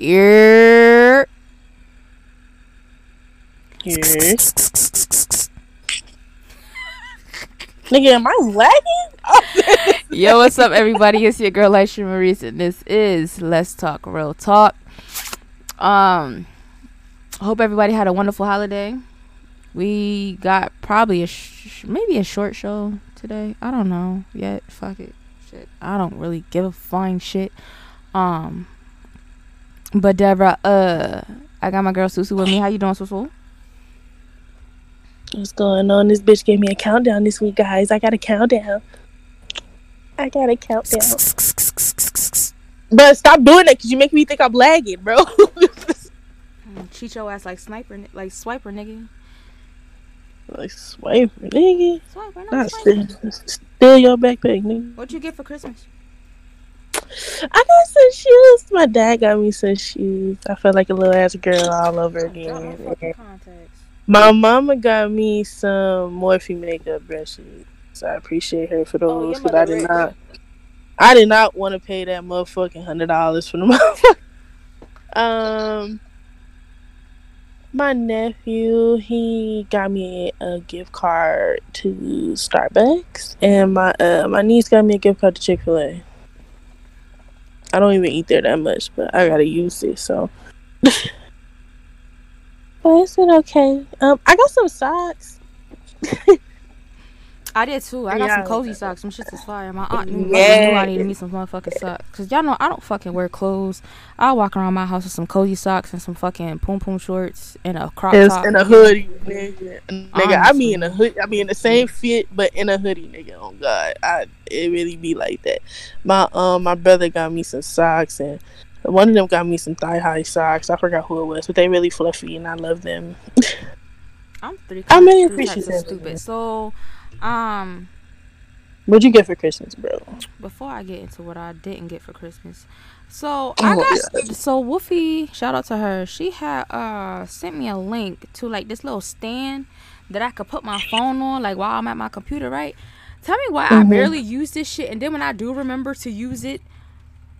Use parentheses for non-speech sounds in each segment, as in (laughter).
Yeah. Yeah. Nigga, am I lagging? (laughs) Yo, what's up, everybody? It's your girl, Aisha Maurice, and this is Let's Talk Real Talk. Um, hope everybody had a wonderful holiday. We got probably a sh- maybe a short show today. I don't know yet. Fuck it, shit. I don't really give a flying shit. Um, but Deborah, uh, I got my girl Susu with me. How you doing, Susu? What's going on? This bitch gave me a countdown this week, guys. I got a countdown. I got a countdown. But stop doing that because you make me think I'm lagging, bro. Cheat your ass like sniper, like swiper, nigga. like swipe, nigga. Swiper, no, Not swiper. steal, steal your backpack, nigga. What'd you get for Christmas? I got some shoes. My dad got me some shoes. I felt like a little ass girl all over again. My mama got me some Morphe makeup brushes. So I appreciate her for Oh, those because mother I did not. I did not want to pay that motherfucking hundred dollars for the (laughs) motherfucker. Um, my nephew he got me a gift card to Starbucks, and my uh my niece got me a gift card to Chick Fil A. I don't even eat there that much, but I gotta use it so. (laughs) but is it okay? Um, I got some socks. (laughs) I did too. I got Yeah, some cozy socks. Some shits is fire. My aunt knew, Yeah. knew I needed me some motherfucking socks. Cause y'all know I don't fucking wear clothes. I walk around my house with some cozy socks and some fucking poom poom shorts and a crop It's top. in a hoodie, nigga. Nigga, I be in a hood. I be in the same fit, but in a hoodie, nigga. Oh God, I it really be like that. My um, my brother got me some socks, and one of them got me some thigh high socks. I forgot who it was, but they really fluffy, and I love them. I'm three. (laughs) I'm really appreciative stupid. So, um, What'd you get for Christmas, bro? before I get into what I didn't get for Christmas, so I Oh, got so Woofy. Shout out to her. She had uh sent me a link to like this little stand that I could put my phone on, like while I'm at my computer. Right? Tell me why I Mhm. barely use this shit, and then when I do remember to use it,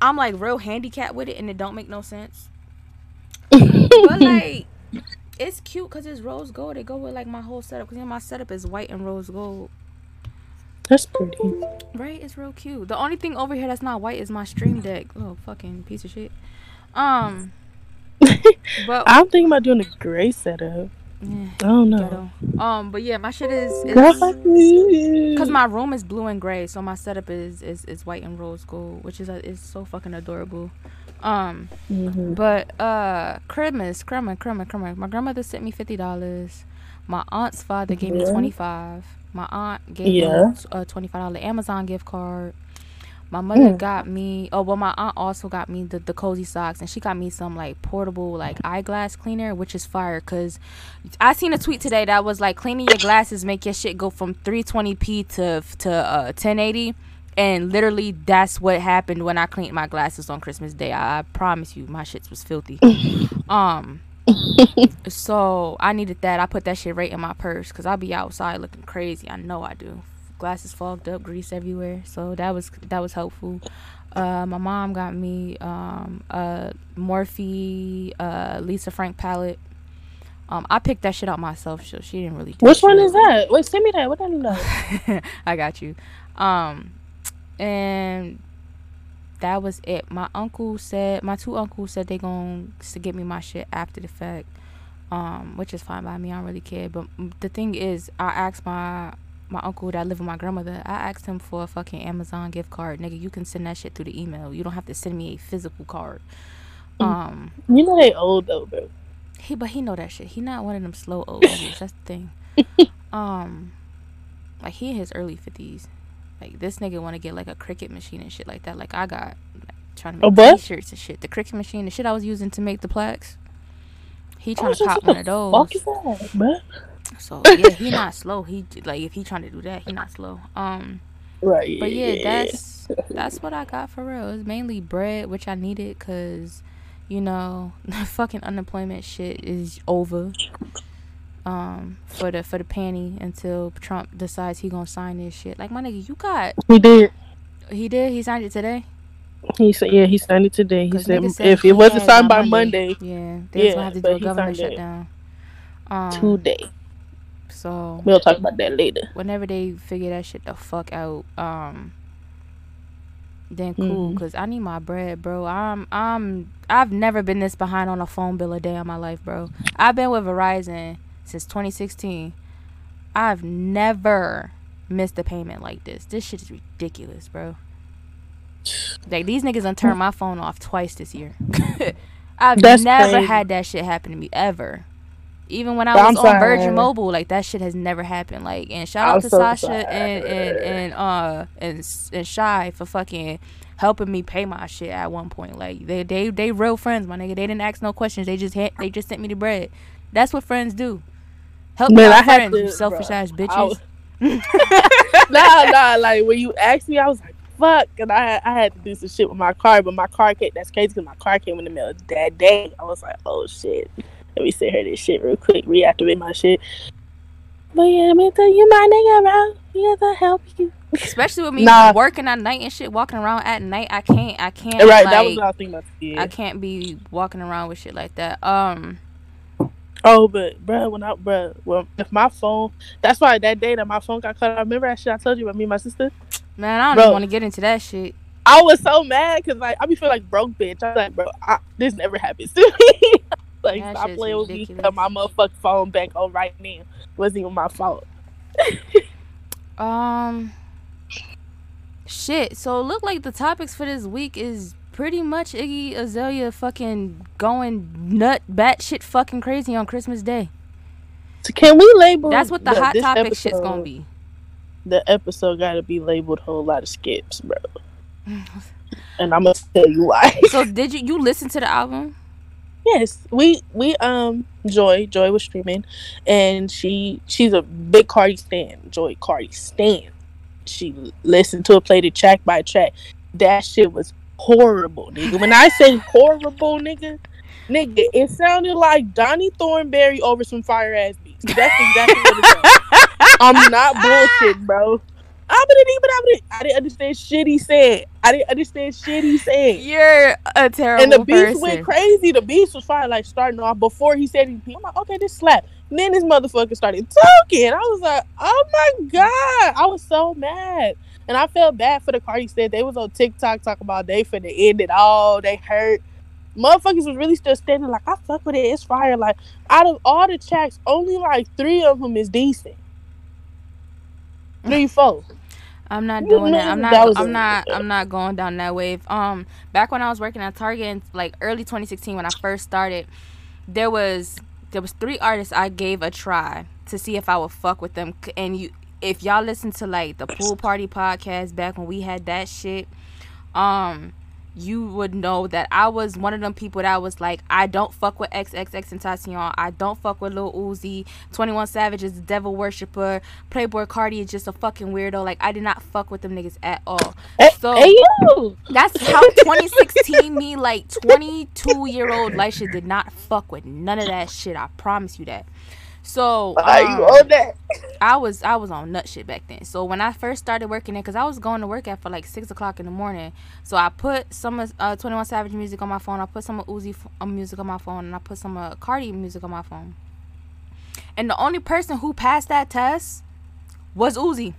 I'm like real handicapped with it, and it don't make no sense. (laughs) But like. It's cute because it's rose gold. It go with like my whole setup. Cause you know, my setup is white and rose gold. That's pretty. Right, it's real cute. The only thing over here that's not white is my stream deck. Oh, fucking piece of shit. Um, (laughs) but I'm thinking about doing a gray setup. yeah, I don't know. ghetto. Um, but yeah, my shit is because my room is blue and gray, so my setup is is, is white and rose gold, which is uh, is so fucking adorable. Um, Mhm. but uh, Christmas, Christmas, Christmas, Christmas. My grandmother sent me fifty dollars. My aunt's father gave me Yeah. twenty five. My aunt gave Yeah. me a twenty five dollar Amazon gift card. My mother Mm. got me. Oh well, my aunt also got me the, the cozy socks, and she got me some like portable like eyeglass cleaner, which is fire. Cause I seen a tweet today that was like cleaning your glasses make your shit go from 320p to to uh, 1080, and literally that's what happened when I cleaned my glasses on Christmas Day. I, I promise you, my shits was filthy. (laughs) um. (laughs) So I needed that. I put that shit right in my purse because I'll be outside looking crazy. I know I do. Glasses fogged up, grease everywhere. So that was that was helpful. Uh, my mom got me um, a Morphe uh, Lisa Frank palette. Um, I picked that shit out myself, so she didn't really. Which one is that? Wait, send me that. What I know? (laughs) I got you. Um, and that was it. My uncle said, my two uncles said they going to get me my shit after the fact, um, which is fine by me. I don't really care. But the thing is, I asked my my uncle that live with my grandmother. I asked him for a fucking Amazon gift card, nigga. You can send that shit through the email. You don't have to send me a physical card. Mm. Um, You know they old though, bro. he but he know that shit. He not one of them slow old (laughs) niggas. That's the thing. (laughs) Um, like he in his early fifties. Like this nigga want to get like a Cricut machine and shit like that. Like I got like, trying to make what? t-shirts and shit. The Cricut machine, the shit I was using to make the plaques. He trying to cop one of fuck those. is that? So yeah, he not slow. He like if he trying to do that, he not slow. Um, Right. but yeah, that's that's what I got for real. It's mainly bread, which I needed because, you know, (laughs) the fucking unemployment shit is over. Um, for the for the panty until Trump decides he gonna sign this shit. Like my nigga, you got he did. he did he signed it today. He said, yeah, he signed it today. He said, said if it wasn't signed by Monday, yeah, they Yeah, gonna have to do a government shutdown. Um, today. so We'll talk about that later. whenever they figure that shit the fuck out, um, then cool. Mhm. Cause I need my bread, bro. I'm I'm I've never been this behind on a phone bill a day in my life, bro. I've been with Verizon since 2016. I've never missed a payment like this. This shit is ridiculous, bro. Like these niggas done turned my phone off twice this year. (laughs) I've That's never crazy. had that shit happen to me ever. Even when I I'm was on Virgin. Mobile, like that shit has never happened. Like, and shout out I'm to so Sasha sorry. and and and uh and and Shy for fucking helping me pay my shit at one point. Like they they they real friends, my nigga. They didn't ask no questions. They just hit, they just sent me the bread. That's what friends do. Help Man, I had friends, to- you selfish bruh, ass bitches. (laughs) (laughs) nah, nah. Like when you asked me, I was like, "Fuck!" And I had, I had to do some shit with my car, but my car came. That's crazy because my car came in the mail that day. I was like, "Oh shit!" Let me send her this shit real quick. Reactivate my shit. But yeah, let me tell you, my nigga, bro. Has to help you. Especially with me Nah. working at night and shit, walking around at night. I can't. I can't. right, like, that was what I was thinking about. I can't be walking around with shit like that. Um. Oh, but bro, when I bro, well, if my phone, that's why that day that my phone got cut off. Remember that shit I told you about me and my sister? Man, I don't want to get into that shit. I was so mad because like I be feeling like broke bitch. I was like, bro, I, this never happens to (laughs) me. like That stop playing with me. Cut my motherfucking phone back on right now. Wasn't even my fault. (laughs) Um. Shit. So it look like the topics for this week is pretty much Iggy Azalea fucking going nut batshit fucking crazy on Christmas Day. So can we label? That's what the hot this topic shit's gonna be. The episode got to be labeled whole lot of skips, bro. (laughs) And I'm gonna tell you why. So did you you listen to the album? Yes, we we um Joy Joy was streaming, and she she's a big Carti stan. Joy Carti stan. She listened to it, played it track by track. That shit was horrible, nigga. When I say horrible, nigga, nigga, it sounded like Donnie Thornberry over some fire ass beats. That's exactly what it was. I'm not bullshit, bro. I didn't even I didn't, I didn't understand shit he said. I didn't understand shit he said. You're a terrible And the beast went crazy. The beast was fire, like starting off before he said anything. I'm like, okay, this slap. And then this motherfucker started talking. I was like, oh my god, I was so mad, and I felt bad for the Carti said they was on TikTok talking about they finna end it all. They hurt. Motherfuckers was really still standing like I fuck with it. It's fire. Like out of all the tracks, only like three of them is decent. Three, four. I'm not doing that. I'm not. I'm not. (laughs) I'm not going down that wave. Um, back when I was working at Target in like early 2016, when I first started, there was there was three artists I gave a try to see if I would fuck with them. And you, if y'all listen to like the Pool Party podcast back when we had that shit, um, you would know that I was one of them people that was like, I don't fuck with XXX Tentacion. I don't fuck with Lil Uzi. 21 Savage is a devil worshiper. Playboi Carti is just a fucking weirdo. Like, I did not fuck with them niggas at all. So- hey yo. That's how (laughs) 2016 me, like 22 year old Lisha did not fuck with none of that shit. I promise you that. So, Are you um, on that? I was I was on nut shit back then. So when I first started working there, cause I was going to work at for like six o'clock in the morning. So I put some of uh, Twenty One Savage music on my phone. I put some of Uzi f- uh, music on my phone, and I put some uh, Carti music on my phone. And the only person who passed that test was Uzi.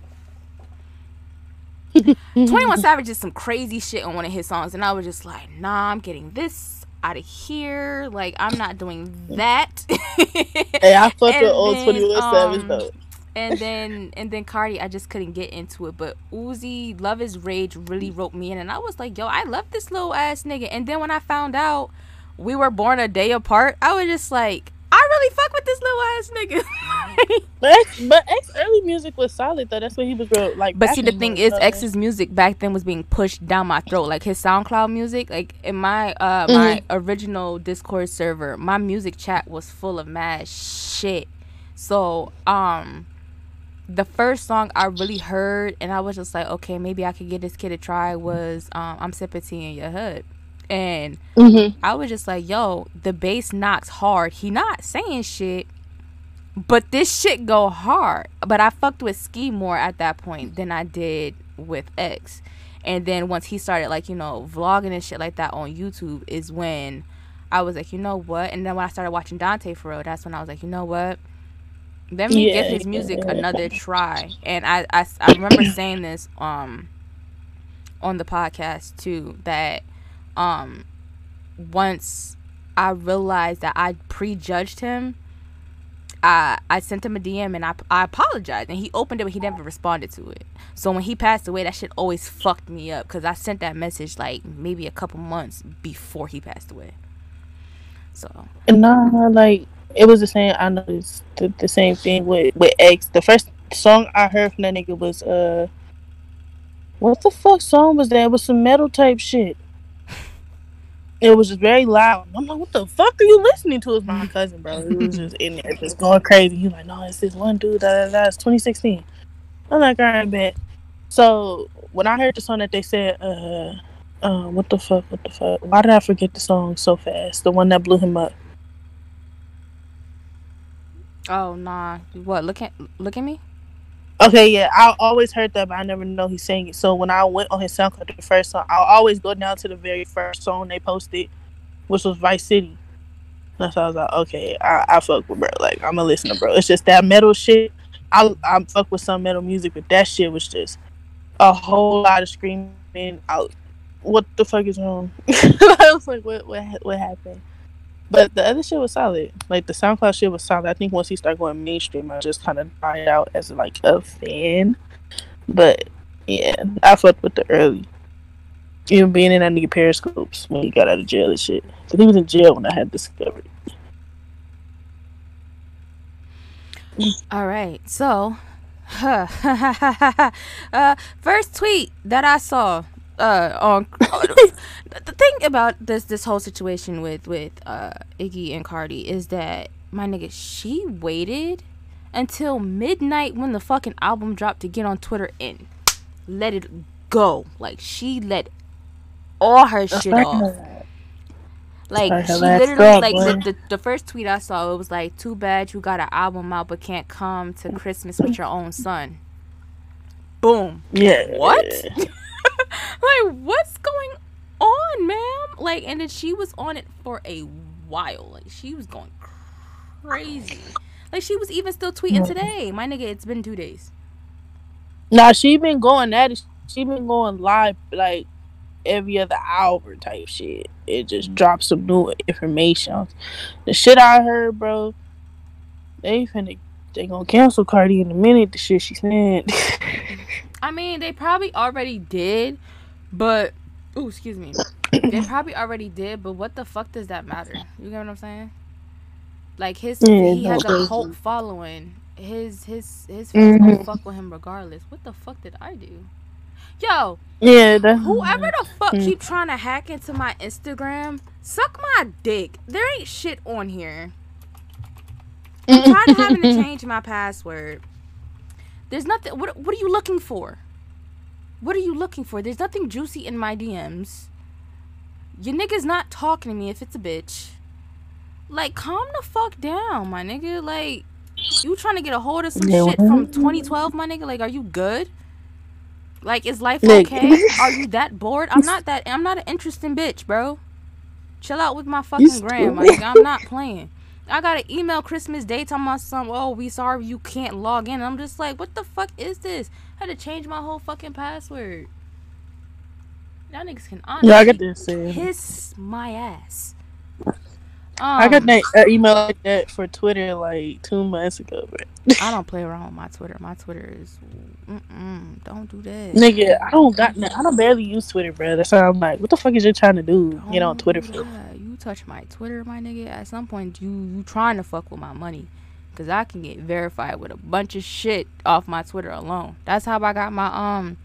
(laughs) Twenty One Savage did some crazy shit on one of his songs, and I was just like, Nah, I'm getting this out of here. Like I'm not doing that. Hey, I fucked with (laughs) And old then, 21 Savage um, though. and (laughs) then and then Carti, I just couldn't get into it. But Uzi, Love is Rage really roped me in, and I was like, yo, I love this little ass nigga. And then when I found out we were born a day apart, I was just like, I really fuck with this little ass nigga. (laughs) But X, but X early music was solid though. That's what he was real like. but see, the thing is, X's music back then was being pushed down my throat. Like his SoundCloud music, like in my uh my original Discord server, my music chat was full of mad shit. So um the first song I really heard and I was just like, okay, maybe I could give this kid a try was um I'm sipping tea in your hood. And Mhm. I was just like, yo, the bass knocks hard. He not saying shit, but this shit go hard. But I fucked with Ski more at that point than I did with X. And then once he started like, you know, vlogging and shit like that on YouTube is when I was like, you know what? And then when I started watching Dante for real, that's when I was like, you know what? Let me Yeah, give his music yeah. another try. And I, I, I remember (coughs) saying this um on the podcast too that um once I realized that I prejudged him, I I sent him a DM and I I apologized and he opened it but he never responded to it. So when he passed away, that shit always fucked me up because I sent that message like maybe a couple months before he passed away. So Nah, like it was the same. I noticed the, the same thing with with X. The first song I heard from that nigga was uh, what the fuck song was that? It was some metal type shit. It was just very loud. I'm like, what the fuck are you listening to? It's my (laughs) cousin, bro. He was just in there, just going crazy. He's like, no, it's this one dude. Da, da, da. It's 2016. I'm like, all right, bet. So when I heard the song that they said, uh, uh, what the fuck, what the fuck? Why did I forget the song so fast? The one that blew him up. oh nah, what look at look at me. Okay, yeah, I always heard that, but I never know he sang it. So when I went on his SoundCloud, the first song, I'll always go down to the very first song they posted, which was Vice City. That's why I was like, okay, I, I fuck with bro. Like I'm a listener, bro. It's just that metal shit. I I fuck with some metal music, but that shit was just a whole lot of screaming out. What the fuck is wrong? (laughs) I was like, what what what happened? But the other shit was solid. Like the SoundCloud shit was solid. I think once he started going mainstream, I just kind of died out as like a fan. But yeah, I fucked with the early. Even being in that nigga Periscopes when he got out of jail and shit. 'Cause he was in jail when I had discovered. All right, so (laughs) uh, first tweet that I saw uh, on (laughs) the thing about this this whole situation with with uh, Iggy and Carti is that my nigga she waited until midnight when the fucking album dropped to get on Twitter and let it go. Like she let all her shit off. Like Like she literally like the, the the first tweet I saw it was like too bad you got an album out but can't come to Christmas with your own son. Boom. Yeah. What? (laughs) (laughs) like what's going on, ma'am? Like and then she was on it for a while. Like she was going crazy. Like she was even still tweeting mm. today. My nigga, it's been two days. Nah, she been going at it. She been going live like every other hour type shit. It just mm. drops some new information. The shit I heard, bro. They finna they gonna cancel Carti in a minute. The shit she said. Mm. (laughs) I mean, they probably already did, but oh, excuse me. they (coughs) probably already did, but what the fuck does that matter? You get what I'm saying? Like his, he has a cult following. His his his fans gonna Mhm. fuck with him regardless. What the fuck did I do? Yo, yeah, whoever the fuck Mm. keep trying to hack into my Instagram, suck my dick. There ain't shit on here. I'm tired of having to (laughs) change my password. There's nothing. What What are you looking for? What are you looking for? There's nothing juicy in my DMs. Your nigga's not talking to me if it's a bitch. Like, calm the fuck down, my nigga. Like, you trying to get a hold of some Yeah, shit from 2012, my nigga? Like, are you good? Like, is life okay? Are you that bored? I'm not that. I'm not an interesting bitch, bro. Chill out with my (laughs) fucking gram, Like, I'm not playing. I got an email Christmas Day talking about some. Oh, we sorry you can't log in. I'm just like, what the fuck is this? I had to change my whole fucking password. Y'all niggas can honestly Yeah, I got this. uh, kiss my ass. I got Um, that uh, email like that for Twitter like two months ago. I don't play around with my Twitter. My Twitter is, mm-mm, don't do that. Nigga, I don't got. I don't barely use Twitter, bro. That's why I'm like, what the fuck is you trying to do? On Don't Twitter for? Touch my Twitter, my nigga. At some point, you you trying to fuck with my money, cause I can get verified with a bunch of shit off my Twitter alone. That's how I got my um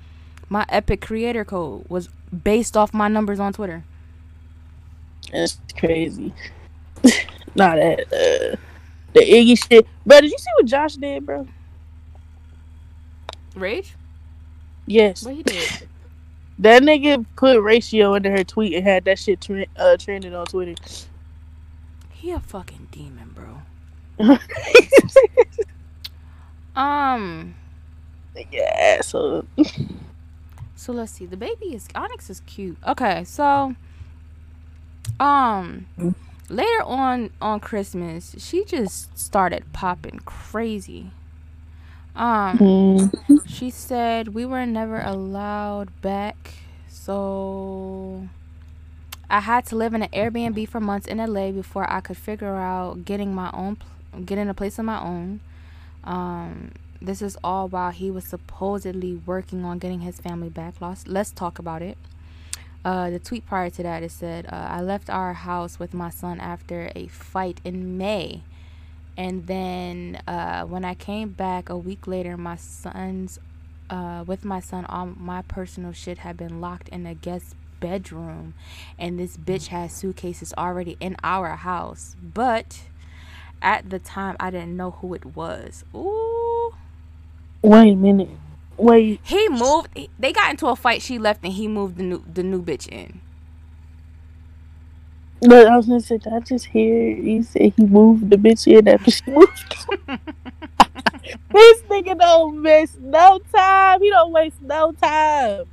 my Epic Creator Code was based off my numbers on Twitter. That's crazy. (laughs) Not that uh, the Iggy shit, bro. Did you see what Josh did, bro? Rage? Yes, What he did? (laughs) that nigga put ratio into her tweet and had that shit tre- uh, trending on Twitter. He a fucking demon, bro. (laughs) Um. yeah, so So let's see. The baby is Onyx is cute. Okay, so um later on on Christmas, she just started popping crazy. Um Mm. she said we were never allowed back, so I had to live in an Airbnb for months in LA before I could figure out getting my own, getting a place of my own. Um, this is all while he was supposedly working on getting his family back. Lost. Let's talk about it. Uh, the tweet prior to that it said, uh, "I left our house with my son after a fight in May." And then uh, when I came back a week later, my son's uh, with my son, all my personal shit had been locked in a guest bedroom, and this bitch has suitcases already in our house. But at the time, I didn't know who it was. Ooh, Wait a minute. Wait. he moved. They got into a fight. She left, and he moved the new the new bitch in. Look, I was gonna say, did I just hear you say he moved the bitch in after she moved? this nigga don't waste no time. He don't waste no time.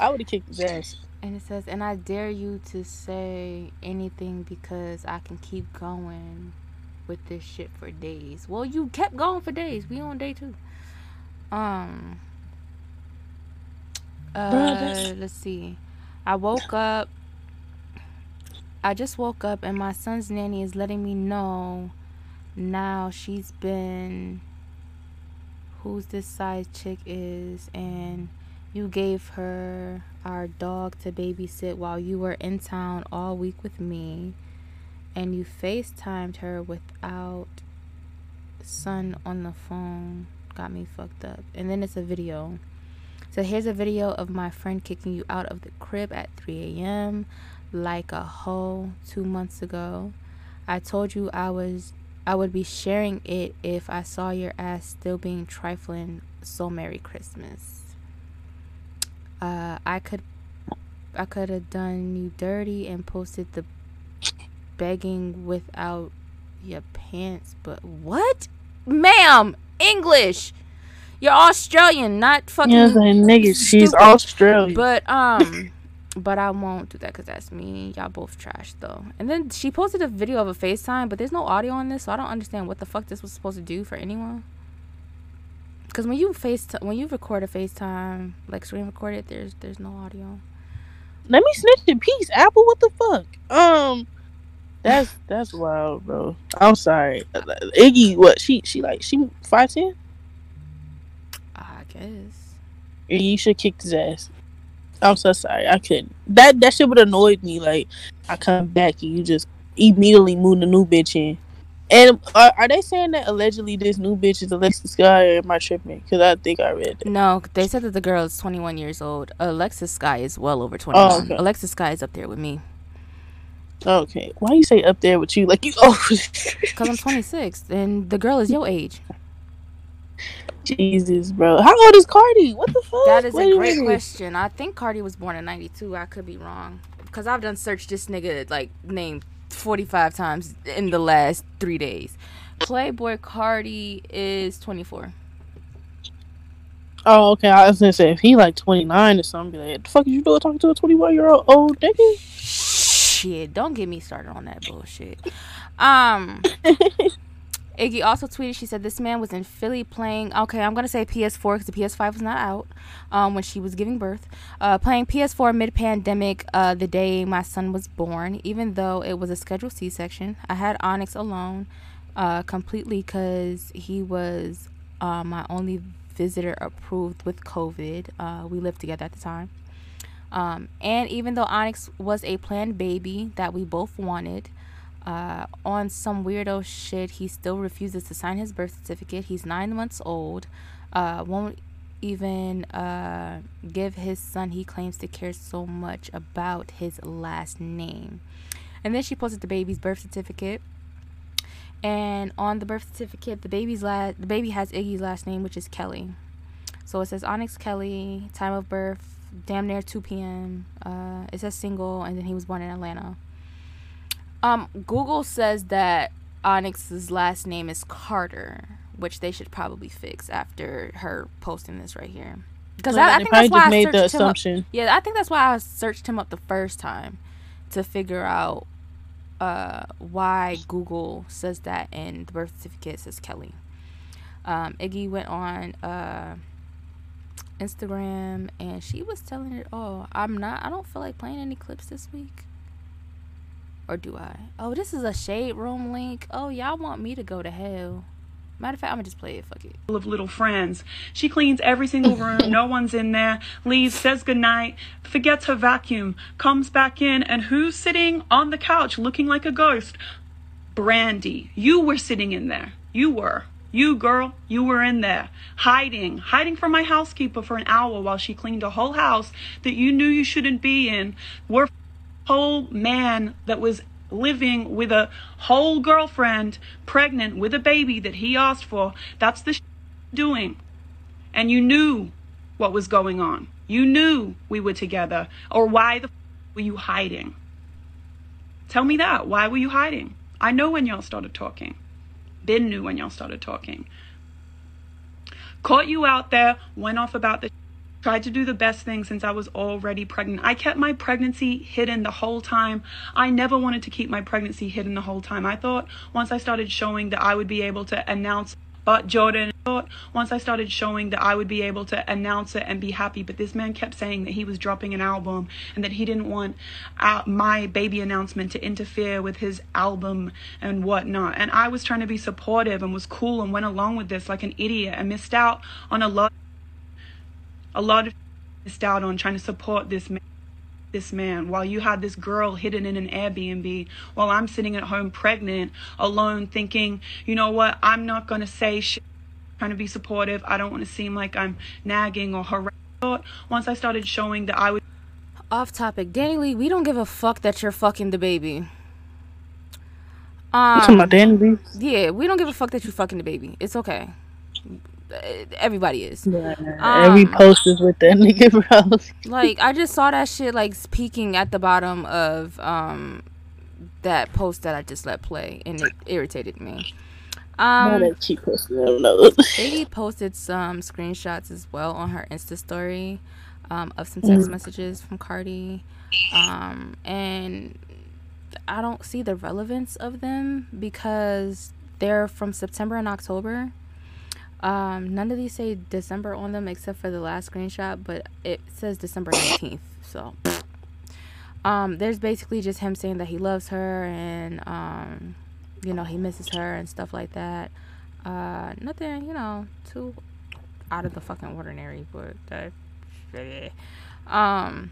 I would have kicked his ass. And it says, and I dare you to say anything because I can keep going with this shit for days. Well, you kept going for days. We on day two. Um. Uh, let's see. I woke up. I just woke up and my son's nanny is letting me know now she's been who's this size chick is and you gave her our dog to babysit while you were in town all week with me and you FaceTimed her without son on the phone. Got me fucked up. And then it's a video. So here's a video of my friend kicking you out of the crib at 3 a.m. like a hoe two months ago. I told you I was I would be sharing it if I saw your ass still being trifling. So Merry Christmas. Uh, I could I could have done you dirty and posted the begging without your pants, but what? Ma'am, English. You're Australian, not fucking. Know what Nigga, she's. Australian. But um, but I won't do that because that's me. Y'all both trash though. And then she posted a video of a FaceTime, but there's no audio on this, so I don't understand what the fuck this was supposed to do for anyone. Because when you face when you record a FaceTime, like screen record it, there's there's no audio. Let me snitch in peace, Apple. What the fuck? Um, that's that's wild, bro. I'm sorry, Iggy. What she she like she five ten? I guess. You should kick his ass. I'm so sorry. I couldn't. That that shit would annoyed me. Like I come back and you just immediately move the new bitch in. And are, are they saying that allegedly this new bitch is Alexis Skyy or am I tripping? Because I think I read that. No, they said that the girl is 21 years old. Alexis Skyy is well over 21. okay. Alexis Skyy is up there with me Okay, why you say up there with you? Like you? (laughs) Oh, because I'm 26 and the girl is your age. Jesus, bro. How old is Carti? What the fuck? That is Wait a great minute. question. I think Carti was born in 92. I could be wrong. Because I've done search this nigga, like, name 45 times in the last three days. Playboi Carti is 24. Oh, okay. I was gonna say if he like 29 or something, be like, the fuck is you doing talking to a 21 year old old nigga? Shit, don't get me started on that bullshit. Um, (laughs) Iggy also tweeted. She said this man was in Philly playing. Okay, I'm gonna say PS4 because the PS5 was not out um, when she was giving birth. Uh, playing PS4 mid-pandemic, uh, the day my son was born. Even though it was a scheduled C-section, I had Onyx alone, uh, completely because he was uh, my only visitor approved with COVID. Uh, we lived together at the time. Um, and even though Onyx was a planned baby that we both wanted, uh, on some weirdo shit, he still refuses to sign his birth certificate. He's nine months old, uh, won't even uh, give his son he claims to care so much about his last name. And then she posted the baby's birth certificate. And on the birth certificate, the baby's last the baby has Iggy's last name, which is Kelly. So it says Onyx Kelly, time of birth, damn near 2 p.m. Uh, it says single, and then he was born in Atlanta. Um, Google says that Onyx's last name is Carter, which they should probably fix after her posting this right here. Because Like, I, I think that's why I made the assumption. Yeah, I think that's why I searched him up the first time to figure out uh, why Google says that and the birth certificate says Kelly. Um, Iggy went on uh, Instagram and she was telling it all. I'm not. I don't feel like playing any clips this week. Or do I? Oh, this is a shade room link. Oh, y'all want me to go to hell? Matter of fact, I'm gonna just play it. Fuck it. of little friends. She cleans every single room. no (laughs) one's in there. Leaves, says goodnight, forgets her vacuum, comes back in, and who's sitting on the couch looking like a ghost? Brandy. You were sitting in there. You were. You, girl, you were in there, hiding, hiding from my housekeeper for an hour while she cleaned a whole house that you knew you shouldn't be in. We're whole man that was living with a whole girlfriend, pregnant with a baby that he asked for. That's the doing. And you knew what was going on. You knew we were together. Or why the were you hiding? Tell me that. Why were you hiding? I know when y'all started talking. Ben knew when y'all started talking. Caught you out there, went off about the tried to do the best thing since I was already pregnant. I kept my pregnancy hidden the whole time. I never wanted to keep my pregnancy hidden the whole time. I thought once I started showing that I would be able to announce but Jordan thought once I started showing that I would be able to announce it and be happy, but this man kept saying that he was dropping an album and that he didn't want uh, my baby announcement to interfere with his album and whatnot. And I was trying to be supportive and was cool and went along with this like an idiot and missed out on a lot a lot of missed out on trying to support this man this man while you had this girl hidden in an Airbnb while I'm sitting at home pregnant alone thinking you know what I'm not going to say shit trying to be supportive I don't want to seem like I'm nagging or harassing once I started showing that I would Off topic, DaniLeigh. We don't give a fuck that you're fucking DaBaby. You talking Um, about DaniLeigh? yeah, we don't give a fuck that you're fucking DaBaby. It's okay. Everybody is. Every Um, post is with that (laughs) nigga, bro. Like I just saw that shit like peeking at the bottom of um that post that I just let play, and it irritated me. Um, that cheap posted. I don't know. (laughs) Baby posted some screenshots as well on her Insta story um, of some text messages from Carti. Um, and I don't see the relevance of them because they're from September and October. Um, none of these say December on them except for the last screenshot, but it says December 19th. So, um, there's basically just him saying that he loves her and, um, you know, he misses her and stuff like that. Uh, nothing, you know, too out of the fucking ordinary, but that, um,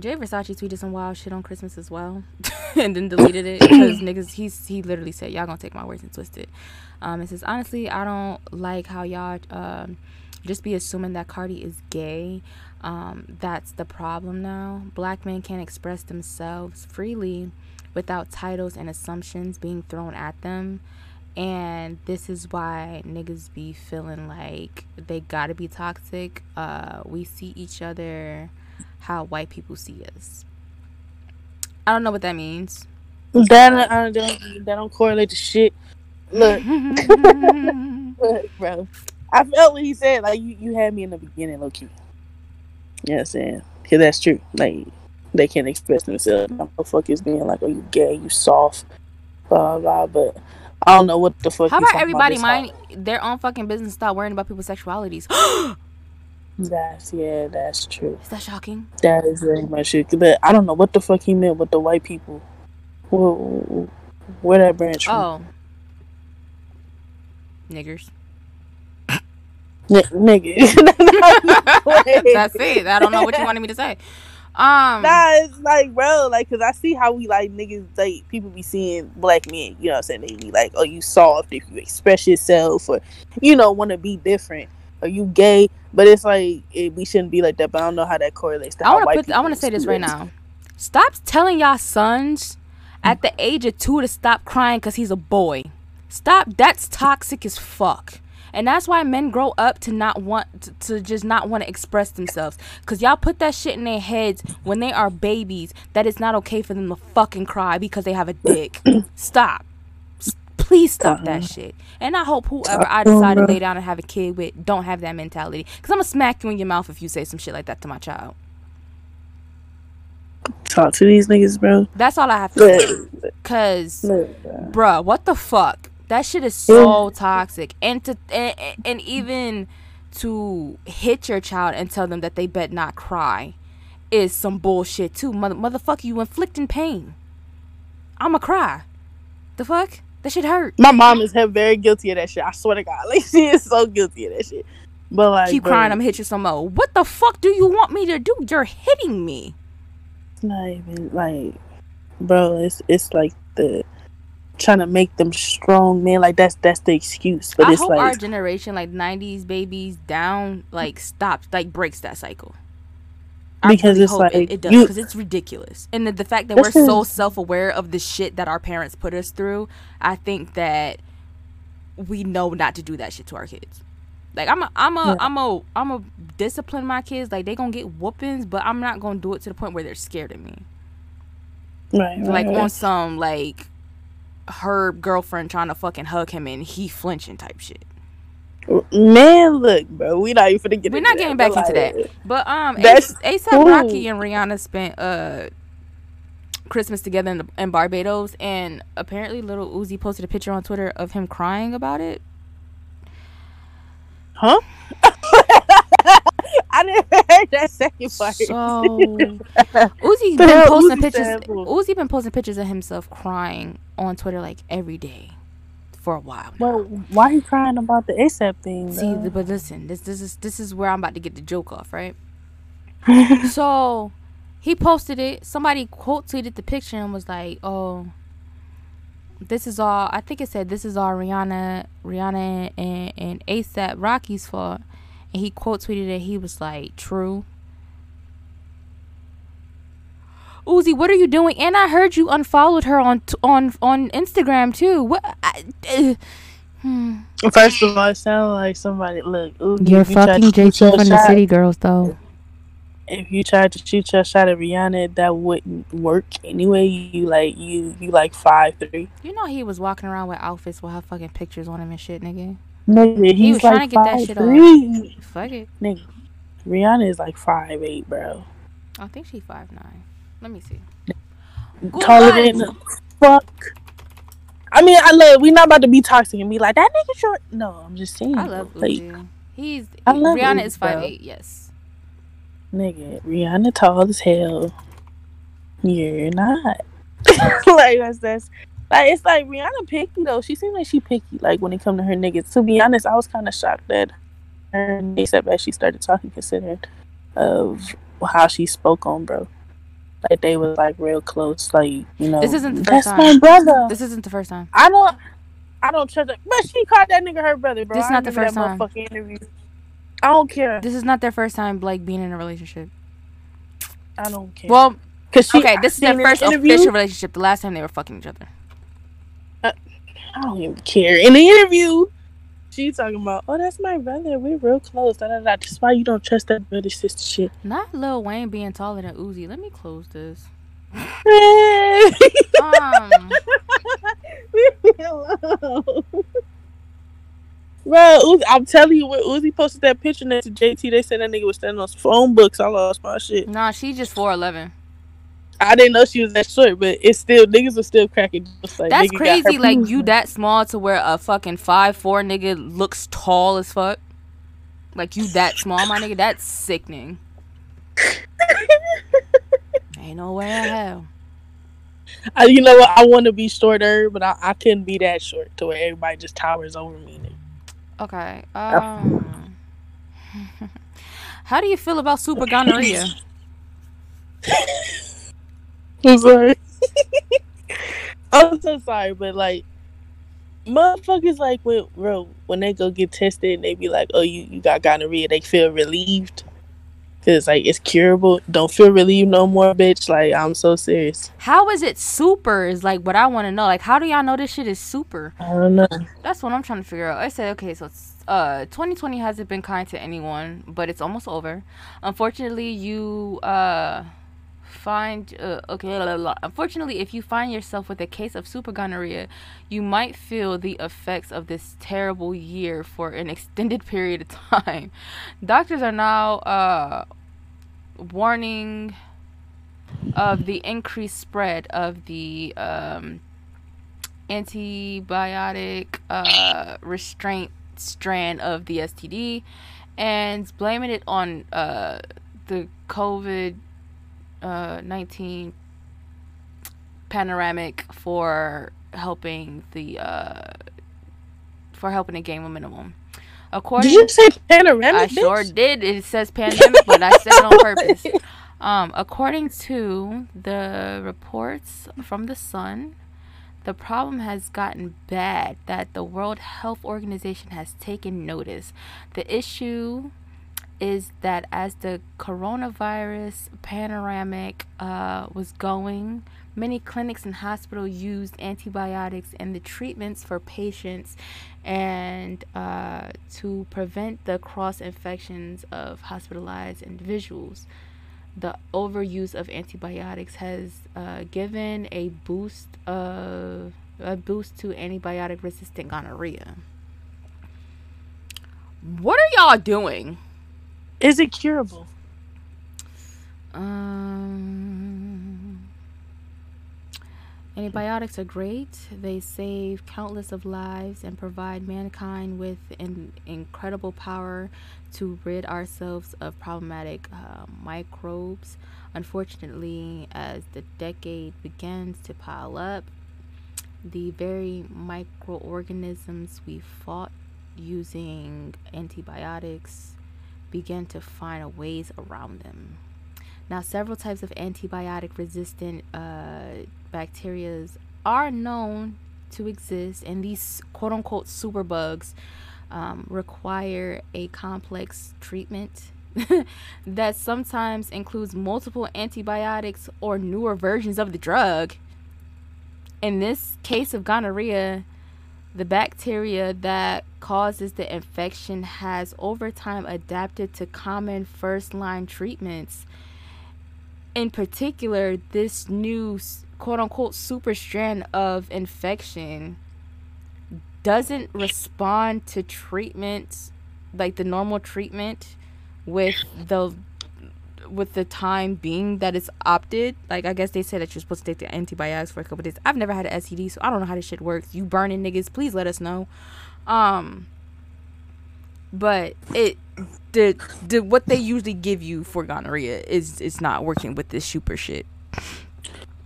Jay Versace tweeted some wild shit on Christmas as well, (laughs) and then deleted it (coughs) because niggas. He's he literally said y'all gonna take my words and twist it. Um, it says honestly, I don't like how y'all um just be assuming that Carti is gay. Um, that's the problem now. Black men can't express themselves freely without titles and assumptions being thrown at them. And this is why niggas be feeling like they gotta be toxic. Uh, we see each other how white people see us. I don't know what that means. That I don't, that don't correlate to shit. Look, (laughs) look, bro. I felt what he said. Like you, you had me in the beginning, low key. You know what I'm saying? Cause that's true. Like they can't express themselves. Motherfuckers being like, "Oh, you gay? You soft?" Blah blah. blah. But I don't know what the fuck. How about everybody this mind their own fucking business? Stop worrying about people's sexualities. (gasps) (gasps) (gasps) That's yeah, that's true. Is that shocking? That is very much it. But I don't know what the fuck he meant with the white people. Where, where that branch from? Oh, niggers. (laughs) N- nigga. (laughs) (laughs) That's it. I don't know what you wanted me to say. Um, Nah, it's like, bro, like, cause I see how we like niggas, like, people be seeing black men, you know what I'm saying? They be like, oh, you soft if you express yourself, or, you know, want to be different, or you gay, but it's like, it, we shouldn't be like that, but I don't know how that correlates to I want to put. I want to say this right now. Stop telling y'all sons at the age of two to stop crying because he's a boy. Stop. That's toxic as fuck. And that's why men grow up to not want to, to just not want to express themselves. Cause y'all put that shit in their heads when they are babies that it's not okay for them to fucking cry because they have a dick. (coughs) Stop. Please stop that shit. And I hope whoever I decide to lay down and have a kid with don't have that mentality. Cause I'm gonna smack you in your mouth if you say some shit like that to my child. Talk to these niggas, bro. That's all I have to say. Cause bro. Uh, bruh, what the fuck? That shit is so toxic. And to and, and- and even to hit your child and tell them that they bet not cry is some bullshit too. Mother motherfucker, you inflicting pain. I'ma cry. The fuck? That shit hurt. My mom is very guilty of that shit. I swear to God, (laughs) like she is so guilty of that shit. But like, Keep bro, crying, I'm gonna hit you some more. What the fuck do you want me to do? You're hitting me. Not even like, bro. It's it's like the trying to make them strong, man. Like that's that's the excuse. But I it's hope our generation, like '90s babies, down, like stops, like breaks that cycle. I Because really it's hope like, it, it does because it's ridiculous, and the, the fact that we're so self-aware of the shit that our parents put us through, I think that we know not to do that shit to our kids. Like I'm a, I'm a, Yeah. I'm a, I'm a discipline my kids. Like they gonna get whoopings, but I'm not gonna do it to the point where they're scared of me. right, right, Like right. on some like her girlfriend trying to fucking hug him and he flinching type shit. Man, look, bro. We not even finna get. We're into not getting that, back into like, that. But um, ASAP. Rocky and Rihanna spent uh Christmas together in, in Barbados, and apparently Little Uzi posted a picture on Twitter of him crying about it. Huh? (laughs) I didn't (laughs) hear that second part. So (laughs) Uzi The been posting pictures. Uzi been posting pictures of himself crying on Twitter like every day for a while. now. Well, why you crying about the ASAP thing? See, though? but listen, this this is this is where I'm about to get the joke off, right? (laughs) so he posted it. Somebody quote tweeted the picture and was like, "Oh, this is all." I think it said, "This is all Rihanna, Rihanna and and ASAP Rocky's fault." And he quote tweeted it. He was like, "True." Uzi, what are you doing? And I heard you unfollowed her on t- on on Instagram too. What? I, uh, hmm. First of all, it sounds like somebody. Look, ooh, You're you fucking to shoot JT your from the City Girls, though. If you tried to shoot your shot at Rihanna, that wouldn't work anyway. You like you you like five three. You know he was walking around with outfits with her fucking pictures on him and shit, nigga. Nigga, he's was like trying to get that five shit off. three. Fuck it. Nigga, Rihanna is like five eight, bro. I think she's five nine. Let me see. Taller Good than fuck. I mean, I love. We not about to be toxic and be like that nigga short. No, I'm just saying. I love like, He's I love Rihanna Uzi, is five bro. eight. Yes. Nigga, Rihanna tall as hell. You're not. (laughs) like that's that's like it's like Rihanna picky though. She seems like she picky. Like when it come to her niggas. To be honest, I was kind of shocked that her and ASAP as she started talking, considering of how she spoke on bro. Like they was like real close. Like you know, This isn't the first that's first my time. brother. This isn't the first time. I don't. I don't trust it. But she called that nigga her brother, bro. This I not the first time. interview. I don't care. This is not their first time like being in a relationship. I don't care. Well, Cause she, okay, this is their in the first interview, official relationship. The last time they were fucking each other. Uh, I don't even care. In the interview, she talking about, oh, that's my brother. We're real close. Da, da, da. That's why you don't trust that brother sister shit. Not Lil Wayne being taller than Uzi. Let me close this. Leave (laughs) Um. Bro, Uzi, I'm telling you, when Uzi posted that picture next to JT, they said that nigga was standing on some phone books. I lost my shit. nah, she just four eleven. I didn't know she was that short, but it's still niggas are still cracking. Like, That's nigga got her crazy. Like you that small to where a fucking five four nigga looks tall as fuck. Like you that small, my nigga. That's sickening. (laughs) Ain't no way in hell. I, you know what? I want to be shorter, but I, I couldn't be that short to where everybody just towers over me. Okay. Um. (laughs) How do you feel about super gonorrhea? (laughs) I'm sorry. (laughs) I'm so sorry, but like, motherfuckers like when bro when they go get tested and they be like, "Oh, you you got gonorrhea," they feel relieved because like it's curable. Don't feel relieved no more, bitch. Like I'm so serious. How is it super? Is like what I want to know. Like, how do y'all know this shit is super? I don't know. That's what I'm trying to figure out. I said, okay, so it's, uh, 2020 hasn't been kind to anyone, but it's almost over. Unfortunately, you uh find uh, okay blah, blah, blah. unfortunately if you find yourself with a case of super gonorrhea you might feel the effects of this terrible year for an extended (laughs) period of time doctors are now uh, warning of the increased spread of the um, antibiotic uh, restraint strand of the STD and blaming it on uh, the COVID uh, 19 panoramic for helping the uh, for helping to gain momentum. According Did you say panoramic? I bitch? sure did. It says pandemic, but I said it on purpose. (laughs) Um, according to the reports from the Sun, the problem has gotten bad that the World Health Organization has taken notice. The issue is that as the coronavirus panoramic uh, was going, many clinics and hospitals used antibiotics in the treatments for patients and uh, to prevent the cross infections of hospitalized individuals. The overuse of antibiotics has uh, given a boost of a boost to antibiotic resistant gonorrhea. What are y'all doing? Is it curable? Um, antibiotics are great. They save countless of lives and provide mankind with an incredible power to rid ourselves of problematic uh, microbes. Unfortunately, as the decade begins to pile up, the very microorganisms we fought using antibiotics begin to find ways around them. Now, several types of antibiotic resistant uh, bacteria are known to exist, and these quote unquote superbugs um, require a complex treatment (laughs) that sometimes includes multiple antibiotics or newer versions of the drug. In this case of gonorrhea, the bacteria that causes the infection has over time adapted to common first line treatments. In particular, this new quote unquote super strand of infection doesn't respond to treatment like the normal treatment with the with the time being that it's opted like i guess they said that you're supposed to take the antibiotics for a couple days. I've never had an std so i don't know how this shit works. You burning niggas please let us know. Um but it the the what they usually give you for gonorrhea is is not working with this super shit.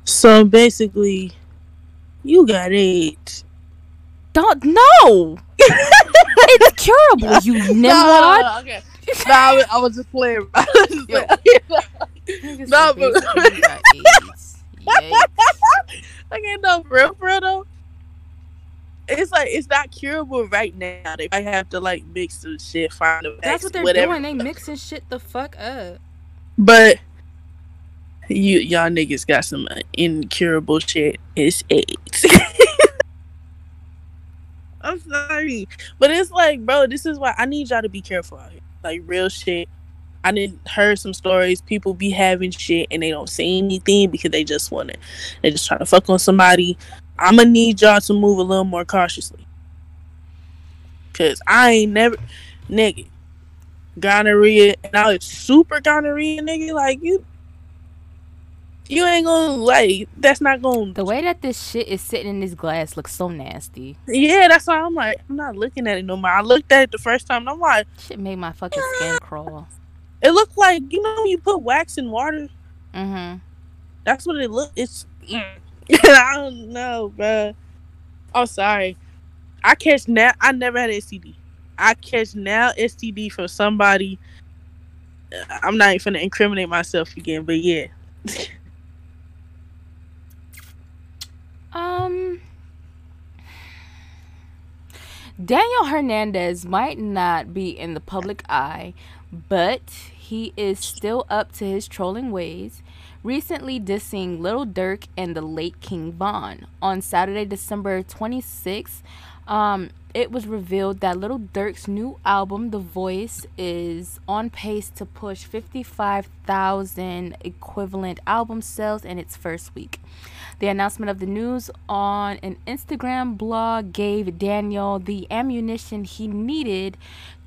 So basically, you got AIDS. don't no! (laughs) It's curable you (laughs) nimrod. okay. (laughs) No, I was, I was just playing. (laughs) Was just Yo. playing. (laughs) Nigga No, but- basically you got AIDS. Okay, no, for real, for real though. It's like it's not curable right now. They might have to like mix some shit, find a That's what they're whatever. doing. They mixing shit the fuck up. But you y'all niggas got some uh, incurable shit. It's AIDS. I'm sorry, but it's like, bro, this is why I need y'all to be careful out here. Like real shit. I didn't heard some stories. People be having shit and they don't say anything because they just want to. They just trying to fuck on somebody. I'm gonna need y'all to move a little more cautiously. Cause I ain't never, nigga, gonorrhea. Now it's super gonorrhea, nigga. Like you, you ain't gonna like. That's not gonna. The way that this shit is sitting in this glass looks so nasty. Yeah, that's why I'm like. I'm not looking at it no more. I looked at it the first time. and I'm like, Shit made my fucking skin crawl. it looked like you know when you put wax in water. Mm-hmm. That's what it look. It's. (laughs) I don't know, bro. I'm sorry. I catch now. I never had STD. I catch now STD from somebody. I'm not even gonna incriminate myself again, but yeah. (laughs) Um. Daniel Hernandez might not be in the public eye, but he is still up to his trolling ways. Recently dissing Little Durk and the late King Von. On Saturday, December 26th, Um, it was revealed that Little Durk's new album, The Voice, is on pace to push 55,000 equivalent album sales in its first week. The announcement of the news on an Instagram blog gave Daniel the ammunition he needed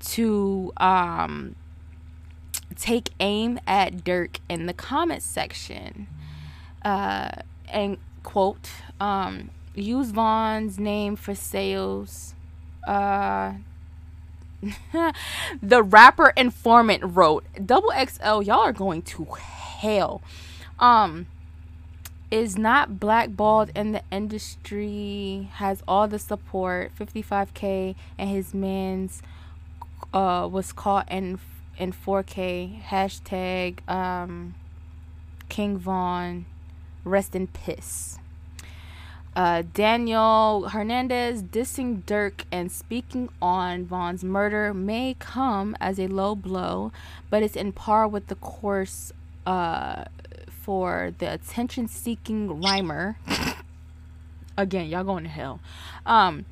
to um, take aim at Durk in the comments section. Uh, and quote, um, use Von's name for sales uh (laughs) the rapper informant wrote double xl y'all are going to hell um is not blackballed in the industry has all the support. 55k and his man's uh was caught in in 4k hashtag um king von. Rest in piss uh, Daniel Hernandez dissing Durk and speaking on Von's murder may come as a low blow, but it's in par with the course uh, for the attention seeking rhymer. Again, y'all going to hell. Um,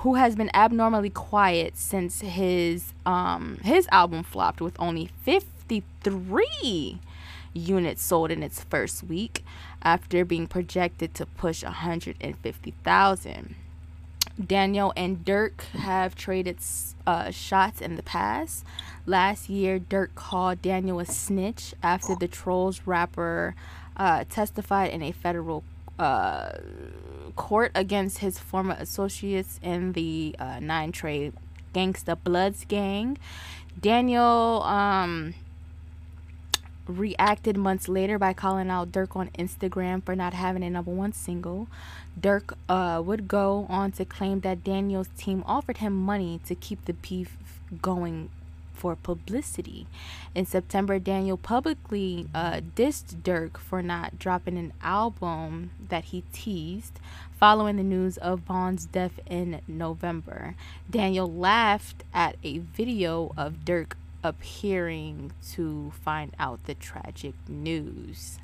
who has been abnormally quiet since his um, his album flopped with only 53 units sold in its first week after being projected to push 150,000. Daniel and Durk have traded uh, shots in the past. Last year, Durk called Daniel a snitch after the Trollz rapper uh, testified in a federal uh, court against his former associates in the uh, Nine Trey Gangsta Bloods gang. Daniel um, reacted months later by calling out Durk on Instagram for not having a number one single. Durk uh, would go on to claim that Daniel's team offered him money to keep the beef going for publicity. In September, Daniel publicly uh, dissed Durk for not dropping an album that he teased following the news of Von's death in November. Daniel laughed at a video of Durk appearing to find out the tragic news.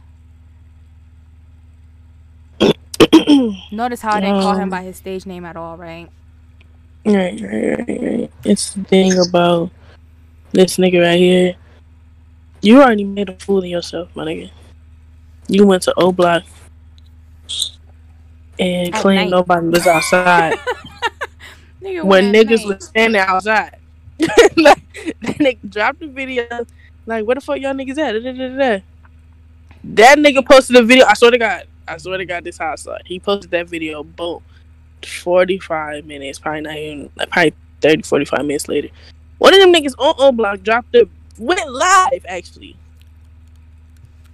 (clears throat) Notice how I didn't call him um, by his stage name at all, right? Right, right, right, right. It's the thing about this nigga right here. You already made a fool of yourself, my nigga. You went to O Block and at claimed night. nobody was outside. (laughs) nigga when niggas was standing outside. (laughs) like, then dropped the video. Like, where the fuck y'all niggas at? Da, da, da, that nigga posted a video. I swear to God. I swear to God, this house. Like, he posted that video. Boom. 45 minutes. Probably not even, like, probably 30, 45 minutes later. One of them niggas on O Block dropped it. Went live, actually.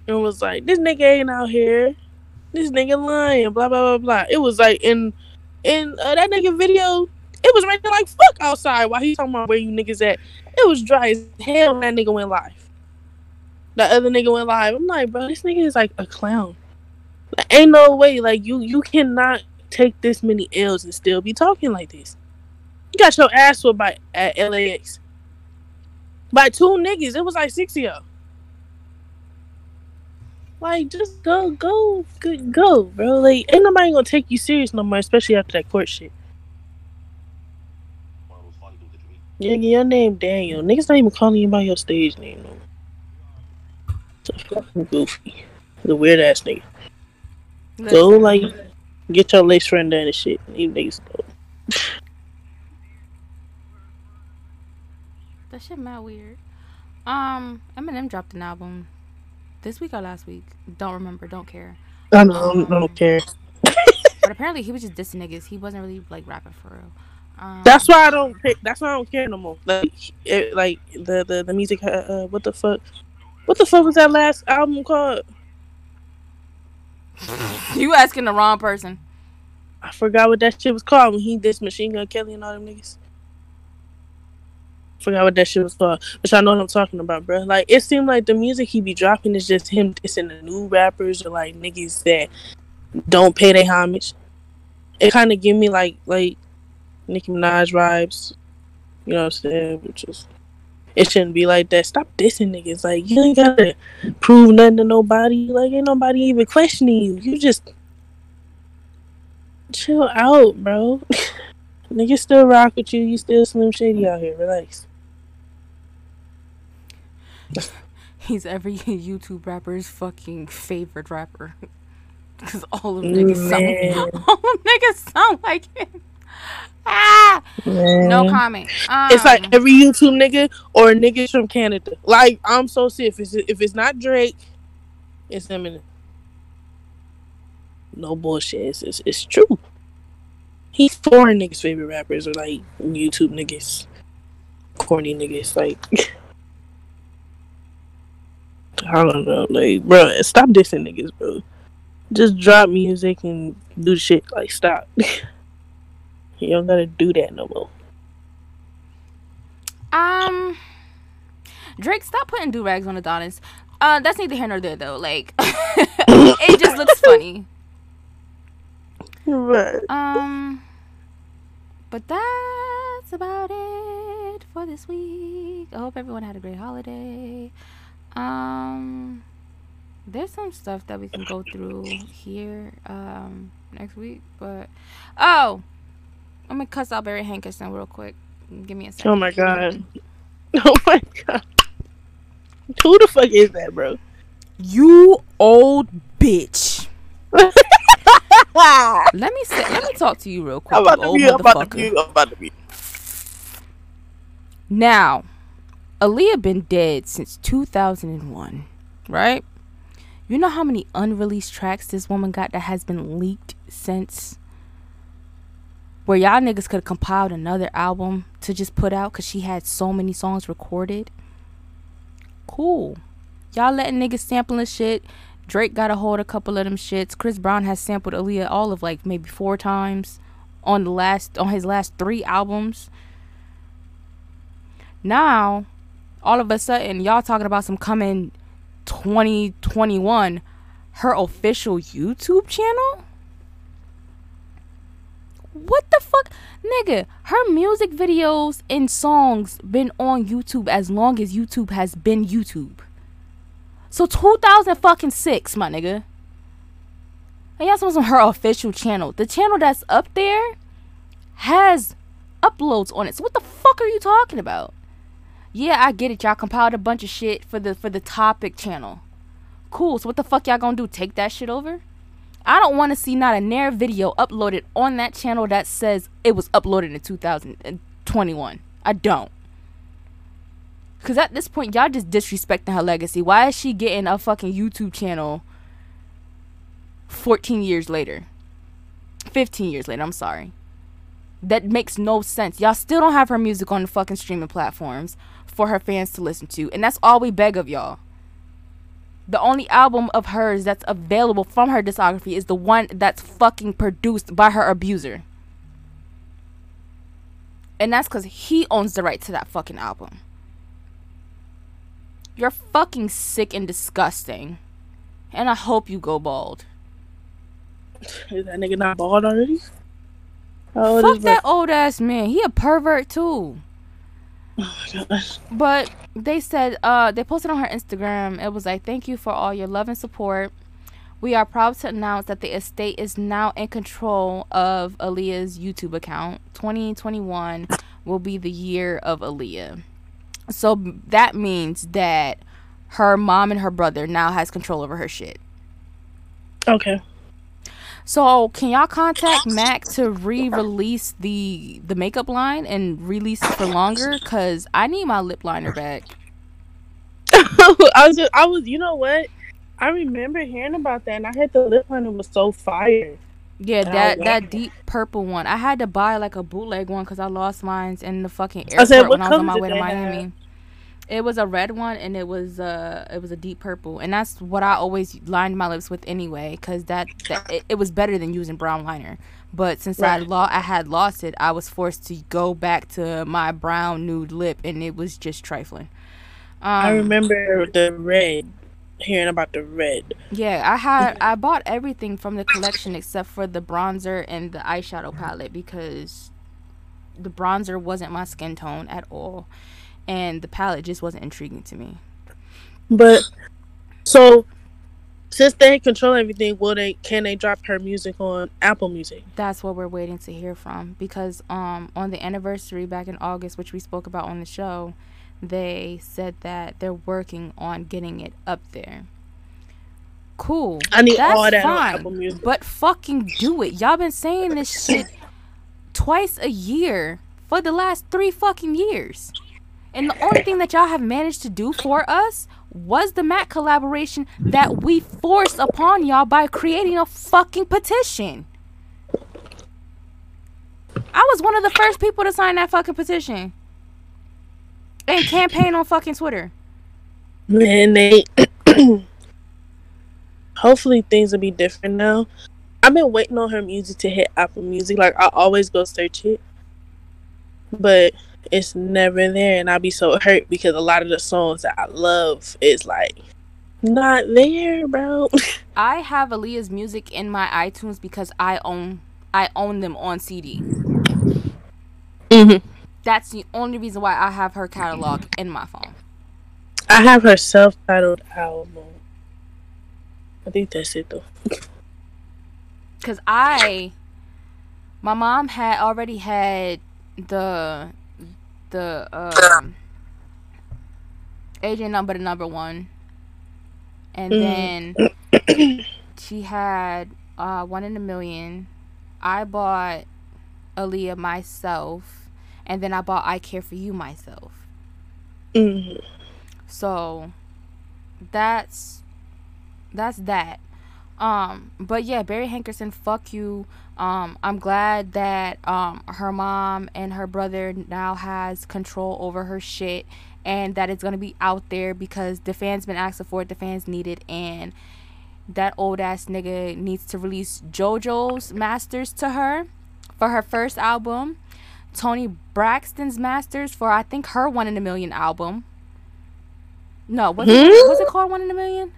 And was like, this nigga ain't out here. This nigga lying. Blah, blah, blah, blah. It was like in, in uh, that nigga video it was raining like fuck outside while he talking about where you niggas at. It was dry as hell that nigga went live. That other nigga went live. I'm like, bro, this nigga is like a clown. Ain't no way. Like you you cannot take this many L's and still be talking like this. You got your ass whooped by at LAX. By two niggas. It was like six of y'all. Like, just go, go, go, go, bro. Like, ain't nobody gonna take you serious no more, especially after that court shit. Nigga, your name Daniel. Niggas not even calling you by your stage name no. So fucking goofy. The weird ass nigga. Go like get your lace friend done and shit. You niggas go. (laughs) that shit mad weird. Um, Eminem dropped an album this week or last week. Don't remember. Don't care. I don't, um, I don't care. (laughs) but apparently he was just dissing niggas. He wasn't really like rapping for real. Um, that's why I don't. That's why I don't care no more. Like, it, like the the the music. Uh, uh, what the fuck? What the fuck was that last album called? (laughs) you asking the wrong person. I forgot what that shit was called when he did Machine Gun Kelly and all them niggas. Forgot what that shit was called, but I know what I'm talking about, bro. Like it seemed like the music he be dropping is just him dissing the new rappers or like niggas that don't pay their homage. It kind of give me like like Nicki Minaj vibes. You know what I'm saying? Which is it shouldn't be like that. Stop dissing niggas. Like you ain't gotta prove nothing to nobody. Like ain't nobody even questioning you. You just chill out, bro. (laughs) Niggas still rock with you. You still Slim Shady out here. Relax. (laughs) He's every YouTube rapper's fucking favorite rapper. (laughs) Because all of them niggas sound, all them niggas sound like him. Ah, no comment. Um, It's like every YouTube nigga or niggas from Canada. Like I'm so sick. If it's, if it's not Drake, it's Eminem. No bullshit. It's, it's, it's true. He's foreign niggas' favorite rappers are like YouTube niggas, corny niggas. Like (laughs) I don't know, like bro, stop dissing niggas, bro. Just drop music and do shit. Like stop. (laughs) you don't gotta do that no more. Um, Drake, stop putting do rags on Adonis. Uh, that's neither here nor there though. Like, (laughs) it just looks funny. (laughs) Right. Um, but that's about it for this week. I hope everyone had a great holiday. Um, there's some stuff that we can go through here um next week, but oh, I'm gonna cuss out Barry Hankerson real quick. Give me a second. Oh my god. (laughs) Oh my god. Who the fuck is that, bro? You old bitch. (laughs) Let me say, let me talk to you real quick, I'm you about to be. I'm about to be. I'm about to be. Now, Aaliyah been dead since 2001, right? You know how many unreleased tracks this woman got that has been leaked since? Where y'all niggas could have compiled another album to just put out because she had so many songs recorded. Cool. Y'all letting niggas sampling shit. Drake got a hold of a couple of them shits. Chris Brown has sampled Aaliyah all of like maybe four times on the last on his last three albums. Now, all of a sudden, y'all talking about some coming 2021, her official YouTube channel? What the fuck? Nigga, her music videos and songs been on YouTube as long as YouTube has been YouTube. So 2006, my nigga. And y'all supposed on her official channel. The channel that's up there has uploads on it. So what the fuck are you talking about? Yeah, I get it. Y'all compiled a bunch of shit for the for the topic channel. Cool. So what the fuck y'all gonna do? Take that shit over? I don't want to see not a Nair video uploaded on that channel that says it was uploaded in 2021. I don't. Cause at this point, y'all just disrespecting her legacy. Why is she getting a fucking YouTube channel 14 years later? 15 years later, I'm sorry. That makes no sense. Y'all still don't have her music on the fucking streaming platforms for her fans to listen to. And that's all we beg of y'all. The only album of hers that's available from her discography is the one that's fucking produced by her abuser. And that's because he owns the right to that fucking album. You're fucking sick and disgusting. And I hope you go bald. Is that nigga not bald already? Fuck that old ass man. He a pervert too. But they said uh they posted on her Instagram. It was like, "Thank you for all your love and support. We are proud to announce that the estate is now in control of Aaliyah's YouTube account. 2021 will be the year of Aaliyah. So that means that her mom and her brother now has control over her shit. Okay. So can y'all contact Mac to re-release the the makeup line and release it for longer? Cause I need my lip liner back. (laughs) I was just, I was, you know what? I remember hearing about that, and I had the lip liner was so fire. Yeah, Oh, that that deep purple one. I had to buy like a bootleg one because I lost mine in the fucking I airport said, when I was on my way to Miami. have? It was a red one and it was uh it was a deep purple and that's what I always lined my lips with anyway because that, that it, it was better than using brown liner. But since I Right. lo- I had lost it, I was forced to go back to my brown nude lip and it was just trifling. Um, I remember the red, hearing about the red. Yeah, I had I bought everything from the collection except for the bronzer and the eyeshadow palette because the bronzer wasn't my skin tone at all, and the palette just wasn't intriguing to me. But so Since they control everything, will they can they drop her music on Apple Music? That's what we're waiting to hear from because um on the anniversary back in August, which we spoke about on the show, they said that they're working on getting it up there. Cool. I need That's all that on Apple Music. But fucking do it. Y'all been saying this (laughs) shit twice a year for the last three fucking years. And the only thing that y'all have managed to do for us was the Mac collaboration that we forced upon y'all by creating a fucking petition. I was one of the first people to sign that fucking petition. And campaign on fucking Twitter. Man, they (clears throat) hopefully things will be different now. I've been waiting on her music to hit Apple Music. Like I always go search it, but it's never there, and I be so hurt because a lot of the songs that I love is like not there, bro. (laughs) I have Aaliyah's music in my iTunes because I own I own them on CD. Mhm. That's the only reason why I have her catalog in my phone. I have her self-titled album. I think that's it though. (laughs) Cause I, my mom had already had the, the um, agent number the number one, and Mm. then she had uh one in a million. I bought Aaliyah myself, and then I bought I Care for You myself. Mhm. So that's that's that. Um, but yeah, Barry Hankerson, fuck you. Um, I'm glad that um her mom and her brother now has control over her shit and that it's gonna be out there because the fans been asking for it, the fans need it, and that old ass nigga needs to release JoJo's masters to her for her first album. Toni Braxton's masters for I think her one in a million album. No, it Hmm? was it called One in a Million?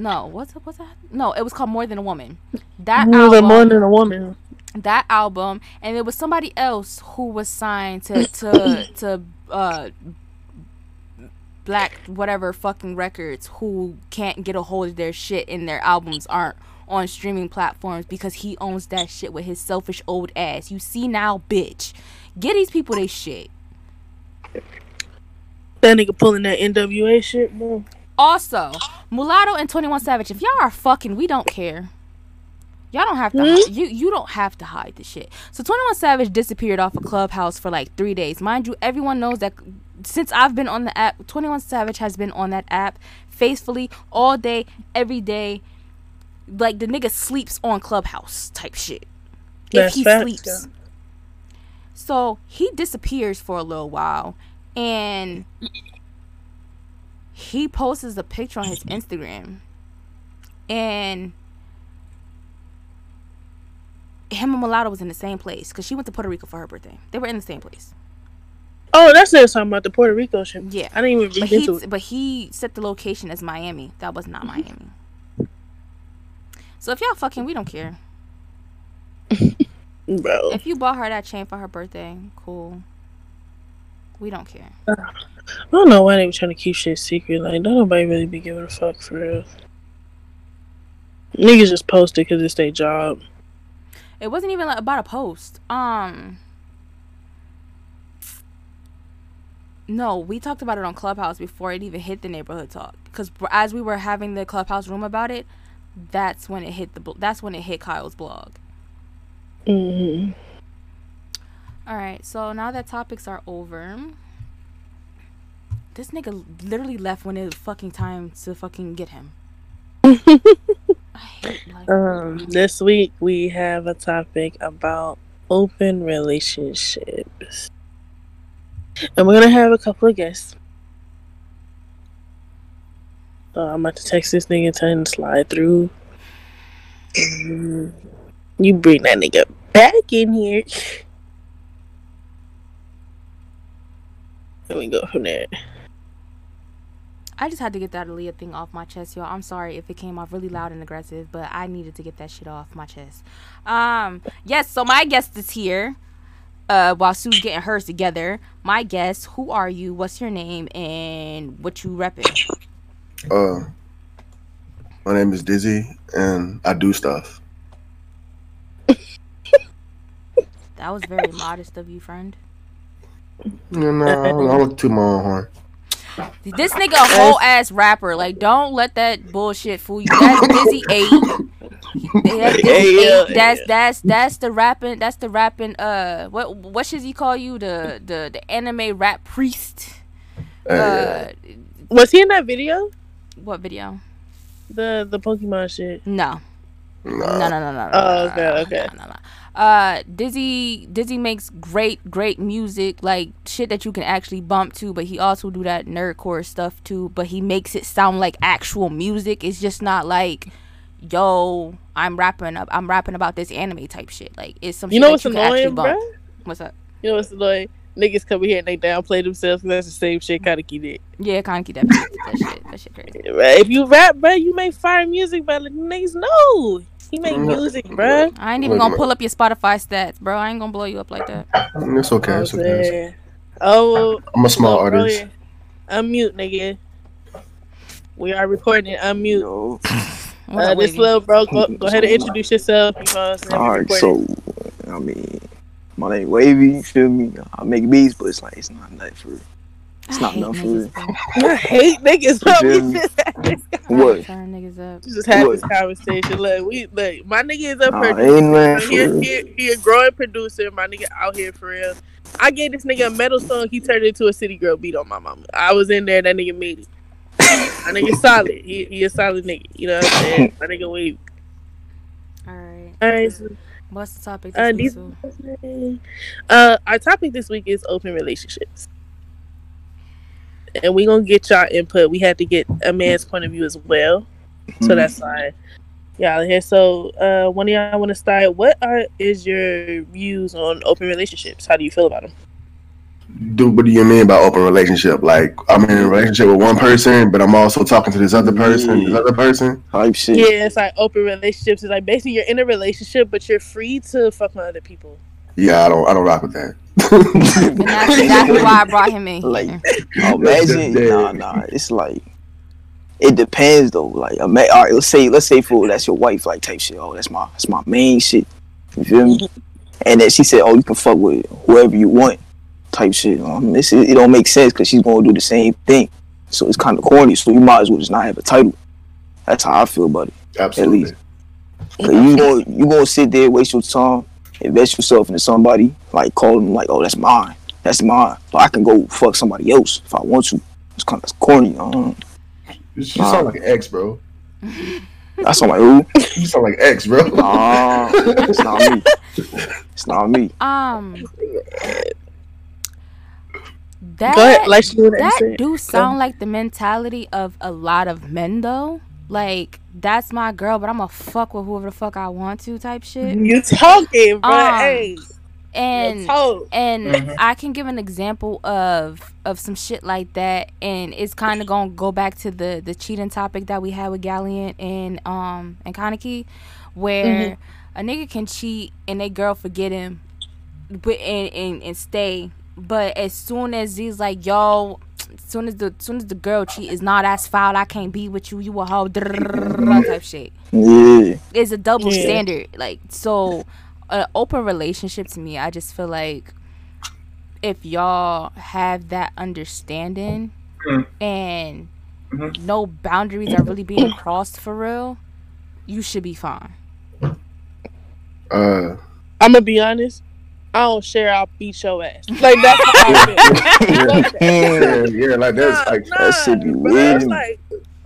No, what's it? What's that? No, it was called More Than a Woman. That More than album, more than a woman. that album, and it was somebody else who was signed to to (coughs) to uh black whatever fucking records who can't get a hold of their shit and their albums aren't on streaming platforms because he owns that shit with his selfish old ass. You see now, bitch. Get these people they shit. That nigga pulling that NWA shit, bro. Also, Mulatto and 21 Savage, if y'all are fucking, we don't care. Y'all don't have to Hmm? you you don't have to hide the shit. So 21 Savage disappeared off a clubhouse for like 3 days. Mind you, everyone knows that since I've been on the app, 21 Savage has been on that app faithfully all day, every day. Like the nigga sleeps on clubhouse type shit. If he facts, sleeps. yeah. So he disappears for a little while and he posts a picture on his Instagram and him and Mulatto was in the same place because she went to Puerto Rico for her birthday. They were in the same place. Oh, that's it. Talking about the Puerto Rico shit. Yeah. I didn't even read into it. but he set the location as Miami. That was not mm-hmm. Miami. So if y'all fucking, we don't care. (laughs) Bro, If you bought her that chain for her birthday, cool. We don't care. I don't know why they were trying to keep shit secret. Like, don't nobody really be giving a fuck for real. Niggas just post it because it's their job. It wasn't even like about a post. Um No, we talked about it on Clubhouse before it even hit the neighborhood talk cuz as we were having the Clubhouse room about it, that's when it hit the that's when it hit Kyle's blog. Mm hmm All right, so now that topics are over, this nigga literally left when it was fucking time to fucking get him. (laughs) I hate like Um, this week we have a topic about open relationships, and we're gonna have a couple of guests. Uh, I'm about to text this nigga, tell him to slide through. Mm, you bring that nigga back in here, and we go from there. I just had to get that Aaliyah thing off my chest, y'all. I'm sorry if it came off really loud and aggressive, but I needed to get that shit off my chest. Um, yes, so my guest is here. Uh, while Sue's getting hers together, my guest, who are you? What's your name and what you repping? Uh, My name is Dizzy, and I do stuff. That was very modest of you, friend. You know, I look to my own horn. This nigga a whole ass rapper. Like, don't let that bullshit fool you. That's Dizzy (laughs) Eight. That's Dizzy Hey, yeah, Eight. That's yeah. that's that's the rapping. That's the rapping. Uh, what what should he call you? The the the anime rap priest. Hey, Uh, Was he in that video? what video? The the Pokemon shit. No. nah. No, no, no, no, no. Oh, no, okay, no, okay. No, no, no. Uh, Dizzy, Dizzy makes great, great music, like shit that you can actually bump to. But he also do that nerdcore stuff too. But he makes it sound like actual music. It's just not like, yo, I'm rapping up, I'm rapping about this anime type shit. Like it's some. You know what's you annoying, bro? What's up? You know what's annoying? Niggas come here and they downplay themselves 'cause that's the same shit Kaneki did. Yeah, Kaneki, that, that shit, that shit crazy. Right? If you rap, bro, you make fire music, but niggas know he make Mm. music, bro. I ain't even Wait gonna pull up your Spotify stats, bro. I ain't gonna blow you up like that. It's okay. It's okay. Oh, I'm a small bro, artist. yeah. Unmute, nigga. We are recording. Unmute. Yo. What Uh, up, this little bro, go, go ahead and introduce yourself. You know what I'm saying? We All right, so I mean, my name Wavy. You feel me? I make beats, but it's like it's not nothing for real. It's I not hate enough for niggas, (laughs) I hate niggas. bro. feel We just had this, What? Turn niggas up. we just had What? this conversation. Look, we look. My nigga is a Nah, producer. ain't nothing for He, real. he, he a growing producer. My nigga out here for real. I gave this nigga a metal song. He turned it into a city girl beat on my mama. I was in there. That nigga made it. My nigga (laughs) solid. He, he a solid nigga. You know what I'm saying? My nigga wave. All right. All right. So, What's the topic Uh, this week? these- Sue? uh, our topic this week is open relationships, and we're gonna get y'all input. We had to get a man's point of view as well, Mm-hmm. so that's why y'all are here. So, uh, one of y'all want to start? What are is your views on open relationships? How do you feel about them? Do what do you mean by open relationship? Like I'm in a relationship with one person, but I'm also talking to this other person, this other person. Type shit. Yeah, it's like open relationships. It's like basically you're in a relationship, but you're free to fuck with other people. Yeah, I don't I don't rock with that. And that's exactly (laughs) why I brought him in. Like, oh, imagine, nah, nah. It's like it depends though. Like, ima- all right, let's say, let's say, for that's your wife, like type shit. Oh, that's my, that's my main shit. You feel me? And then she said, oh, you can fuck with whoever you want, type shit. Um, this it don't make sense because she's gonna do the same thing. So it's kind of corny. So you might as well just not have a title. That's how I feel about it. Absolutely. least. Cause you gonna you gonna sit there, waste your time, invest yourself into somebody, like call them like, oh, that's mine, that's mine. So I can go fuck somebody else if I want to. It's kind of corny. Um, You sound like an ex, bro. (laughs) I sound like who? You sound like ex, bro. Nah, it's not me. It's not me. Um, that ahead, like that do sound like the mentality of a lot of men though. Like that's my girl, but I'm gonna fuck with whoever the fuck I want to type shit. You talking, bro? Um, hey, And you talk. and Mhm. I can give an example of of some shit like that, and it's kind of gonna go back to the the cheating topic that we had with Galliant and um and Kaneki, where a nigga can cheat and they girl forget him, but and and, and stay, but as soon as he's like yo. As soon as the soon as the girl cheat is not as foul, I can't be with you. You a hoe, type shit Yeah, is a double Yeah. standard. Like so, an open relationship to me, I just feel like if y'all have that understanding and Mhm. no boundaries are really being crossed for real, you should be fine. Uh, I'm gonna be honest. I don't share. I'll beat your ass. Like that's how I feel. Fuck that. yeah, yeah, like that's Nah, like nah, that shit be weird. like,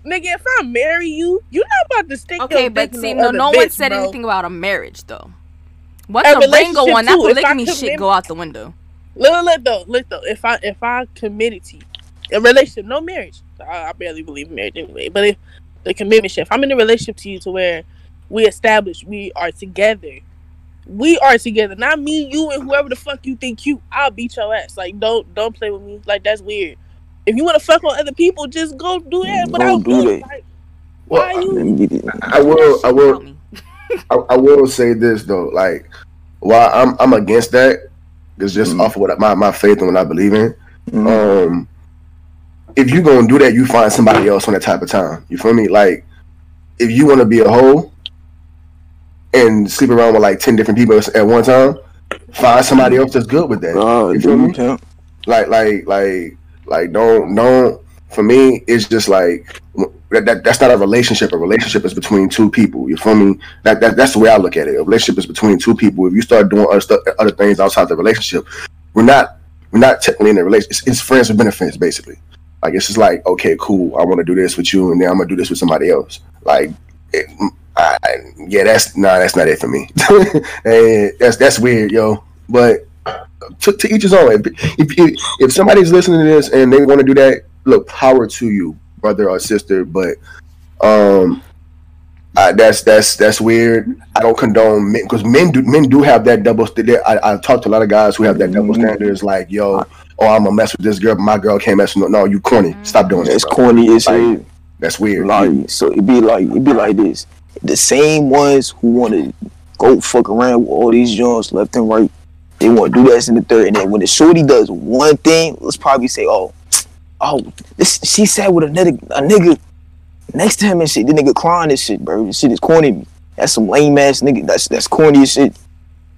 nigga, if I marry you, you're not about to stick with me. Okay, your but dick in see, no, no, bitch, one said bro. anything about a marriage though. Once A the ring go relationship on, that too, if I polygamy shit commit- go out the window. Look, look though, look though. If I if I committed to you, a relationship, no marriage. I, I barely believe in marriage anyway. But if the commitment shit, if I'm in a relationship to you to where we establish we are together, we are together. Not me, you, and whoever the fuck you think you. I'll beat your ass. Like don't don't play with me. Like that's weird. If you want to fuck on other people, just go do that. But Go I'll do do it. that. Like, well, why you? let me get it. I will, I will, (laughs) I, I will say this though, like, while I'm I'm against that, it's just Mhm. off of what my my faith and what I believe in. Mhm. Um, if you gonna do that, you find somebody else on that type of time. You feel me? Like, if you want to be a hoe and sleep around with like ten different people at one time, find somebody else that's good with that. Uh, you feel me? Like, like, like, like, don't, don't. For me, it's just like that, that. That's not a relationship. A relationship is between two people. You feel me? That, that that's the way I look at it. A relationship is between two people. If you start doing other stuff, other things outside the relationship, we're not we're not technically in a relationship. It's, it's friends with benefits, basically. Like it's just like, okay, cool. I want to do this with you, and then I'm gonna do this with somebody else. Like, it, I, yeah, that's nah, that's not it for me. (laughs) that's that's weird, yo. But to, to each his own. If, if if somebody's listening to this and they want to do that, look, power to you, brother or sister. But um, I, that's that's that's weird. I don't condone men because men do men do have that double. standard. I I talked to a lot of guys who have that double Mhm. standards. Like, yo, oh, I'm gonna mess with this girl, but my girl can't mess with. No, no you corny. Stop doing that. That's bro. corny as Like. That's weird. Like, so it be like it be like this. The same ones who want to go fuck around with all these joints left and right, they want to do that in the third. And then when the shorty does one thing, let's probably say, oh, (tsk) oh, this she sat with another a nigga next to him and shit. The nigga crying this shit, bro. This shit is corny. That's some lame ass nigga. That's that's corny as shit.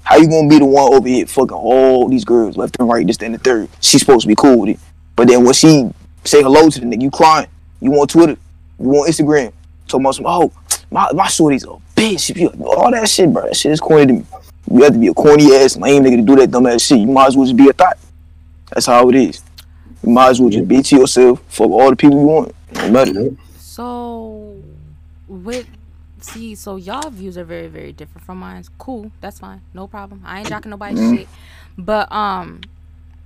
How you gonna be the one over here fucking all these girls left and right, this and the third? She's supposed to be cool with it. But then when she say hello to the nigga, you crying. You on Twitter, you on Instagram, talking about some, oh, my, my shorty's a bitch. You- All that shit, bro. That shit is corny to me. You have to be a corny ass lame nigga to do that dumb ass shit. You might as well just be a thought. That's how it is. You might as well just be to yourself for all the people you want. No matter. So, with see, so y'all views are very, very different from mine. Cool, that's fine, no problem. I ain't jocking nobody's shit. But um,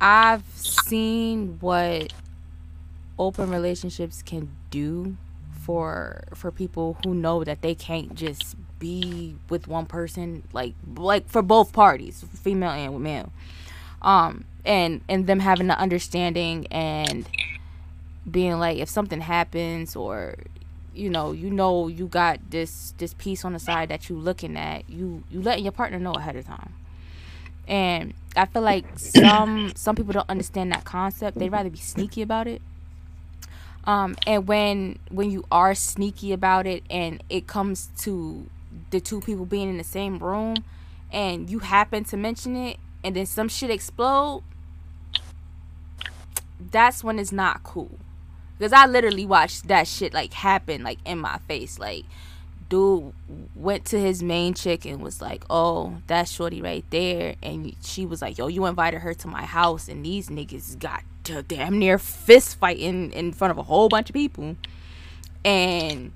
I've seen what open relationships can do for for people who know that they can't just be with one person, like like for both parties, female and male. Um, and and them having the understanding and being like if something happens or you know you know you got this this piece on the side that you looking at you you letting your partner know ahead of time. And i feel like some some people don't understand that concept. They'd rather be sneaky about it um and when when you are sneaky about it and it comes to the two people being in the same room and you happen to mention it and then some shit explode that's when it's not cool because I literally watched that shit like happen like in my face. Like, dude went to his main chick and was like, "Oh, that's shorty right there," and she was like, "Yo, you invited her to my house, and these niggas got to damn near fist fighting in front of a whole bunch of people," and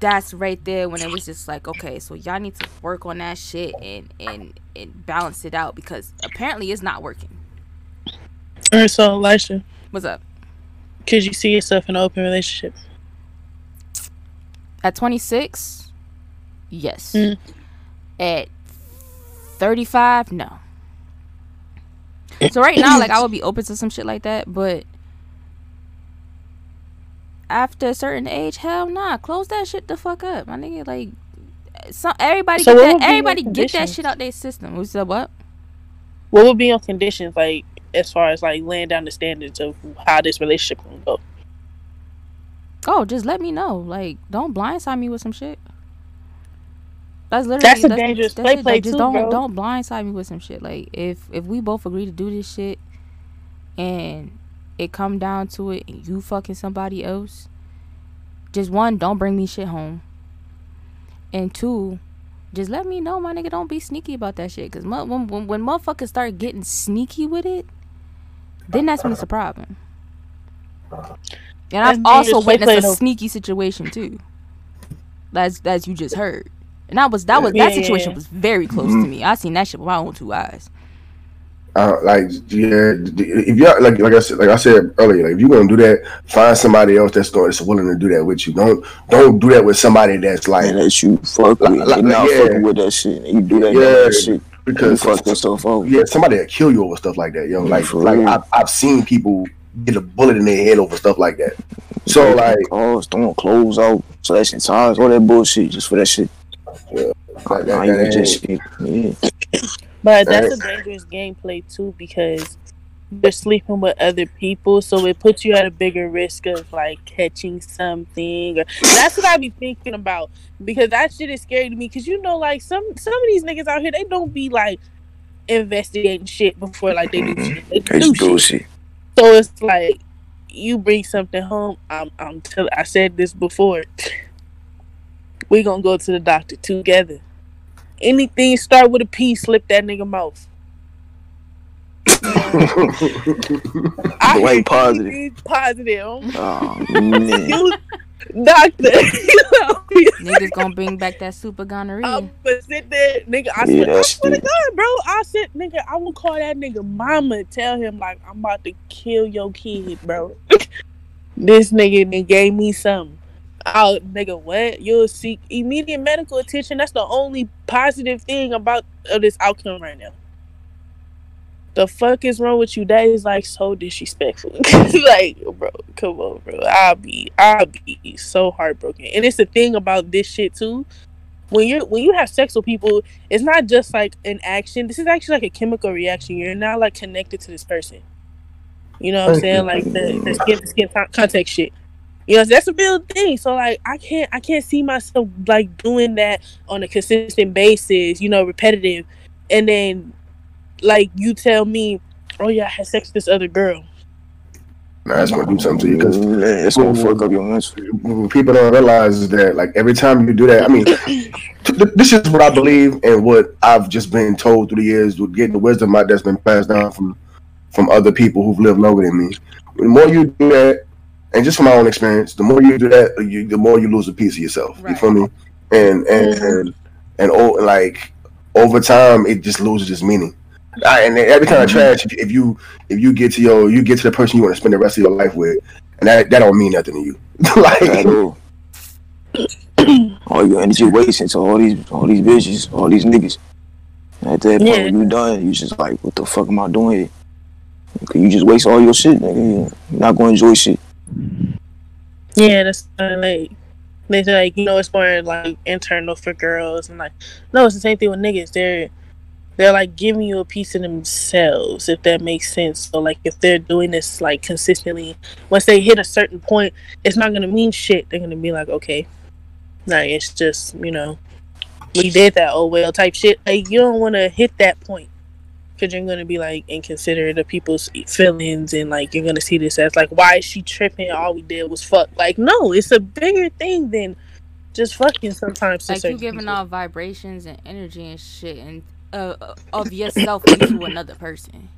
that's right there when it was just like, okay, so y'all need to work on that shit and and and balance it out because apparently it's not working. All right, so Elisha, What's up? could you see yourself in an open relationship? At 26, yes. Mm. At 35, no. So right now, like I would be open to some shit like that, but after a certain age, hell nah, close that shit the fuck up, my nigga. Like, some everybody So get that, would be your everybody get that shit out their system. We said what? What would be your conditions like as far as like laying down the standards of how this relationship can go? Oh, just let me know. Like, don't blindside me with some shit. That's literally That's a dangerous play it. play Like, just too, don't bro. don't blindside me with some shit. Like, if if we both agree to do this shit, and it come down to it, and you fucking somebody else, just one, don't bring me shit home, and two, just let me know, my nigga. Don't be sneaky about that shit. Cause when when, when motherfuckers start getting sneaky with it, then that's when it's a problem. And I've also witnessed a sneaky situation too. That's that's you just heard. And that was that was Yeah, that yeah, situation yeah. was very close to me. I seen that shit with my own two eyes. Uh, like yeah, if y'all like like I said like I said earlier, like if you're gonna do that, find somebody else that's going that's willing to do that with you. Don't don't do that with somebody that's like And that you fuck Like- with. like- They not yeah. fucking with that shit. You do that, Yeah, yeah, shit. You because fuck yourself up. yeah, somebody that kill you over stuff like that, yo. Like For like. I've, I've seen people get a bullet in their head over stuff like that. So like cars, throwing clothes out, slashing tires, all that bullshit just for that shit. That, that, Nah, that just shit. Yeah. But that's a Right. dangerous gameplay too because you're sleeping with other people, so it puts you at a bigger risk of like catching something. Or, that's what I be thinking about because that shit is scary to me. Because you know, like some some of these niggas out here, they don't be like investigating shit before like they do shit. They That's do shit. bullshit. So it's like you bring something home. I'm I'm tell I said this before. We gonna go to the doctor together. Anything start with a P, slip that nigga mouth. I (laughs) The way hear positive. Positive. Oh man. (laughs) You, doctor. (laughs) Niggas gonna bring back that super gonorrhea. I'm gonna sit there, nigga. I, Yeah, swear, I that's swear to. God, bro. I said, nigga, I will call that nigga mama and tell him like I'm about to kill your kid, bro. this nigga then gave me something. Oh, nigga, what? You'll seek immediate medical attention. That's the only positive thing about of this outcome right now. The fuck is wrong with you? That is like so disrespectful. (laughs) like, bro, come on, bro. I'll be, I'll be so heartbroken. And it's the thing about this shit too. When you're when you have sex with people, it's not just like an action. This is actually like a chemical reaction. You're not like connected to this person. You know what I'm saying? Like the, the skin to skin contact shit. You know, that's a real thing. So like I can't I can't see myself like doing that on a consistent basis, you know, repetitive. And then like you tell me, Oh yeah, I had sex with this other girl. Nah, that's gonna do something to you because mm, it's gonna fuck up your mental. people don't realize that like every time you do that, I mean, th- this is what I believe and what I've just been told through the years with getting the wisdom out that's been passed down from from other people who've lived longer than me. The more you do that, and just from my own experience, the more you do that, you, the more you lose a piece of yourself. You feel me? And and mm-hmm. and, and oh, like over time, it just loses its meaning. I, and every kind of mm-hmm. trash, if, if you if you get to your you get to the person you want to spend the rest of your life with, and that that don't mean nothing to you. (laughs) like At all. all your energy wasting to all these all these bitches, all these niggas. At that point Yeah. when you done, you just like, what the fuck am I doing here? Cause you just waste all your shit, nigga. You're not gonna enjoy shit. Yeah, that's like they say like you know it's more like internal for girls and like no, it's the same thing with niggas. They're they're like giving you a piece of themselves if that makes sense. So like if they're doing this like consistently, once they hit a certain point, it's not gonna mean shit. They're gonna be like, okay, like it's just you know we did that oh well type shit. Like you don't want to hit that point. Cause you're gonna be like inconsiderate of people's feelings and like you're gonna see this as like why is she tripping? All we did was fuck. Like no, it's a bigger thing than just fucking. Sometimes like you certain giving people. off vibrations and energy and shit and uh, of yourself into another person.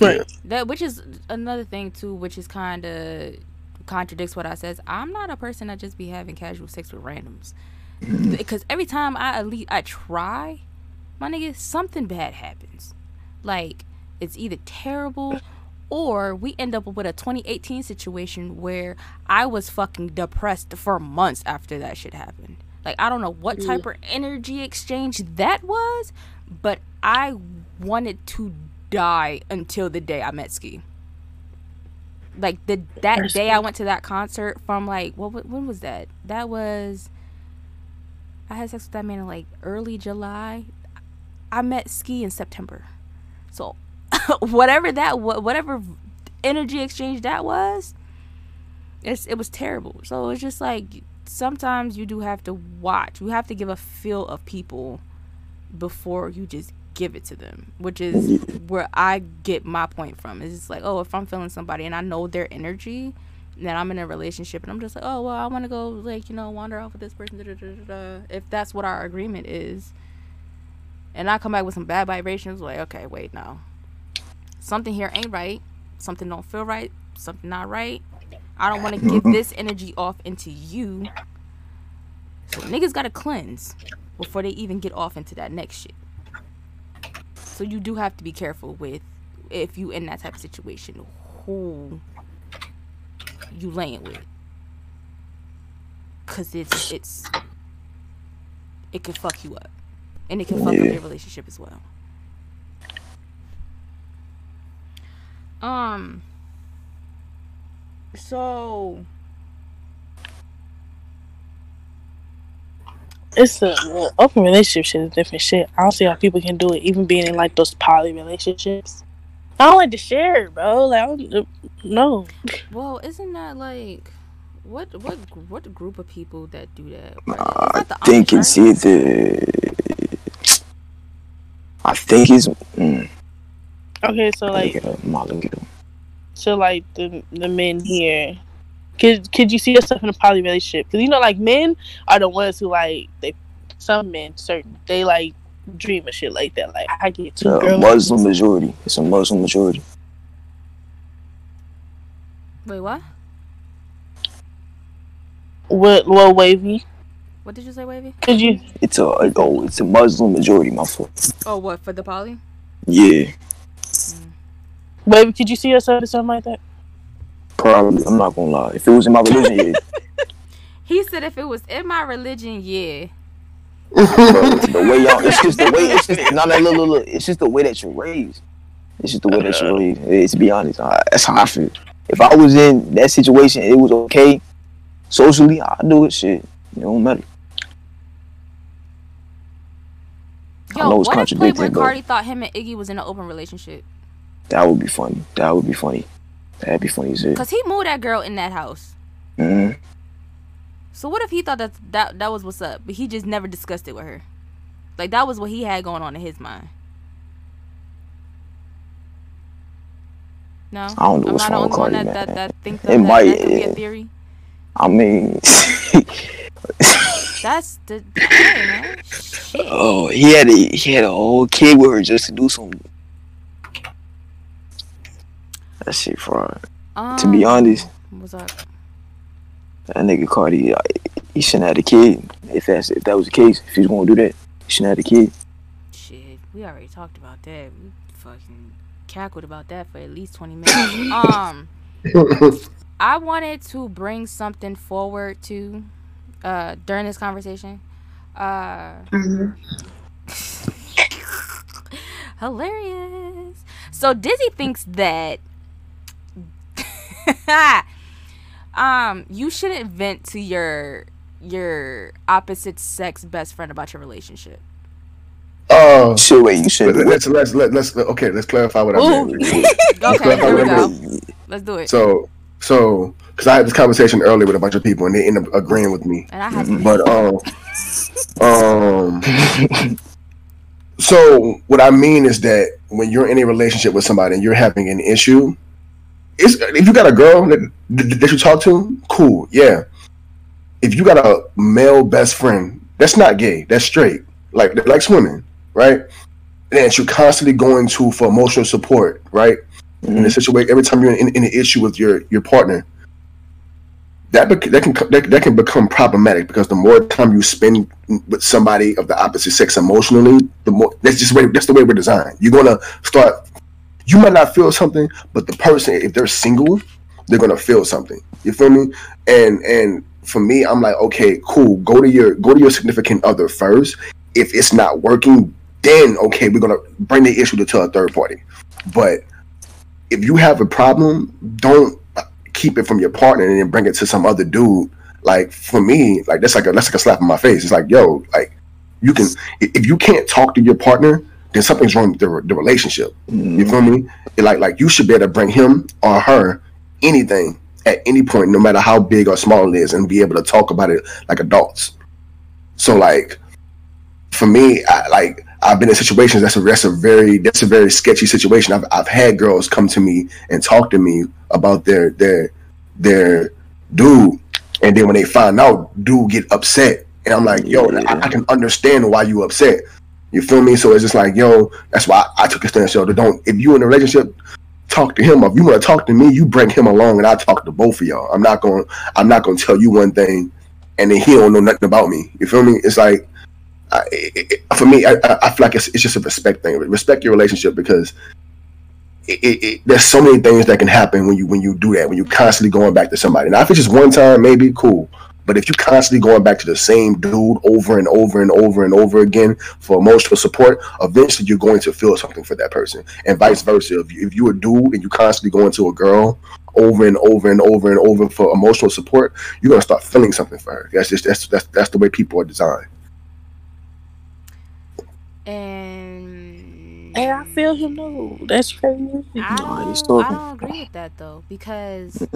Right. That which is another thing too, which is kind of contradicts what I says. I'm not a person that just be having casual sex with randoms. Because every time I at least I try, my nigga, something bad happens. Like it's either terrible or we end up with a 2018 situation where I was fucking depressed for months after that shit happened. Like I don't know what type of energy exchange that was, but I wanted to die until the day I met Ski. Like the that day I went to that concert from like what when was that? That was I had sex with that man in like early July. I met Ski in September. So (laughs) whatever that whatever energy exchange that was, it's it was terrible. So it's just like sometimes you do have to watch. You have to give a feel of people before you just give it to them, which is where I get my point from. It's like, oh, if I'm feeling somebody and I know their energy, then I'm in a relationship and I'm just like, oh, well, I want to go, like, you know, wander off with this person. Da, da, da, if that's what our agreement is. And I come back with some bad vibrations, like, okay, wait, no. Something here ain't right. Something don't feel right. Something not right. I don't want to give mm-hmm. this energy off into you. So niggas gotta cleanse before they even get off into that next shit. So you do have to be careful with if you in that type of situation who you laying with. Cause it's it's it can fuck you up. And it can fuck up Yeah. your relationship as well. Um so It's a uh, open relationship shit is different shit. I don't see how people can do it, even being in like those poly relationships. I don't like to share, bro. Like, I don't, no. Well, isn't that like what what what group of people that do that? Is I that the think it's either. I think it's. Mm, Okay, so like, look it up, Ma, look it up. so like the the men here, could could you see yourself in a poly relationship? Because you know, like men are the ones who like they. Some men, certain they like dream of shit like that. Like I get two It's a girls. Muslim majority. It's a Muslim majority. Wait, what? What? Well, wavy. What did you say, Wavy? Did you? It's a oh, it's a Muslim majority. My fault. Oh, what for the poly? Yeah, hmm. Wavy, could you see yourself in something like that? probably. I'm not gonna lie. If it was in my religion, yeah. (laughs) He said if it was in my religion, yeah. But the way y'all, it's just the way. It's just (laughs) not like look, look, look. It's just the way that you're raised. It's just the way that you're uh. raised. It's to be honest, I, that's how I feel. If I was in that situation, it was okay. Socially, I do it. Shit, it don't matter. I Yo, know it's what if contradicting, Playboi but- Carti thought him and Iggy was in an open relationship? That would be funny. That would be funny. That'd be funny as shit. Cause he moved that girl in that house. Mm. So what if he thought that that that was what's up, but he just never discussed it with her? Like that was what he had going on in his mind. No, I don't know I'm what's not the wrong only with one Carti, that, that man. that think It that, that, might, that could be a theory. I mean, (laughs) That's the hey, man. Shit. oh, he had a he had a whole kid with her just to do some. That shit fraud. to be Um, honest, what's up? that nigga Carti, uh, he shouldn't have a kid. If that's if that was the case, if he's gonna do that, he shouldn't have a kid. Shit, we already talked about that. We fucking cackled about that for at least twenty minutes. (laughs) um. I wanted to bring something forward to uh during this conversation. Uh (laughs) hilarious. So Dizzy thinks that (laughs) um you shouldn't vent to your your opposite sex best friend about your relationship. Uh, Shit, wait, you should. let's let's let's let's okay. Let's clarify what I Ooh. meant. (laughs) Okay, here we go. Wait, Let's do it. So so because I had this conversation earlier with a bunch of people and they ended up agreeing with me. And I had to But um um (laughs) so what I mean is that when you're in a relationship with somebody and you're having an issue, it's if you got a girl that, that you talk to, cool, yeah. If you got a male best friend, that's not gay, that's straight. Like like swimming, right? And you're constantly going to for emotional support, right? In a situation every time you're in, in an issue with your your partner that bec- that can that, that can become problematic because the more time you spend with somebody of the opposite sex emotionally the more that's just the way that's the way we're designed. You're gonna start you might not feel something but the person if they're single they're gonna feel something. You feel me? And and for me i'm like okay cool go to your go to your significant other first. If it's not working then okay we're gonna bring the issue to a third party. But if you have a problem, don't keep it from your partner and then bring it to some other dude. Like for me, like that's like a that's like a slap in my face. It's like, yo, like you can if you can't talk to your partner, then something's wrong with the, the relationship. You mm-hmm. feel me? It like like you should be able to bring him or her anything at any point, no matter how big or small it is, and be able to talk about it like adults. So like for me, I like I've been in situations that's a that's a very that's a very sketchy situation. I've I've had girls come to me and talk to me about their their their dude, and then when they find out, dude get upset, and I'm like, yo, I, I can understand why you upset. You feel me? So it's just like, yo, that's why I, I took a stance. Yo, don't if you in a relationship, talk to him. If you want to talk to me, you bring him along, and I talk to both of y'all. I'm not going. I'm not going to tell you one thing, and then he don't know nothing about me. You feel me? It's like It, for me, I, I feel like it's, it's just a respect thing. Respect your relationship because it, it, it, there's so many things that can happen when you when you do that. When you're constantly going back to somebody. Now, if it's just one time, maybe cool. But if you're constantly going back to the same dude over and over and over and over again for emotional support, eventually you're going to feel something for that person, and vice versa. If you, if you a dude and you're constantly going to a girl over and over and over and over for emotional support, you're gonna start feeling something for her. That's just that's that's that's the way people are designed. And And I feel him though. That's crazy. I don't, I don't agree with that though because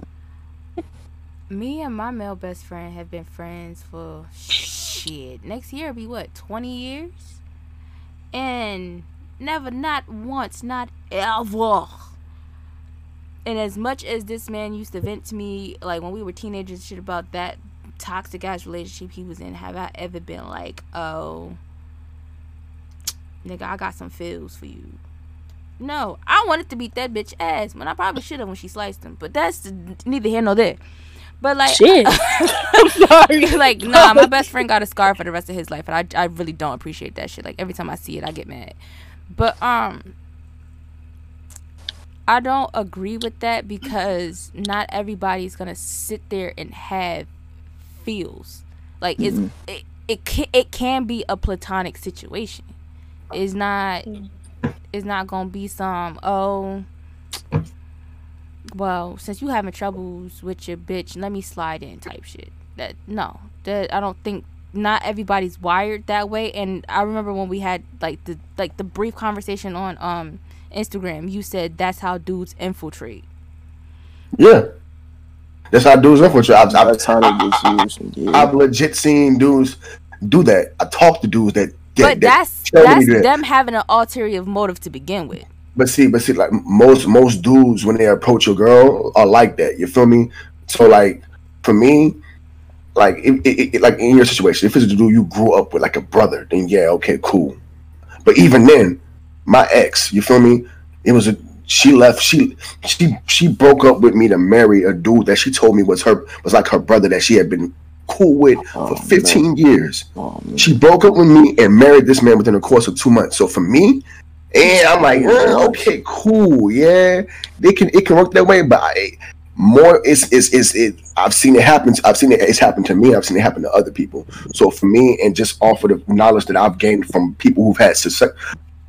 me and my male best friend have been friends for shit. Next year will be what twenty years, and never, not once, not ever. And as much as this man used to vent to me, like when we were teenagers, shit about that toxic ass relationship he was in, have I ever been like, oh, nigga, I got some feels for you? No, I wanted to beat that bitch ass when I probably should have when she sliced him, but that's neither here nor there. But like, Shit. (laughs) I'm sorry. (laughs) like nah, my best friend got a scar for the rest of his life, and I I really don't appreciate that shit. Like every time I see it, I get mad. But um, I don't agree with that because not everybody's gonna sit there and have feels. Like it's it it can, it can be a platonic situation. It's not it's not gonna be some oh well since you having troubles with your bitch let me slide in type shit that no that i don't think not everybody's wired that way and i remember when we had like the like the brief conversation on um instagram you said that's how dudes infiltrate Yeah. That's how dudes infiltrate. I've, I've, That's how they get used. and Yeah. I've legit seen dudes do that. I talk to dudes that. But that that's that's that. them having an ulterior motive to begin with But see, but see, like most most dudes when they approach a girl are like that. You feel me? So like for me, like it, it, it, like in your situation, if it's a dude you grew up with like a brother, then yeah, okay, cool. But even then, my ex, you feel me? It was a she left. She she she broke up with me to marry a dude that she told me was her was like her brother that she had been cool with Oh, for 15 years. Oh. She broke up with me and married this man within the course of two months. So for me, and I'm like, okay, cool, yeah, they can it can work that way, but I, more it's it's it's it. I've seen it happen. I've seen it. It's happened to me. I've seen it happen to other people. So for me, and just off of the knowledge that I've gained from people who've had success,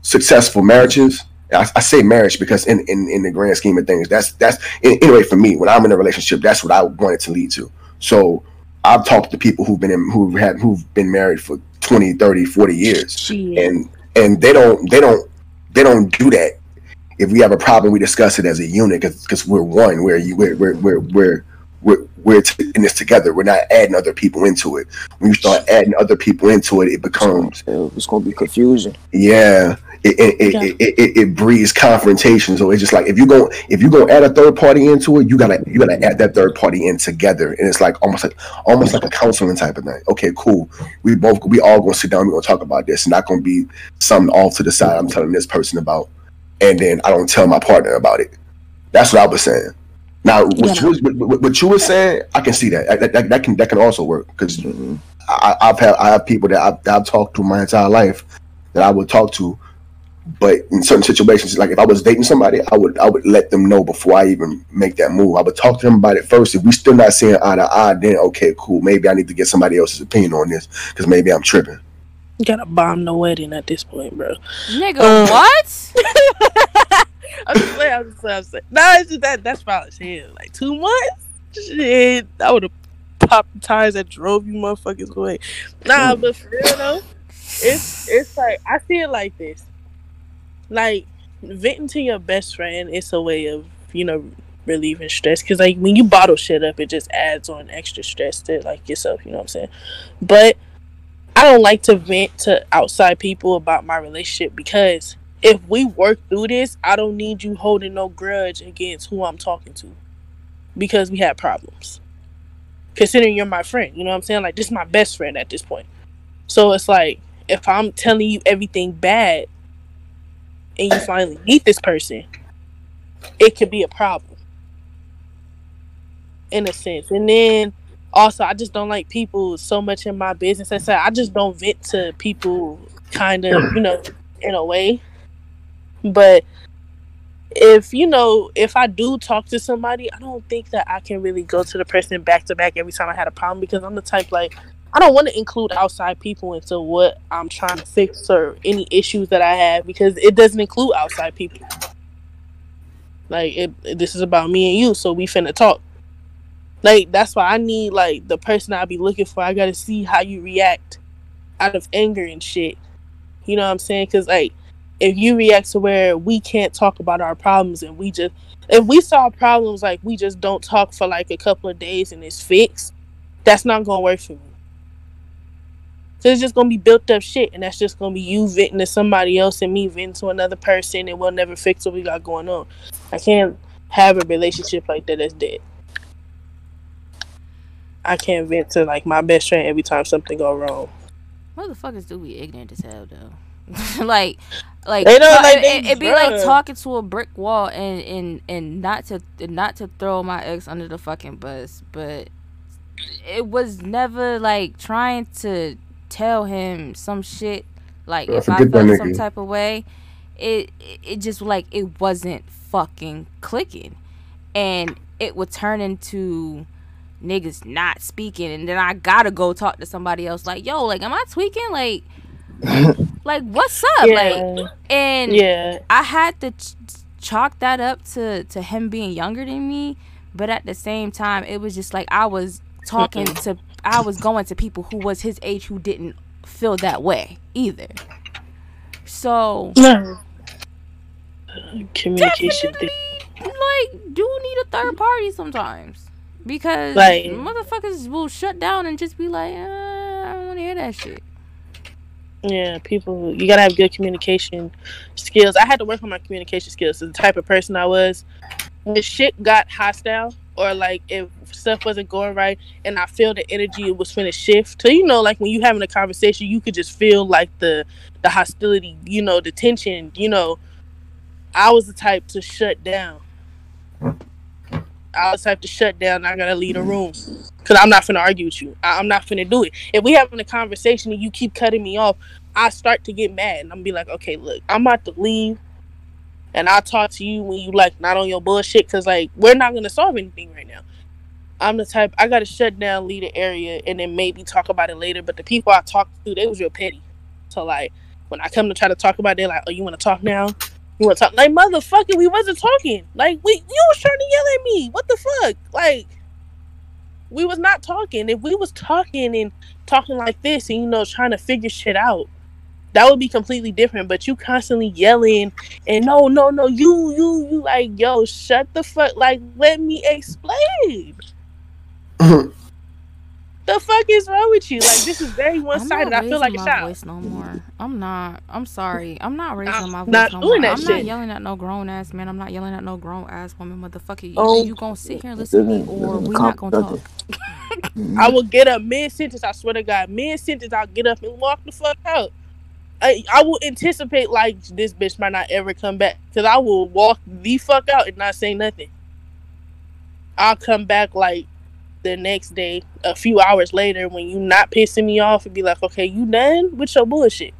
successful marriages. I, I say marriage because in, in in the grand scheme of things, that's that's in, anyway for me. When I'm in a relationship, that's what I want it to lead to. So I've talked to people who've been in, who had who've been married for 20, 30, 40 years. Shit. and and they don't they don't they don't do that. If we have a problem we discuss it as a unit because we're one we're you we're we're we're we're we're, we're t- in this together. We're not adding other people into it. When you start adding other people into it it becomes It's gonna be confusion. yeah it it, it, Yeah. it, it, it breeds confrontation. So it's just like if you go if you go add a third party into it you gotta you gotta add that third party in together. And it's like almost like almost like a counseling type of thing. Okay cool. We both we all gonna sit down we're gonna talk about this. Not gonna be something off to the side i'm telling this person about. And then i don't tell my partner about it. That's what i was saying. Now what, Yeah. you, was, what, what- what you were saying i can see that. That, that, that can that can also work. Because Mhm. I, I've had I have people that I've, that I've talked to my entire life that I would talk to, but in certain situations, like if I was dating somebody, I would I would let them know before I even make that move. I would talk to them about it first. If we still not seeing eye to eye, then okay, cool. Maybe I need to get somebody else's opinion on this because maybe I'm tripping. You gotta bomb the wedding at this point, bro. nigga Uh, what (laughs) I'm just saying, I'm just saying, I'm saying. No, it's just that that's probably shit. Like two months? Shit. I would have popped the tires that drove you motherfuckers away. Nah, but for real though, it's it's like I see it like this. Like venting to your best friend is a way of, you know, relieving stress. Cause like when you bottle shit up, it just adds on extra stress to like yourself, you know what I'm saying? But I don't like to vent to outside people about my relationship because if we work through this, I don't need you holding no grudge against who I'm talking to because we had problems. Considering you're my friend, you know what I'm saying? Like, this is my best friend at this point. So it's like, if I'm telling you everything bad and you finally meet this person, it could be a problem in a sense. And then also, I just don't like people so much in my business. I said, I just don't vent to people kind of, you know, in a way but if you know if i do talk to somebody i don't think that i can really go to the person back to back every time i had a problem because i'm the type like i don't want to include outside people into what i'm trying to fix or any issues that i have because it doesn't include outside people. Like it, this is about me and you so we finna talk. Like that's why i need like the person i'll be looking for. I gotta see how you react out of anger and shit. You know what i'm saying? Because like if you react to where we can't talk about our problems and we just if we solve problems like we just don't talk for like a couple of days and it's fixed, that's not gonna work for me. So it's just gonna be built up shit, and that's just gonna be you venting to somebody else and me venting to another person, and we'll never fix what we got going on. I can't have a relationship like that that's dead. I can't vent to like my best friend every time something go wrong. Motherfuckers do be ignorant as hell though. (laughs) like, like, They don't like it, it be like talking to a brick wall and and and not to not to throw my ex under the fucking bus, but it was never like trying to tell him some shit. Like Yeah, if I forget that felt some type of way, it it- it just like it wasn't fucking clicking, and it would turn into niggas not speaking and then I gotta go talk to somebody else like yo like am I tweaking? Like (laughs) like what's up? Like and yeah. I had to ch- chalk that up to to him being younger than me but at the same time it was just like I was talking to I was going to people who was his age who didn't feel that way either so No. Communication. thing. like do need a third party sometimes because Like- motherfuckers will shut down and just be like, uh, I don't want to hear that shit. Yeah, people. You gotta have good communication skills. I had to work on my communication skills. So the type of person I was, when shit got hostile or like if stuff wasn't going right, and I feel the energy was finna shift. So you know, like when you having a conversation, you could just feel like the the hostility. You know, the tension. You know, I was the type to shut down. I was the type to shut down. I gotta leave the room because I'm not finna argue with you. I- I'm not finna do it. If we having a conversation and you keep cutting me off, I start to get mad and I'm be like, okay, look, I'm about to leave, and I'll talk to you when you like not on your bullshit because like we're not gonna solve anything right now. I'm the type I gotta shut down, leave the area, and then maybe talk about it later. But the people I talked to, they was real petty. So like when I come to try to talk about it, they're like, oh, you want to talk now? You want to talk? Like motherfucker, we wasn't talking. Like we, you was trying to yell at me. What the fuck? Like we was not talking. If we was talking and talking like this, and you know, trying to figure shit out, that would be completely different. But you constantly yelling and no, no, no, you, you, you, like, yo, shut the fuck, like, let me explain. (laughs) The fuck is wrong with you? Like, this is very one sided. I feel like a my child. voice no more. I'm not. I'm sorry. I'm not raising my voice not no doing more. that I'm not yelling at no grown ass man. I'm not yelling at no grown ass woman, motherfucker. You, Oh. you gonna sit here and listen to me, mm-hmm. or we not gonna talk. (laughs) I will get up mid sentence. I swear to God, mid sentence, I'll get up and walk the fuck out. I, I will anticipate like this bitch might not ever come back because I will walk the fuck out and not say nothing. I'll come back like the next day, a few hours later, when you not pissing me off, and be like, "Okay, you done with your bullshit."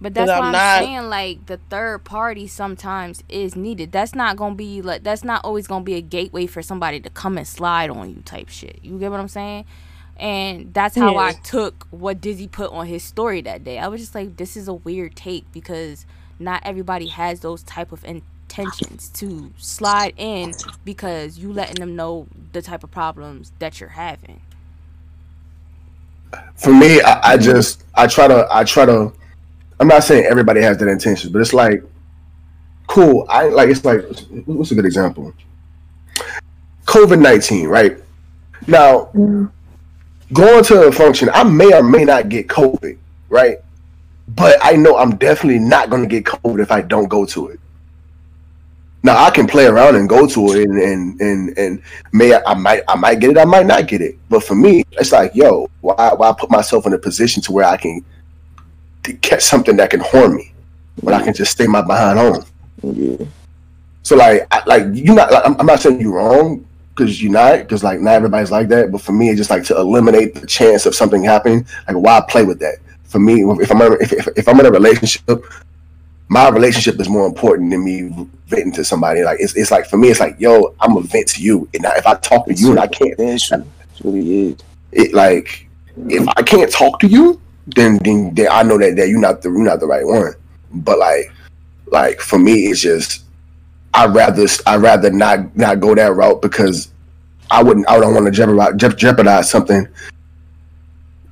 But that's why I'm I'm, not- saying like the third party sometimes is needed. That's not gonna be like that's not always gonna be a gateway for somebody to come and slide on you type shit. You get what I'm saying? And that's how I took what Dizzy put on his story that day. I was just like, this is a weird take because not everybody has those type of intentions to slide in because you letting them know the type of problems that you're having. for me, I, I just I try to I try to. I'm not saying everybody has that intention, but it's like cool. I like it's like what's a good example? COVID nineteen, right? Now, going to a function, I may or may not get COVID, right? But I know I'm definitely not going to get COVID if I don't go to it. Now I can play around and go to it, and and and, and may I might I might get it, I might not get it. But for me, it's like, yo, why why put myself in a position to where I can to catch something that can harm me, when I can just stay my behind home. Yeah. So like, I, like you not, like, I'm, I'm not saying you're wrong because you're not, because like not everybody's like that. But for me, it's just like to eliminate the chance of something happening. Like, why play with that? For me, if I'm if, if, if I'm in a relationship, my relationship is more important than me venting to somebody. Like it's, it's like for me, it's like yo, I'm a vent to you, and if I talk to you and I can't. It really is. it like if I can't talk to you, then then, then I know that, that you're not the you're not the right one. But like like for me, it's just I'd rather I'd rather not not go that route because I wouldn't I don't want to jeopardize jeopardize something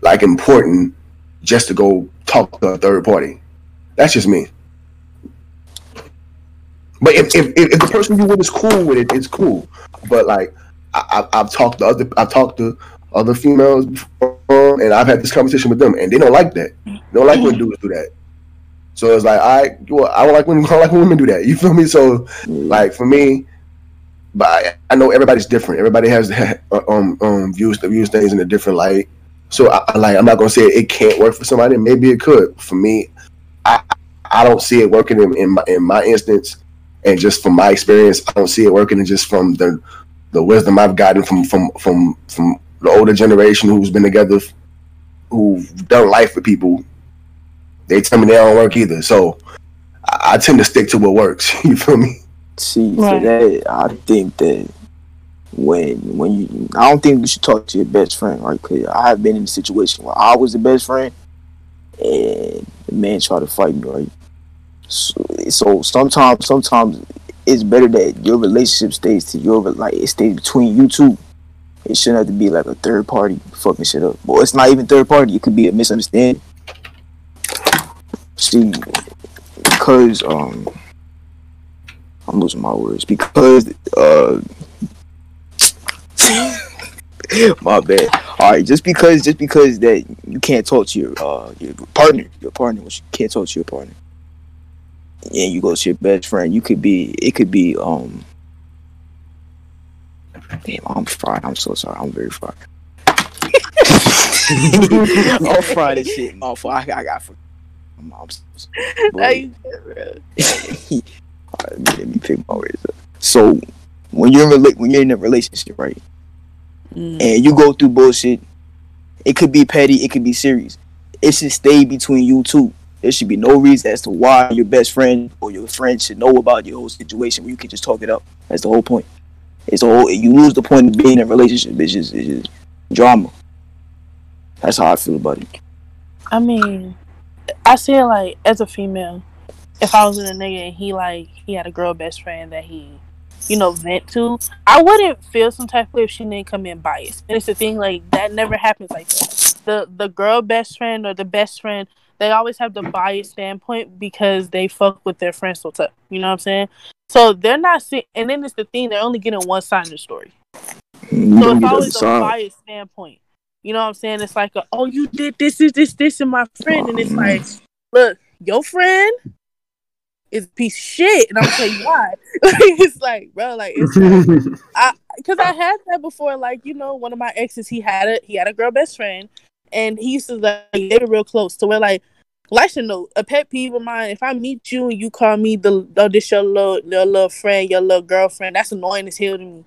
like important just to go talk to a third party. That's just me. But if, if, if the person you with is cool with it, it's cool. But like I, I've talked to other I've talked to other females before, and I've had this conversation with them, and they don't like that. They don't like when dudes do that. So it's like I well, I don't like when (laughs) I don't like when women do that. You feel me? So like for me, but I, I know everybody's different. Everybody has (laughs) um um views the views things in a different light. So I, I like I'm not gonna say it can't work for somebody. Maybe it could. For me, I I don't see it working in, in my in my instance, and just from my experience, I don't see it working. And just from the the wisdom I've gotten from from from from the older generation who's been together, who've done life with people, they tell me they don't work either. So I, I tend to stick to what works. (laughs) You feel me? See, Right. for that, I think that when when you, I don't think you should talk to your best friend, right? Because I have been in a situation where I was the best friend, and the man tried to fight me, right? So, so sometimes, sometimes it's better that your relationship stays to your like it stays between you two. It shouldn't have to be like a third party fucking shit up. Well, it's not even third party. It could be a misunderstanding. See, because um. I'm losing my words because uh (laughs) my bad. All right, just because just because that you can't talk to your uh your partner, your partner, which you can't talk to your partner, and you go to your best friend, you could be it could be um. Damn, I'm fried. I'm so sorry. I'm very fried. (laughs) I'm fried as shit. My fault. I, I got. I'm, I'm so sorry. Now you good, bro. Alright, (laughs) let, me, let me pick my words up. So when you're in rela- when you're in a relationship, right, Mm. and you go through bullshit, it could be petty, it could be serious. It should stay between you two. There should be no reason as to why your best friend or your friend should know about your whole situation. Where you can just talk it up. That's the whole point. It's the whole. You lose the point of being in a relationship. It's just, it's just drama. That's how I feel about it. I mean, I say it like as a female, if I was in a nigga and he like he had a girl best friend that he, you know, vent to, I wouldn't feel some type of way if she didn't come in biased. And it's the thing like that never happens like that. The the girl best friend or the best friend, they always have the biased standpoint because they fuck with their friends so tough. You know what I'm saying? So they're not seeing, and then it's the thing they're only getting one side of the story. You So it's get the other always a biased standpoint. You know what I'm saying? It's like, a, oh, you did this, is this, this, and my friend, and it's like, look, your friend is a piece of shit, and I'm tell you why. (laughs) it's like, bro, like it's like, (laughs) because I had that before. Like, you know, one of my exes, he had a he had a girl best friend, and he used to like they were real close. So we're like, like should know a pet peeve of mine. If I meet you and you call me the oh, this your little your little friend, your little girlfriend, that's annoying as hell to me.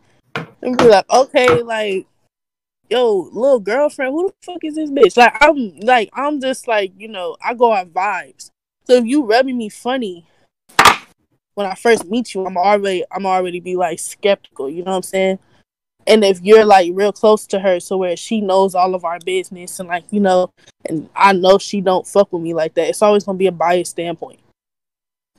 And be like, okay, like, yo, little girlfriend, who the fuck is this bitch? Like, I'm like, I'm just like, you know, I go on vibes. So if you rubbing me funny when I first meet you, I'm already, I'm already be like skeptical. You know what I'm saying? And if you're like real close to her, so where she knows all of our business and like you know, and I know she don't fuck with me like that, it's always gonna be a biased standpoint.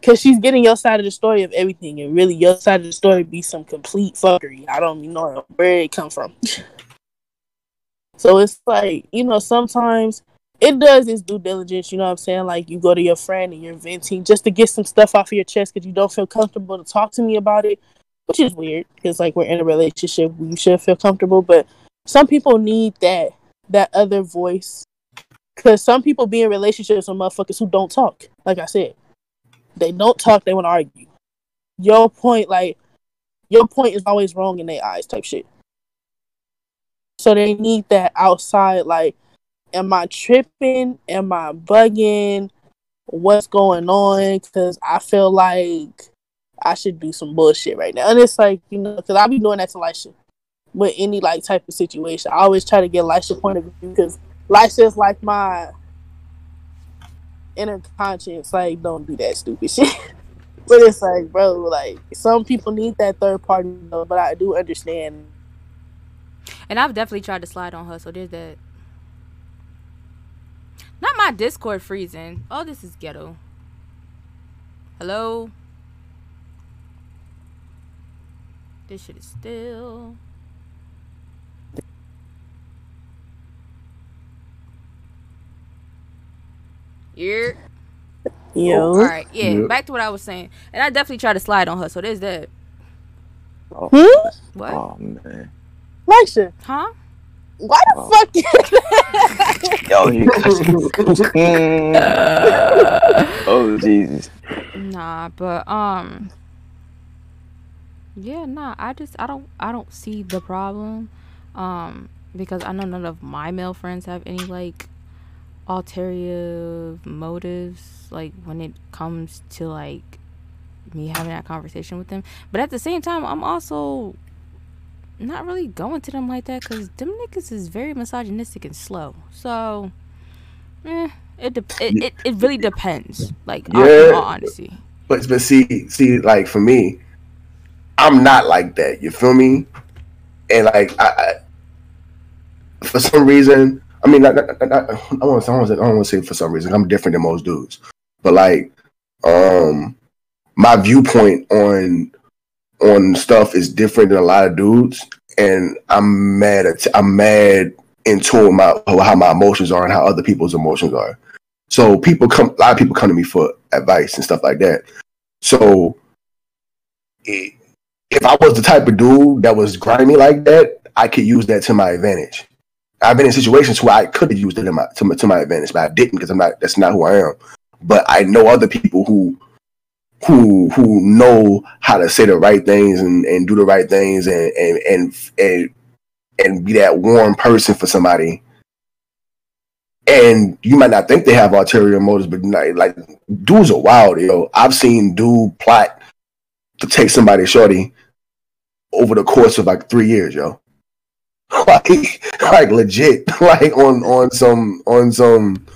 Cause she's getting your side of the story of everything, and really your side of the story be some complete fuckery. I don't even know where it come from. (laughs) so it's like you know sometimes it does its due diligence. You know what I'm saying? Like you go to your friend and you're venting just to get some stuff off of your chest because you don't feel comfortable to talk to me about it, which is weird because like we're in a relationship, we should feel comfortable. But some people need that that other voice because some people be in relationships with motherfuckers who don't talk. Like I said, they don't talk. They want to argue. Your point, like your point, is always wrong in their eyes, type shit. So they need that outside, like, am I tripping? Am I bugging? What's going on? Because I feel like I should do some bullshit right now. And it's like, you know, because I'll be doing that to Lisha with any like type of situation. I always try to get Lisha point of view because Lisha is like my inner conscience. Like, don't do that stupid (laughs) shit. but it's like, bro, like some people need that third party, though, but I do understand. And I've definitely tried to slide on her, so there's that. Not my Discord freezing. Oh, this is ghetto. Hello? This shit is still. Yeah. Yo. All right, yeah. Yeah. Back to what I was saying, and I definitely tried to slide on her. So there's that. Oh, Hmm? What? oh man. Leisha, Huh? why the Oh. fuck you (laughs) Yo, you (laughs) Oh Jesus. Nah, but um. Yeah, nah. I just I don't I don't see the problem, um, because I know none of my male friends have any like ulterior motives, like when it comes to like me having that conversation with them. But at the same time, I'm also not really going to them like that because them niggas is very misogynistic and slow. So, eh, it dep it, it it really depends. Like, yeah. All honesty. But but see see like for me, I'm not like that. You feel me? And like I, I for some reason, I mean, not, not, I don't want to I want to say for some reason I'm different than most dudes, but like, um, my viewpoint on on stuff is different than a lot of dudes, and I'm mad at I'm mad in tune my how my emotions are and how other people's emotions are. So people come, a lot of people come to me for advice and stuff like that. So i- if I was the type of dude that was grimy like that, I could use that to my advantage. I've been in situations where I could have used it my, to, my, to my advantage, but I didn't because I'm not. That's not who I am. But I know other people who who who know how to say the right things and, and do the right things and and and and and be that warm person for somebody. And you might not think they have ulterior motives, but like, like dudes are wild, yo. I've seen dude plot to take somebody shorty over the course of like three years, yo. (laughs) Like, like legit, (laughs) like on on some on some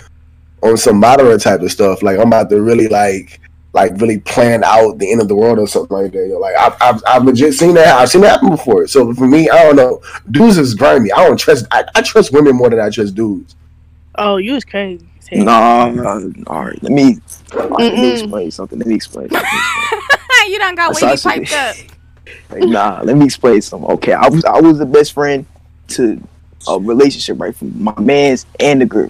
on some moderate type of stuff. Like I'm about to really like like really plan out the end of the world or something like that. Yo. Like I've, I've I've legit seen that. I've seen that happen before. So for me, I don't know. Dudes is grimy. I don't trust. I, I trust women more than I trust dudes. Oh, you was crazy. as hell. Nah, nah, all right. Let me, all right, let me explain something. Let me explain. Let me explain. (laughs) you done got wavy piped up. Like, (laughs) nah, let me explain something. Okay, I was I was the best friend to a relationship, right, from my man's and the girl.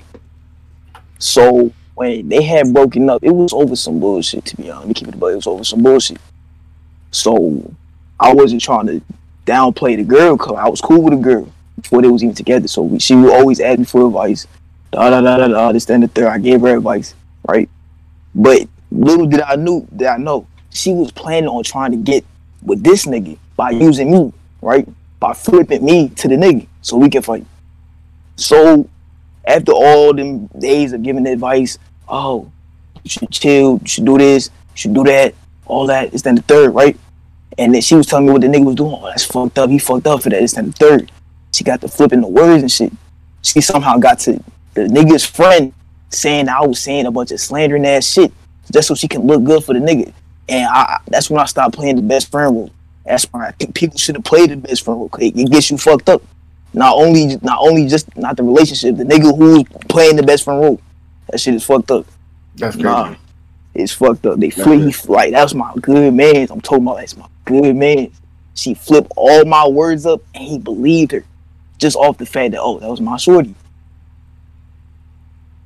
So when they had broken up, it was over some bullshit. To be honest, let me keep it, but it was over some bullshit. So I wasn't trying to downplay the girl because I was cool with the girl before they was even together. So we, she would always ask me for advice. Da da da da da. This and the third. I gave her advice, right? But little did I knew that I know she was planning on trying to get with this nigga by using me, right? By flipping me to the nigga so we can fight. So after all them days of giving advice, oh, you should chill, you should do this, you should do that, all that, it's then the third, right? And then she was telling me what the nigga was doing. Oh, that's fucked up. He fucked up for that. It's then the third. She got to flipping the words and shit. She somehow got to the nigga's friend saying I was saying a bunch of slandering ass shit just so she can look good for the nigga. And I, that's when I stopped playing the best friend role. That's why I think people should have played the best friend role. It gets you fucked up. Not only, not only just not the relationship, the nigga who's playing the best friend role. That shit is fucked up. That's crazy. Nah, it's fucked up. They That's flip, like that was my good man. I'm talking about that's my good man. She flipped all my words up, and he believed her, just off the fact that oh, that was my shorty.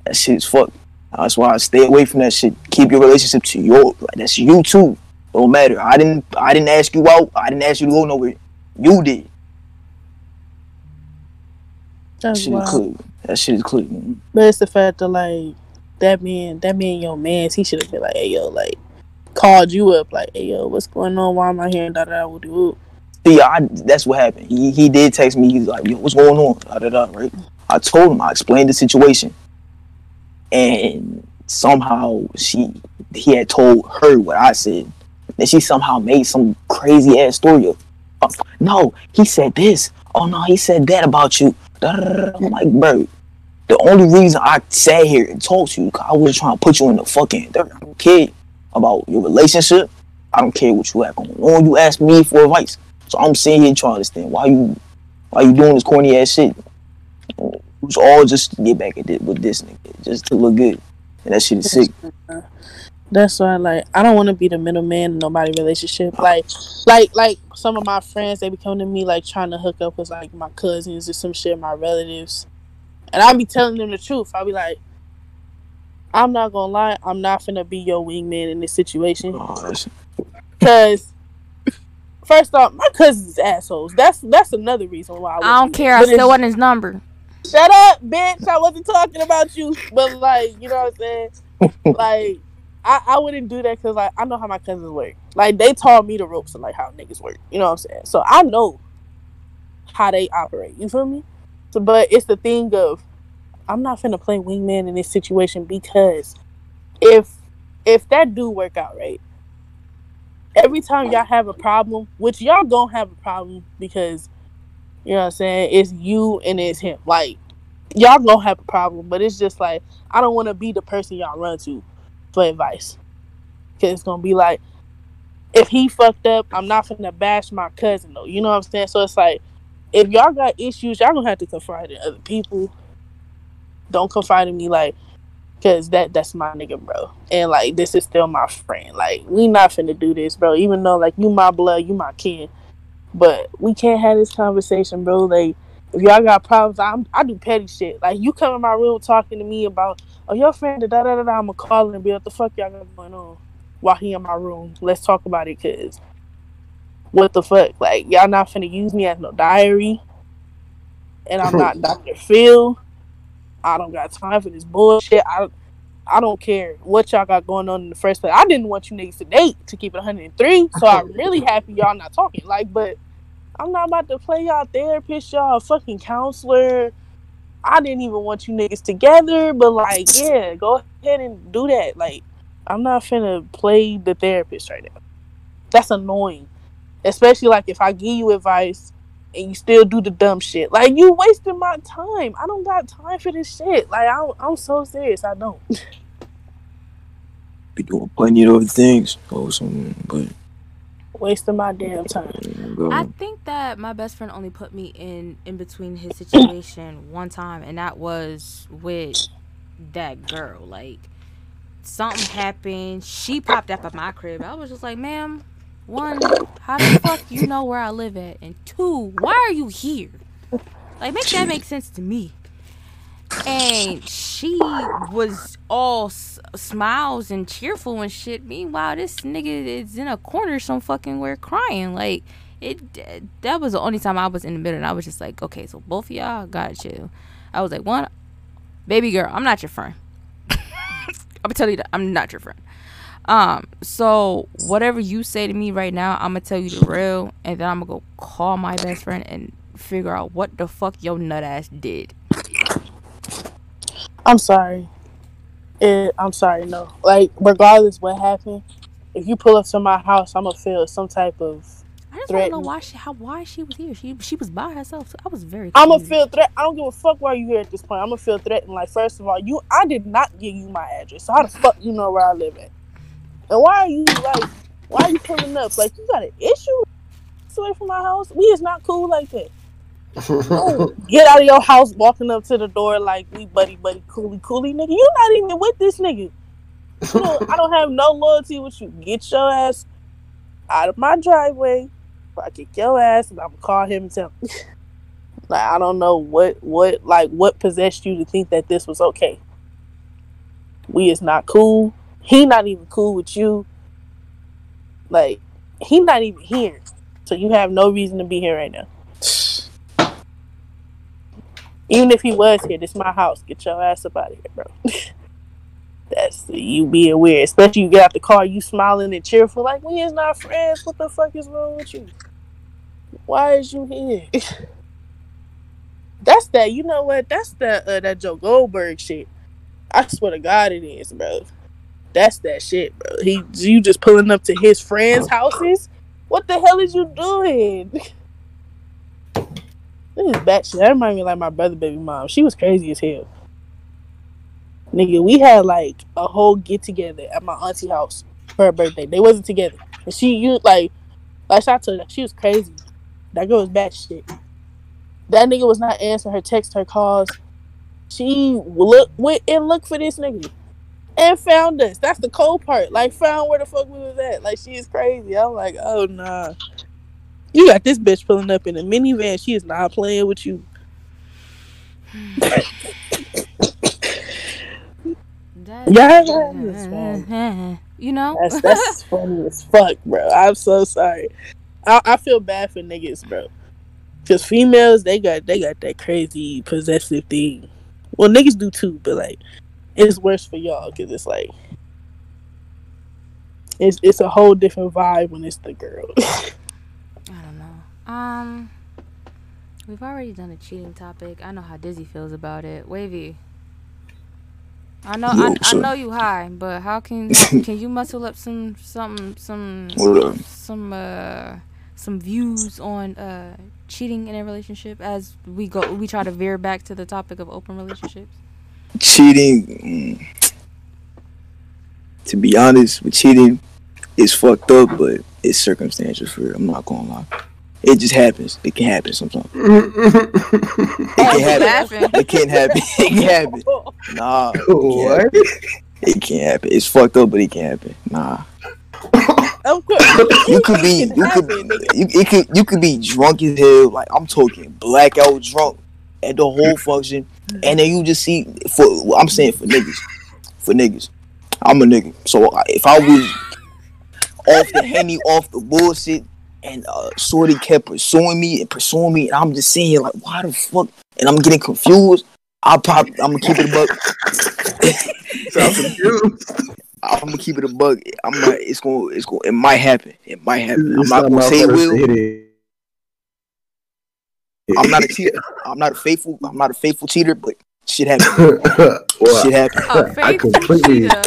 That shit is fucked. Uh, that's why I stay away from that shit. Keep your relationship to your like that's you too. Don't matter. I didn't I didn't ask you out. I didn't ask you to go nowhere. You did. That's That shit is wild. clear. That shit is clear. But it's the fact that like that man, that man, your man, he should have been like, hey yo, like called you up, like, hey yo, what's going on? Why am I here? Da da da. da, da. See, I that's what happened. He he did text me. He's like, "Yo, what's going on?" Da, da, da, right? I told him. I explained the situation, and somehow she he had told her what I said. Then she somehow made some crazy ass story of, oh, no, he said this. Oh no, he said that about you. I'm like, bro, the only reason I sat here and talked to you, cause I wasn't trying to put you in the fucking dirt. I don't care about your relationship. I don't care what you have going on. You asked me for advice. So I'm sitting here trying to understand why you why you doing this corny ass shit. It was all just to get back at it with this nigga, just to look good. And that shit is sick. Uh, that's why, like, I don't want to be the middleman in nobody relationship. Like, like, like some of my friends, they be coming to me like trying to hook up with like my cousins or some shit, my relatives, and I'll be telling them the truth. I'll be like, I'm not gonna lie, I'm not finna be your wingman in this situation. Oh, Cause (laughs) first off, my cousins assholes. That's that's another reason why I, I don't care. I still want his number. Shut up, bitch. I wasn't talking about you. But like, you know what I'm saying? like, I, I wouldn't do that because like I know how my cousins work. Like they taught me the ropes of like how niggas work. You know what I'm saying? So I know how they operate. You feel me? So but it's the thing of I'm not finna play wingman in this situation because if if that do work out right, every time y'all have a problem, which y'all gonna have a problem because you know what I'm saying, it's you and it's him. Like y'all gonna have a problem, but it's just like I don't want to be the person y'all run to for advice, cause it's gonna be like if he fucked up, I'm not gonna bash my cousin though. You know what I'm saying? So it's like if y'all got issues, y'all gonna have to confide in other people. Don't confide in me, like, cause that that's my nigga, bro. And like this is still my friend. Like we not finna do this, bro. Even though like you my blood, you my kid, but we can't have this conversation, bro. Like if y'all got problems, I'm I do petty shit. Like you come in my room talking to me about oh your friend da da da da. I'ma call and be what the fuck y'all got going on while he in my room. Let's talk about it, cause what the fuck? Like y'all not finna use me as no diary, and I'm not (laughs) Dr. Phil. I don't got time for this bullshit. I I don't care what y'all got going on in the first place. I didn't want you niggas to date to keep it 103, so I'm really happy y'all not talking. Like, but I'm not about to play y'all therapist, y'all fucking counselor. I didn't even want you niggas together, but like, yeah, go ahead and do that. Like, I'm not finna play the therapist right now. That's annoying. Especially like if I give you advice and you still do the dumb shit. Like you wasting my time. I don't got time for this shit. Like I'm, I'm so serious. I don't. be doing plenty of other things. Or something, but Wasting my damn time. I think that my best friend only put me in in between his situation (clears throat) one time, and that was with that girl. Like something happened, she popped up at my crib. I was just like, "Ma'am, one, how the fuck you know where I live at, and two, why are you here? Like, make that make sense to me." And she was all s- smiles and cheerful and shit. Meanwhile, this nigga is in a corner some fucking where crying. Like, it that was the only time I was in the middle, and I was just like, okay, so both of y'all gotta chill. I was like, one, baby girl, I'm not your friend. (laughs) I'm tell you that I'm not your friend. Um, so whatever you say to me right now, I'm gonna tell you the real, and then I'm gonna go call my best friend and figure out what the fuck your nut ass did. I'm sorry. It, I'm sorry. No, like regardless what happened, if you pull up to my house, I'm gonna feel some type of. I just to know why she how why she was here. She she was by herself. So I was very. I'm gonna feel threat. I don't give a fuck why you here at this point. I'm gonna feel threatened. Like first of all, you I did not give you my address. So how the fuck you know where I live at? And why are you like? Why are you pulling up? Like you got an issue? Away from my house. We is not cool like that. (laughs) Get out of your house, walking up to the door like we buddy buddy coolie coolie nigga. You not even with this nigga. You know, I don't have no loyalty with you. Get your ass out of my driveway. I kick your ass and I'm gonna call him and tell him. (laughs) like I don't know what what like what possessed you to think that this was okay. We is not cool. He not even cool with you. Like he not even here. So you have no reason to be here right now. Even if he was here, this my house. Get your ass up out of here, bro. (laughs) That's you being weird. Especially you get out the car, you smiling and cheerful, like we is not friends. What the fuck is wrong with you? Why is you here? (laughs) That's that. You know what? That's that. Uh, that Joe Goldberg shit. I swear to God, it is, bro. That's that shit, bro. He, you just pulling up to his friends' houses. What the hell is you doing? (laughs) This is bad shit. That reminds me like my brother, baby mom. She was crazy as hell. Nigga, we had like a whole get together at my auntie house for her birthday. They wasn't together. And she you like like I told you, she was crazy. That girl was bad shit. That nigga was not answering her texts, her calls. She look went and looked for this nigga. And found us. That's the cold part. Like found where the fuck we was at. Like she is crazy. I'm like, oh nah. You got this bitch pulling up in a minivan. She is not playing with you. Yeah, (laughs) you know. That's that's (laughs) funny as fuck, bro. I'm so sorry. I, I feel bad for niggas, bro. Cause females, they got they got that crazy possessive thing. Well, niggas do too, but like, it's worse for y'all because it's like, it's it's a whole different vibe when it's the girl. (laughs) I don't know. Um, we've already done a cheating topic. I know how Dizzy feels about it. Wavy. I know, Yo, I, I know you high, but how can (laughs) can you muscle up some some some some uh some views on uh cheating in a relationship as we go we try to veer back to the topic of open relationships? cheating. mm, to be honest, with cheating, it's fucked up, but it's circumstantial for real. I'm not gonna lie. It just happens. It can happen sometimes. It can happen. laughing. It can happen. It can happen. Nah. It can't what? happen. It can't happen. It's fucked up, but it can happen. Nah. of course, You could be. You could. happen. You, it could. You could be drunk as hell. Like I'm talking blackout drunk at the whole function, and then you just see. For well, I'm saying for niggas, for niggas, I'm a nigga. So if I was off the henny, off the bullshit, and uh, Shorty kept pursuing me and pursuing me, and I'm just saying here like, why the fuck? And I'm getting confused. I'll pop. I'm gonna keep it a buck. (laughs) Sound confused. I'm gonna keep it a bug. I'm not. It's gonna. It's going. to It might happen. It might happen. I'm not gonna say it will. it. I'm not a cheater. I'm not a faithful. I'm not a faithful cheater. But shit happens. well, (laughs) shit happens. A I faithful completely- cheater.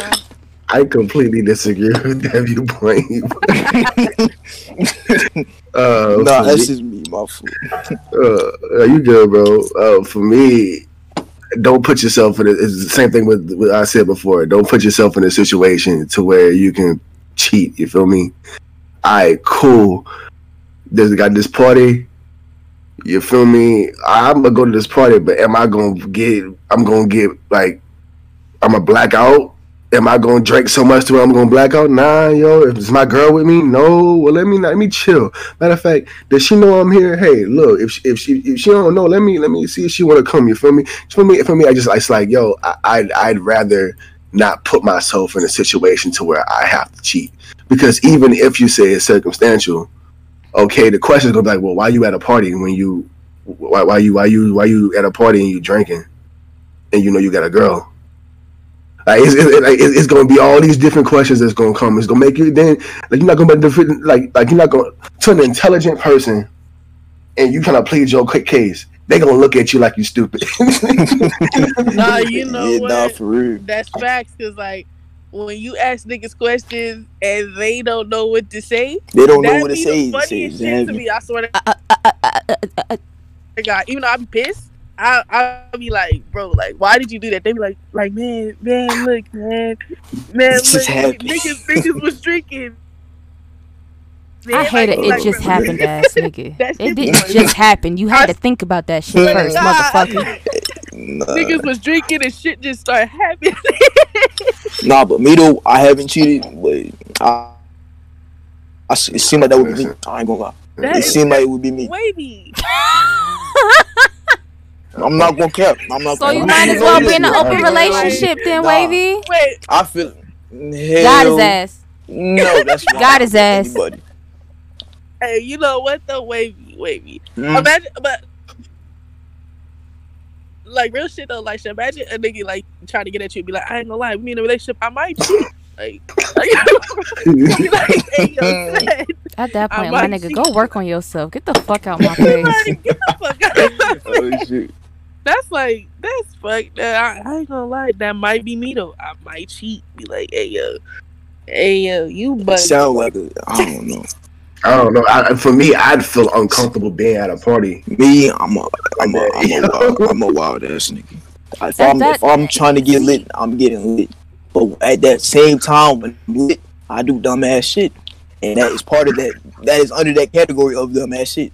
I completely disagree (laughs) with that viewpoint. (laughs) uh, nah, that's me- just me. My foot. uh, you good, bro. Uh, for me, don't put yourself in. A, it's the same thing with what I said before. Don't put yourself in a situation to where you can cheat. You feel me? All right, cool. There's got this party. You feel me? I'm gonna go to this party, but am I gonna get? I'm gonna get like, I'm gonna black out. Am I gonna drink so much to where I'm gonna black out? Nah, yo. If it's my girl with me, no. Well, let me let me chill. Matter of fact, does she know I'm here? Hey, look, if she, if she if she don't know, let me let me see if she want to come. You feel me? For me, for me, I just it's like yo, I, I'd I'd rather not put myself in a situation to where I have to cheat because even if you say it's circumstantial, okay, the question is gonna be like, well, why you at a party when you why why you why you why you at a party and you drinking and you know you got a girl. Like it's, it's, like, it's it's gonna be all these different questions that's gonna come. It's gonna make you then like you're not gonna be different like like you're not gonna to an intelligent person and you kind of plead your quick case. They gonna look at you like you stupid. Nah, you know yeah, what? nah, for real. That's facts. Cause like when you ask niggas questions and they don't know what to say, They don't know what to be say. the Say funniest shit to me. I swear to Uh, uh, uh, uh, uh, uh, uh, God, even though I'm pissed, I I'll be like, bro, like, why did you do that? They be like, like, man, man, look, man, man, It look, niggas, niggas was drinking. I Man, hate like, it. It like, just bro, happened, (laughs) ass nigga. It didn't funny. just happen. You had to think about that shit Yeah. first, God, motherfucker. Nah, Niggas was drinking and shit just started happening. (laughs) nah, but me though, I haven't cheated, but I, I it seemed like that would be me. I ain't gonna lie. That It is seemed like it would be me. wavy. (laughs) I'm not gonna cap. I'm not. So gonna you might as well be in an open relationship then, Nah. wavy. Wait, I feel. Hell, Got his ass. No, that's wrong. Got his ass. Anybody. hey, you know what though, wavy, wavy. Mm. Imagine, but like real shit though. Like, shit, imagine a nigga like trying to get at you, and be like, I ain't gonna lie, we in a relationship, I might cheat. Like, (laughs) like, like, hey, yo, (laughs) (laughs) At that I point, my nigga, cheat. go work on yourself. Get the fuck out my face. like, get the fuck out of my face. Oh shit. That's like that's fucked. up. I, I ain't gonna lie, that might be me though. I might cheat. Be like, hey yo, hey yo, you but Sound like a. I don't know. (laughs) I don't know. I, for me, I'd feel uncomfortable being at a party. Me, I'm a, I'm a, I'm a, (laughs) wild, I'm a wild ass nigga. If That- I'm, that- if I'm trying to get lit, I'm getting lit. But at that same time, when I'm lit, I do dumb ass shit, and that is part of that. That is under that category of dumb ass shit.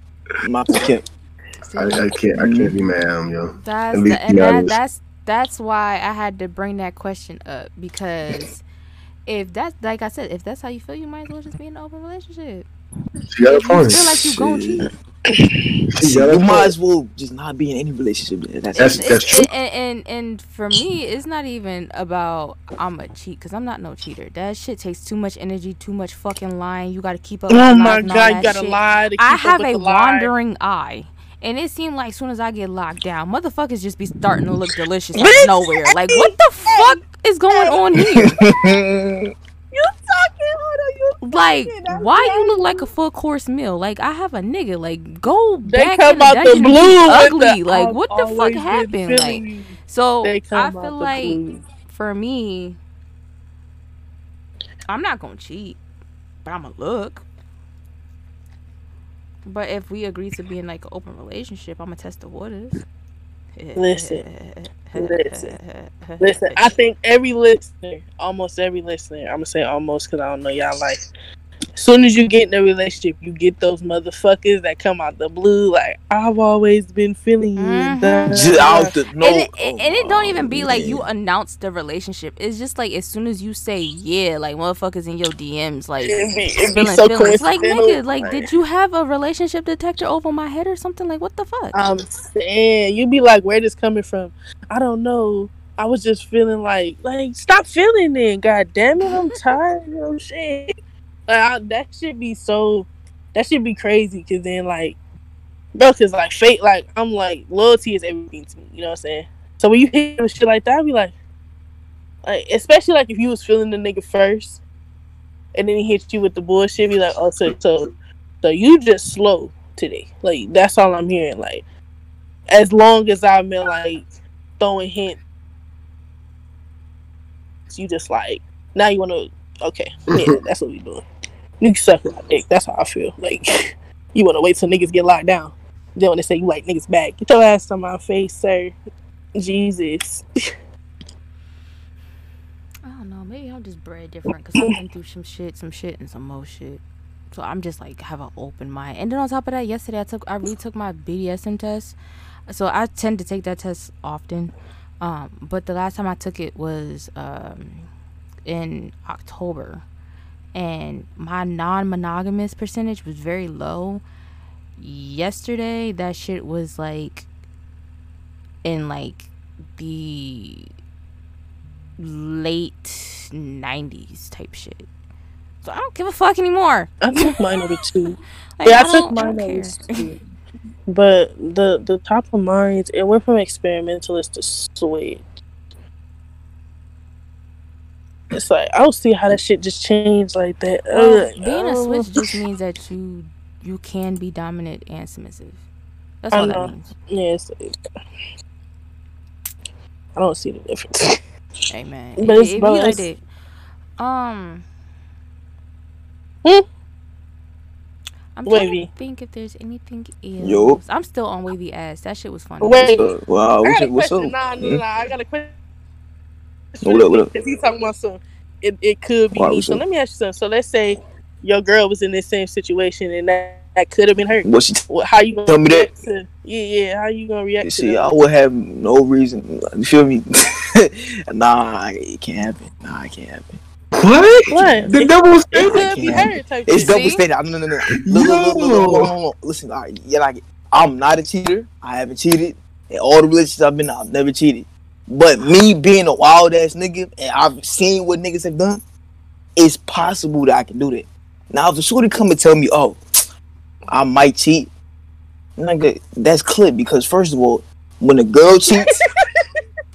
My (laughs) camp. I, I can't. I can't be mad at him, yo. That's At least the, and that, that's that's why I had to bring that question up because if that's like I said, if that's how you feel, you might as well just be in an open relationship. She got a If you point. feel like you gon' Shit. cheat, See, you that's might as well just not be in any relationship. man. That's, That's- that's true. And, and and for me, it's not even about I'm a cheat because I'm not no cheater. That shit takes too much energy, too much fucking lying. You got to keep up. Oh my god, you gotta lie to keep I have a the lie. wandering eye. And it seemed like as soon as I get locked down, motherfuckers just be starting to look delicious out of nowhere. Like, what the fuck is going on here? (laughs) You talking? Hold on, you. Like, talking, I'm why you look like a full course meal? Like, I have a nigga. Like, go They back come in the out the dungeon and be blue. ugly. the, like, "I've what the fuck happened? feeling Like, so I feel like blue. for me, I'm not gonna cheat, but I'm gonna look. But if we agree to be in like an open relationship, I'm gonna test the waters. Listen. Listen. (laughs) Listen, I think every listener, almost every listener, I'm gonna say almost because I don't know y'all life. As soon as you get in a relationship, you get those motherfuckers that come out the blue, like I've always been feeling you. Mhm. da, da, just out the no. and it, oh and it don't even be like you announce the relationship. It's just like as soon as you say yeah, like motherfuckers in your DMs, like It'd be, it'd be spilling so feelings. Like coincidental. nigga, like did you have a relationship detector over my head or something? Like what the fuck? I'm saying you'd be like, where this coming from? I don't know. I was just feeling like, like stop feeling it. God damn it, I'm tired of your shit. Like I, that should be so. That should be crazy. Cause then like, bro, cause like fate, like I'm like loyalty is everything to me. You know what I'm saying? So when you hit with shit like that, I be like, like especially like if you was feeling the nigga first, and then he hit you with the bullshit, be like, oh, so so, so you just slow today. Like that's all I'm hearing. Like as long as I've been like throwing hints, you just like now you want to. Okay, yeah, that's what we doing. You suck my dick. That's how I feel. Like (laughs) you want to wait till niggas get locked down. Then when they say you like niggas back, get your ass on my face, sir. Jesus. (laughs) I don't know. Maybe I'm just bred different because I've been through some shit, some shit, and some more shit. So I'm just like have an open mind. And then on top of that, yesterday I took I retook my BDSM test. So I tend to take that test often. Um, but the last time I took it was um, in October, and my non-monogamous percentage was very low. Yesterday, that shit was like in like the late 90s type shit. So I don't give a fuck anymore. I took mine over two. (laughs) Like, yeah, I, don't- took mine over two. But the the top of mine, it went from experimentalist to sweet. It's like I don't see how that shit just changed like that. Well, Ugh, being a switch just (laughs) means that you you can be dominant and submissive. That's what I all know. that means. Yes. I don't see the difference. Amen. (laughs) But It, it's- it be but like it's- that. Um. Hmm? I'm trying Wavy. to think if there's anything else. Yo. I'm still on wavy ass. That shit was funny. Wait. Uh, wow, I what's, got a what's question. up? Nah, nah, nah. I got a question. What up, what up? Because he's talking about some. It, it could be Why, me. So let me ask you something. So let's say your girl was in this same situation and that, that could have been her. What she t- What, how you gonna Tell me that. react to? Yeah, yeah. How you gonna react You to see, that? I would have no reason. You feel me? (laughs) nah, it can't happen. Nah, it can't happen. What? What? The double standard. could be can't. her type It's double standard. No, no, no, no. Look, look, look, look, look, hold on, hold on. Listen, all right, yeah, like I'm not a cheater. I haven't cheated in all the relationships I've been. in, I've never cheated. But me being a wild ass nigga, and I've seen what niggas have done, it's possible that I can do that. Now, if a shorty come and tell me, "Oh, I might cheat," nigga, that's clip because first of all, when a girl (laughs) cheats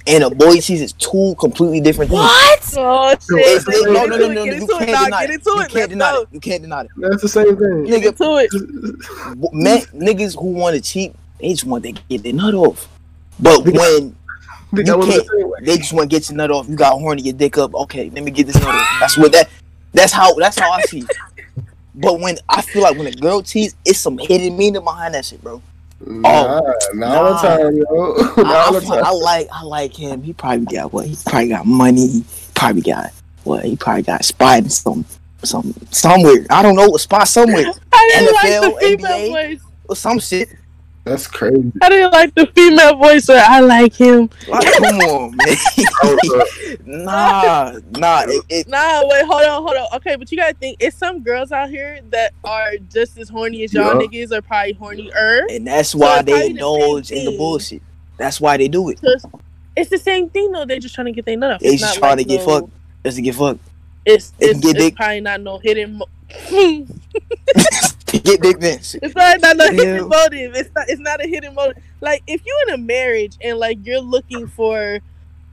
and a boy cheats, it's two completely different things. What? Oh It's- shit! It's- Get no, no, no, no, you can't dog. deny Get it. You can't deny it. You can't deny it. That's the same thing. Get Nigga, into it. w- men, niggas who want to cheat, they just want to get their nut off. But when Think You I was can't- the same way. they just want to get your nut off, you got horny, your dick up. Okay, let me get this nut off. That's what that. That's how. That's how I see. it. But when I feel like when a girl cheats, it's some hidden meaning behind that shit, bro. Nah, oh, not all the Nah. time, yo. I, (laughs) Not all I, time. I like I like him. He probably got what? He probably got money. He probably got what? He probably got a spot some some somewhere. I don't know a spot somewhere I didn't NFL, like the female NBA. voice. or some shit. That's crazy. I didn't like the female voice, but I like him. Like, come on, man. (laughs) nah, nah. It, it, Nah, wait, hold on, hold on. Okay, but you gotta think, it's some girls out here that are just as horny as y'all Yeah. niggas, are probably hornier. and that's why it's they probably the in the bullshit. That's why they do it. It's the same thing though. They're just trying to get their nut off. They It's just not trying like to get no- fucked. Just to get fucked. It's They it's, get it's dick. probably not no hidden. Mo- (laughs) (laughs) get dick then. it's probably not no Yeah. hidden motive. It's not. It's not a hidden motive. Like if you're in a marriage and like you're looking for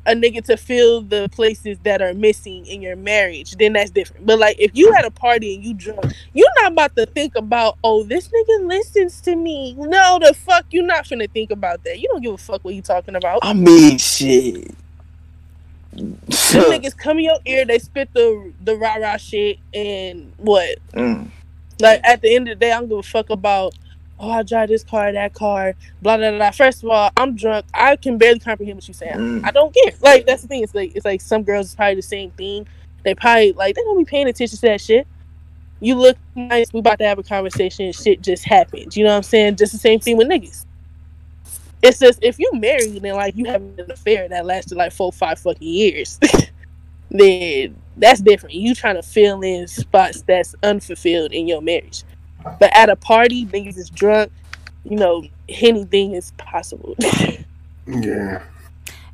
a nigga to fill the places that are missing in your marriage, then that's different. But like if you had a party and you drunk, you're not about to think about, oh, this nigga listens to me. No, the fuck, you're not finna think about that. You don't give a fuck what you talking about. I mean, shit. Them niggas come in your ear, they spit the the rah rah shit, and what? Mm. Like at the end of the day, I don't give a fuck about. Oh, I drive this car, that car, blah blah blah. First of all, I'm drunk. I can barely comprehend what you're saying. Mm. I don't care. Like that's the thing. It's like it's like some girls is probably the same thing. They probably like they don't be paying attention to that shit. You look nice. We about to have a conversation. Shit just happened. You know what I'm saying? Just the same thing with niggas. It's just if you married and like you have an affair that lasted like four, five fucking years, (laughs) then that's different. You trying to fill in spots that's unfulfilled in your marriage. But at a party, niggas is drunk. You know, anything is possible. (laughs) Yeah.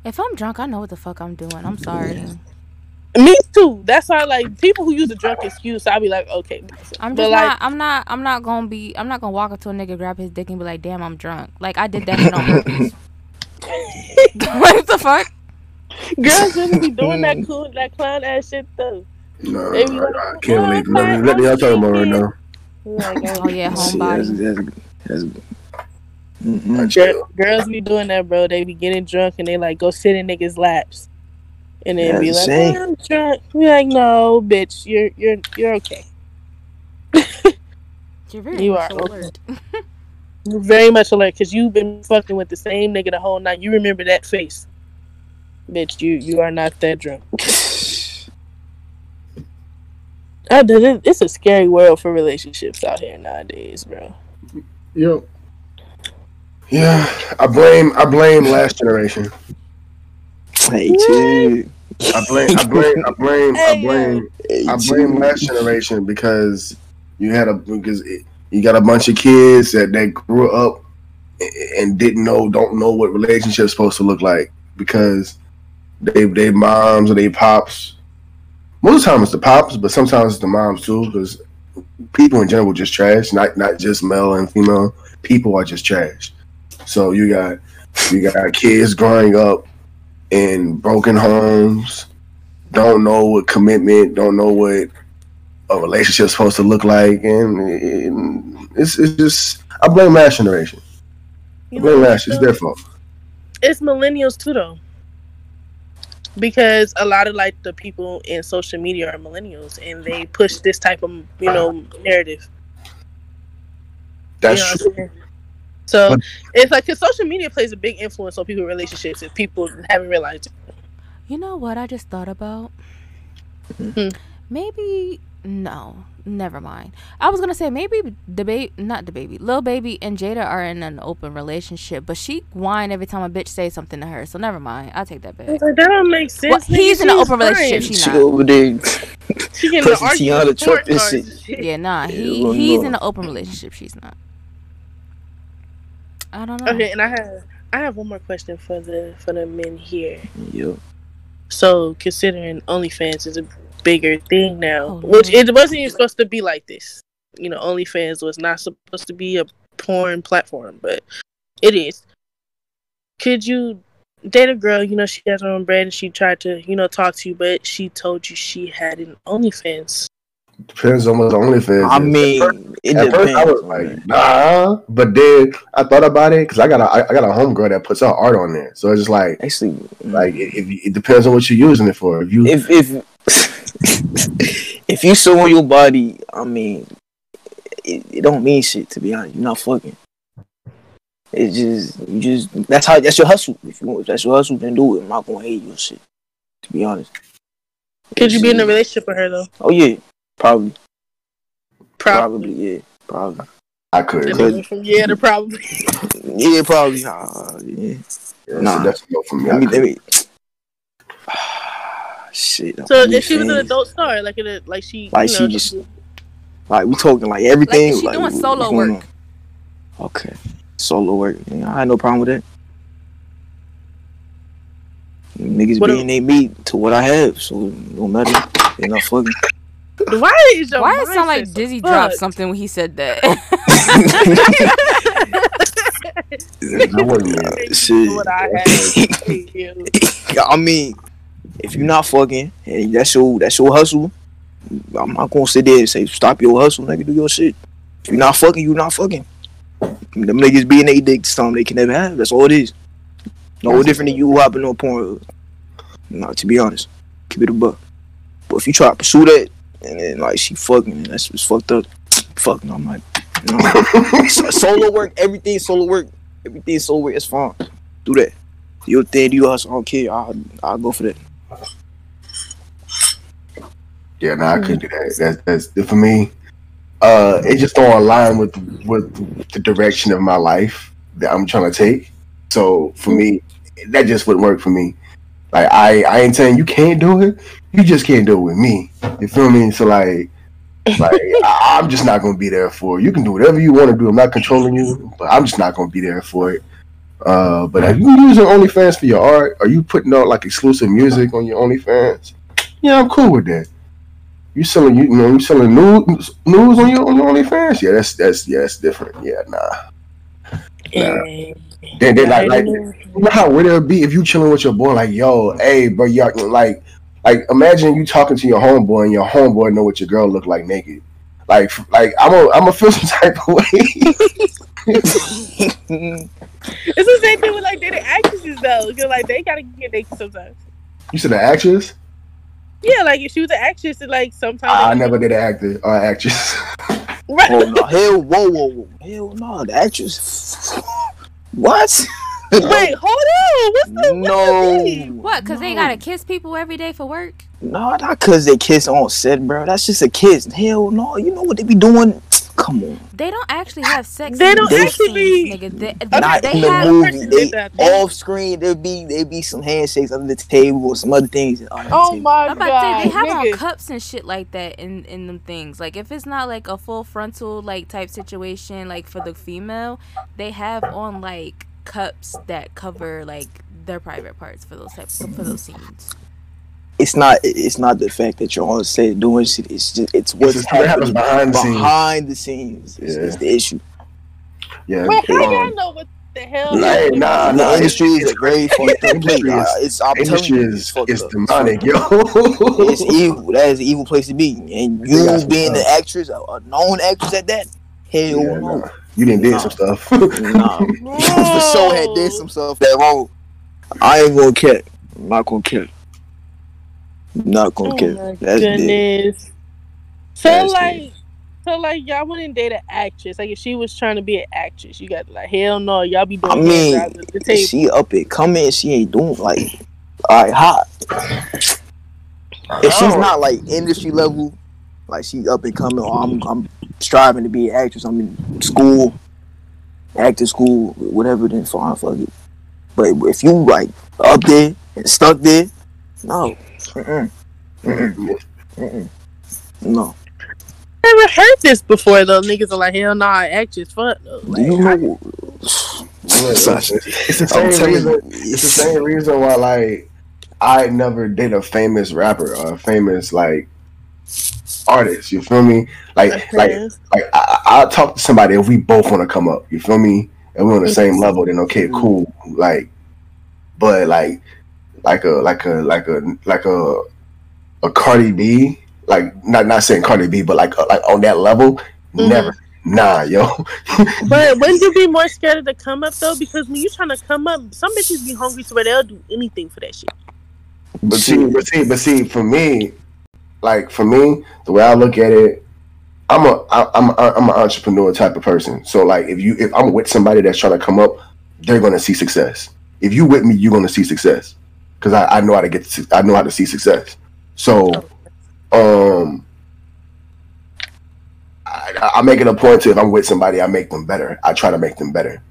If I'm drunk, I know what the fuck I'm doing. I'm sorry. Me too. That's why, like, people who use a drunk excuse, I'll be like, okay. I'm But, just like- not. I'm not. I'm not gonna be. I'm not gonna walk up to a nigga, grab his dick, and be like, "Damn, I'm drunk." Like I did that on purpose. (laughs) (laughs) what the fuck? Girls really be (laughs) doing that cool, that clown ass shit though. No, They I, I can't "Oh, believe I'm nothing. What y'all talking about right now? Like, (laughs) Oh yeah, See, that's, homebody. that's, that's, I girls be doing that, bro. They be getting drunk and they like go sit in niggas' laps, and then be like, "Oh, "I'm drunk." Be like, "No, bitch, you're you're you're okay. (laughs) You're very You much are alert. You're very much alert because you've been fucking with the same nigga the whole night. You remember that face, bitch. You you are not that drunk." (laughs) I did it. It's a scary world for relationships out here nowadays, bro. Yep. Yeah, I blame I blame last generation. Hey, chill. I blame I blame I blame I blame Hey, I chill. blame last generation because you had a because it, you got a bunch of kids that that grew up and didn't know don't know what relationships supposed to look like because they they moms or they pops. Most of the time it's the pops, but sometimes it's the moms too because people in general just trash. Not not just male and female. People are just trash. So you got you got kids growing up in broken homes, don't know what commitment, don't know what a relationship's supposed to look like, and, and it's it's just I blame last generation. I You blame know, last. It's their fault. it's millennials too though because a lot of like the people in social media are millennials and they push this type of you know narrative That's you know true. what I'm saying? so But- it's like because social media plays a big influence on people's relationships if people haven't realized it You know what I just thought about? Hmm. Maybe no, never mind. I was gonna say maybe DaBaby, not the baby, Lil Baby and Jada are in an open relationship, but she whine every time a bitch says something to her. So never mind. I'll take that I back. was like, that don't make sense Well, nigga. he's in an She's open relationship. fine. She She not. over there. she getting pushing an argument Tiana Trump court and shit. Yeah, nah. He Yeah, he's Lord. in an open relationship. She's not. I don't know. okay and i have i have one more question for the for the men here Yep. So considering OnlyFans is a bigger thing now, Oh, which Lord. it wasn't even supposed to be like this. You know, OnlyFans was not supposed to be a porn platform, but it is. Could you date a girl? You know, she has her own brand, and she tried to, you know, talk to you, but she told you she had an OnlyFans. Depends on what the OnlyFans. I is. mean, it At depends. first, I was like, nah, but then I thought about it because I got a I I got a homegirl that puts her art on there, so it's just like Actually, like it, it, it depends on what you're using it for. If you if if (laughs) if you showing your body, I mean, it, it don't mean shit to be honest. You're not fucking. It just you just that's how that's your hustle. If you if that's your hustle, then do it. I'm not gonna hate your shit. To be honest. Could you be in a relationship with her though? Oh yeah, probably, Probably. probably, yeah, probably. I could. And Yeah, they went from yeah to probably. (laughs) Yeah, probably. Uh, yeah. so Nah. that's a no for me. Let me, let me. Shit. So if she was an adult star, like in a, like she, Like, you know, she just- like we talking like everything. Like, she doing what's solo work. on? Okay, solo work. Yeah, I had no problem with that. Niggas What being they meat to what I have, so no matter. They not fucking. why is your Why it sound like mindset so Dizzy dropped something when he said that? That wasn't me. Shit. What I have. (laughs) I mean, if you're not fucking and that's your that's your hustle, I'm not gonna sit there and say stop your hustle, nigga, do your shit. If you're not fucking, you're not fucking. Them niggas being they dick to something they can never have. That's all it is. No different than you hopping on porn. No, to be honest, keep it a buck. But if you try to pursue that and then like she fucking, that's just fucked up. (tsk) Fuck no, I'm like, no. (laughs) Solo work, everything solo work, everything solo work. It's fine. Do that. Do your thing, do your hustle. I don't care. I'll, I'll go for that. Yeah, no, I couldn't do that. That's that's for me. Uh, it just don't align with with the direction of my life that I'm trying to take. So for me, that just wouldn't work for me. Like I, I ain't saying you can't do it. You just can't do it with me. You feel me? So like, like (laughs) I, I'm just not gonna be there for it. You can do whatever you want to do. I'm not controlling you, but I'm just not gonna be there for it. Uh, but are you using OnlyFans for your art? Are you putting out like exclusive music on your OnlyFans? Yeah, I'm cool with that. You selling you, you know you selling news news on your on your OnlyFans? Yeah, that's that's yeah, that's different. Yeah, nah. Yeah. Then they like like you know how weird it be if you chilling with your boy like yo, hey, bro, y'all like like imagine you talking to your homeboy and your homeboy know what your girl look like naked. Like like I'm a I'm a feel some (laughs) type of way. It's the same thing with like dating actresses though, because like they gotta get naked sometimes. you said an actress? Yeah, like if she was an actress, and like sometimes. I never did an actor or an actress. (laughs) Right. oh no, hell, whoa, whoa, whoa, hell no, the actress. what? (laughs) Wait, hold on. What's the no. what? Cause they gotta kiss people every day for work? No, not cause they kiss on set, bro. That's just a kiss. Hell no, you know what they be doing? Come on. They don't actually have sex. They don't the actually be- nigga. They, Okay, Not they in the have. movie. They that. Off screen. There be there be some handshakes under the table or some other things. under the Oh table. Oh my I'm about god. to say they have on nigga. cups and shit like that in in them things. Like if it's not like a full frontal like type situation, like for the female, they have on like cups that cover like their private parts for those types for those scenes. It's not. It's not the fact that you're on set doing shit. It's just it's what's just what happens happening behind the scenes. behind the scenes. Is, Yeah. is the issue. Yeah. Wait, how um, y'all know what the hell? Hey, nah, the nah, industry it's- is a very fucked up place. industry is- Uh, It's I'm telling industry you, is it's up. demonic, yo. It's (laughs) evil. That is an evil place to be. And you some being the stuff. actress, a, a known actress at that, hell Yeah, no. nah. You didn't did Nah. some stuff. (laughs) Nah. For (laughs) sure had did some stuff that wrong. I ain't gonna care. I'm not gonna care. I'm not gonna Oh care. my That's big. goodness. So That's like, big. so like, y'all wouldn't date an actress. Like if she was trying to be an actress, you got like, hell no, y'all be doing. I mean, the table. she up and coming, she ain't doing like alright hot. If she's not like industry level, like she up and coming, or I'm I'm striving to be an actress, I'm in school, acting school, whatever, then fine, fuck it. But if you like up there and stuck there, no. Mm-mm. Mm-mm. Mm-mm. No. I never heard this before though. Niggas are like, hell nah, actress, fuck. No. Do you know? It's, it's the I'm same telling reason. you, It's the same reason why like I never did a famous rapper or a famous like artist. You feel me? Like like like I, I'll talk to somebody if we both want to come up. You feel me? And we're on the same level. Then okay, cool. Like, but like like a like a like a like a a Cardi B. Like not not saying Cardi B, but like like on that level. Mhm. Never. Nah, yo. (laughs) But (laughs) wouldn't you be more scared of the come up though? Because when you trying to come up, some bitches be hungry so they'll do anything for that shit. But see, but see, but see, for me, like for me, the way I look at it, I'm a I- I'm a, I'm an entrepreneur type of person. So like, if you if I'm with somebody that's trying to come up, they're gonna see success. If you with me, you're gonna see success because I, I know how to get to, I know how to see success. So, um, I- I, make it a point to if I'm with somebody, I make them better. I try to make them better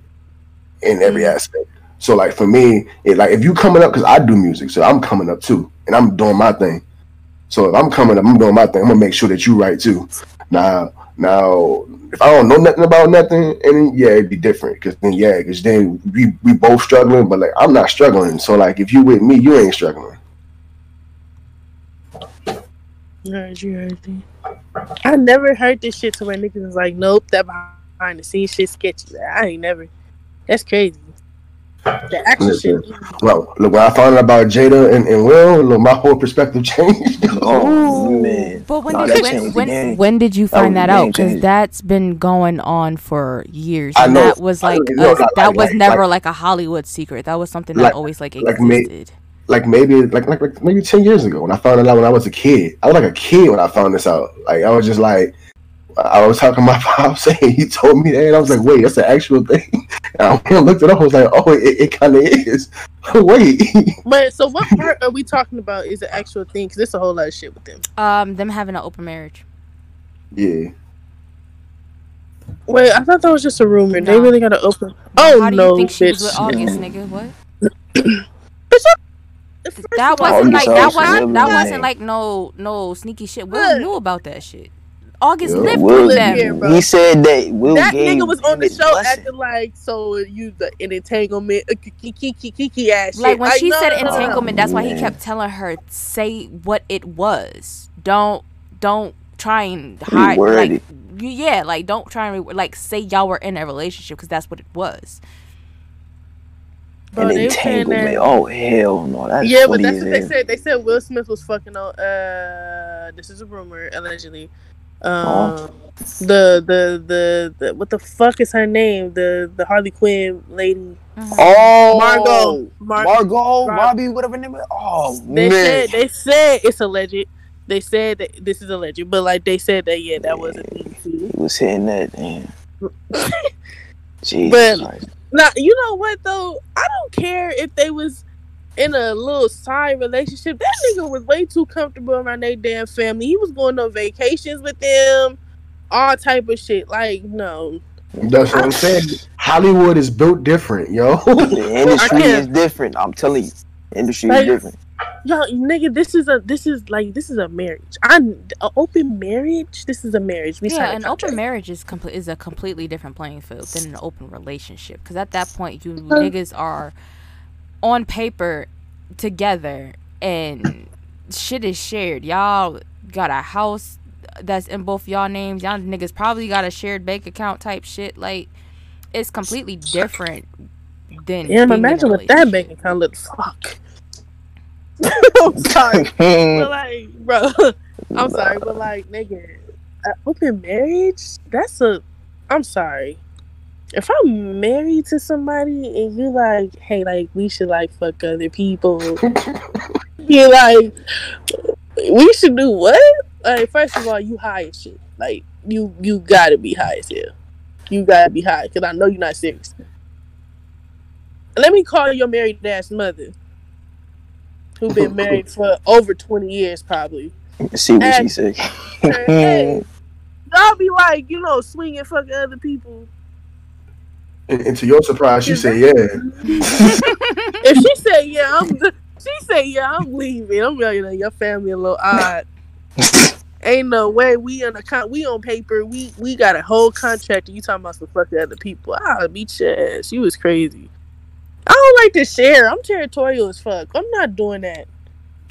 in every Mm. aspect. So like for me, it, like if you coming up, because I do music, so I'm coming up too, and I'm doing my thing. So if I'm coming up, I'm doing my thing. I'm gonna make sure that you right too. Now, now, if I don't know nothing about nothing, and yeah, it'd be different. Because then, yeah, because then we we both struggling, but like I'm not struggling. So like if you with me, you ain't struggling. You. I never heard this shit to where niggas was like, nope, that behind the scenes shit sketchy. I ain't never. That's crazy. The actual Listen, shit. Well, look, when I found out about Jada and, and Will, look, my whole perspective (laughs) changed. Oh Ooh. man. But when Nah, did that when when, when did you That was find that the out? Because that's been going on for years. I know. that was like know, a- like- that like- was like- never like, a Hollywood secret. That was something Like- that always like like me- existed. like maybe like, like like maybe ten years ago when I found it out when I was a kid. I was like a kid when I found this out. Like I was just like I was talking to my (laughs) pops saying he told me that and I was like, wait, that's an actual thing. (laughs) And I looked it up, I was like, oh it, it kinda is. (laughs) wait. But so what part are we talking about is the actual thing? Because there's a whole lot of shit with them. Um, them having an open marriage. yeah. Wait, I thought that was just a rumor. They really got to open. Oh How do no, you think she was with bitch. August, nigga? What? (clears throat) That wasn't like that wasn't that wasn't like no no sneaky shit. We knew about that shit. August Yeah. lived Will, with them. here, bro. he said that Will that gave nigga was on the show blessing. acting like so you the an entanglement uh, kiki kiki kiki ass Like shit. when she no, said entanglement, that's why he kept telling her say what it was. Don't don't try and Reword hide. Like yeah, like don't try and re- like say y'all were in a relationship because that's what it was. Bro, An they were saying entanglement. that- Oh hell no. That's yeah, but that's what they said. They said Will Smith was fucking on. Uh, this is a rumor, allegedly. Um, Oh. the, the the the what the fuck is her name? The the Harley Quinn lady, Oh Margot. Mar- Margot, Mar- Robbie, whatever name is. Oh They man. said they said it's alleged. They said that this is alleged, but like they said that yeah, that wasn't me too. He was hitting that, man. (laughs) Jesus But- Christ. Now you know what though? I don't care if they was in a little side relationship. That nigga was way too comfortable around their damn family. He was going on vacations with them, all type of shit. Like no, That's what I'm saying. Hollywood is built different, yo. The (laughs) (laughs) industry is different. I'm telling you. Industry Like- is different. yo, nigga, this is a this is like this is a marriage. I an open marriage. This is a marriage. We Yeah, signed an open marriage is complete is a completely different playing field than an open relationship. Because at that point, you niggas are on paper together and shit is shared. Y'all got a house that's in both y'all names. Y'all niggas probably got a shared bank account type shit. Like it's completely different than. Damn, being imagine what that bank account look. Fuck. (laughs) I'm sorry. (laughs) but like, bro, I'm sorry, but like, nigga, open marriage? That's a. I'm sorry. If I'm married to somebody and you like, hey, like, we should like fuck other people, (laughs) you like, we should do what? Like, first of all, you high as shit. Like, you you gotta be high as hell. You gotta be high because I know you're not serious. Let me call your married ass mother, who been (laughs) married for over 20 years, probably. See what she said. Hey, (laughs) y'all be like, you know, swinging fuck other people. And, and to your surprise, she said, "Yeah." (laughs) If she said, yeah, I'm. She say yeah, I'm leaving. I'm like, you your family a little odd. (laughs) Ain't no way we on a con- we on paper. We we got a whole contract. And you talking about some fuck other people? I'll beat your ass. You was crazy. I don't like to share. I'm territorial as fuck. I'm not doing that.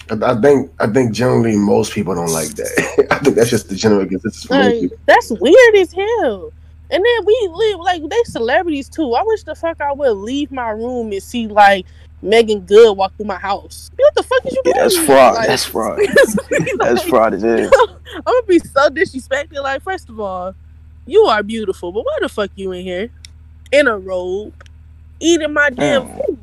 I I think I think generally most people don't like that. (laughs) I think that's just the general consensus Like, that's weird as hell. And then we live like they celebrities too. I wish the fuck I would leave my room and see like Meagan Good walk through my house. What the fuck is you Yeah, doing? that's fraud. Like, That's fraud. (laughs) like, That's fraud as hell. (laughs) I'm gonna be so disrespected. Like, first of all, you are beautiful, but why the fuck you in here in a robe eating my damn Mm. food?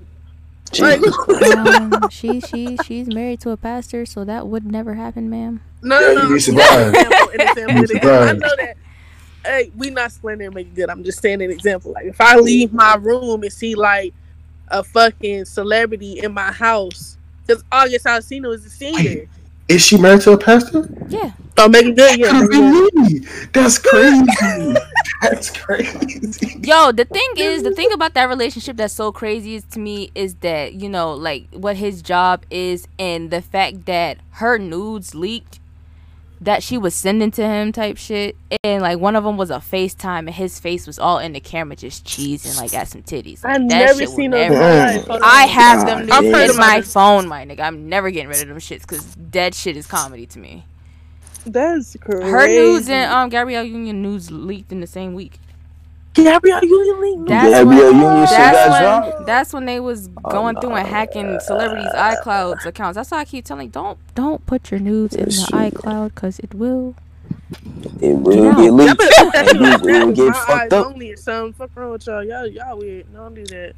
Like, Jesus. (laughs) um, she she she's married to a pastor, so that would never happen, ma'am. no, Yeah, no, you'd no. be surprised. Example, an example, You'd be. I know that. Hey, we not slandering Meagan Good. I'm just saying an example. Like, if I leave my room and see like a fucking celebrity in my house, because August Alsina is a singer. Is she married to a pastor? Yeah, Oh, Meagan Good, yeah. Could have Meagan Good. been me. That's crazy. (laughs) That's crazy. Yo, the thing is, the thing about that relationship that's so crazy is to me is that you know, like what his job is, and the fact that her nudes leaked that she was sending to him type shit, and like one of them was a FaceTime, and his face was all in the camera, just cheesing like at some titties. Like, I've never seen never- those. Damn. I have them I've heard in about my it. phone, my nigga. I'm never getting rid of them shits because dead shit is comedy to me. That's crazy. Her nudes and um Gabrielle Union nudes leaked in the same week. Gabrielle Union. That's Gabrielle when, Union shit that's got when, dropped? that's when they was oh, going through and hacking celebrities' iCloud accounts. That's why I keep telling don't don't put your nudes in the iCloud because it will. It will get leaked. better put that shit And on it will get fucked up. only something. Fuck wrong with y'all. Y'all, y'all weird. Don't do that.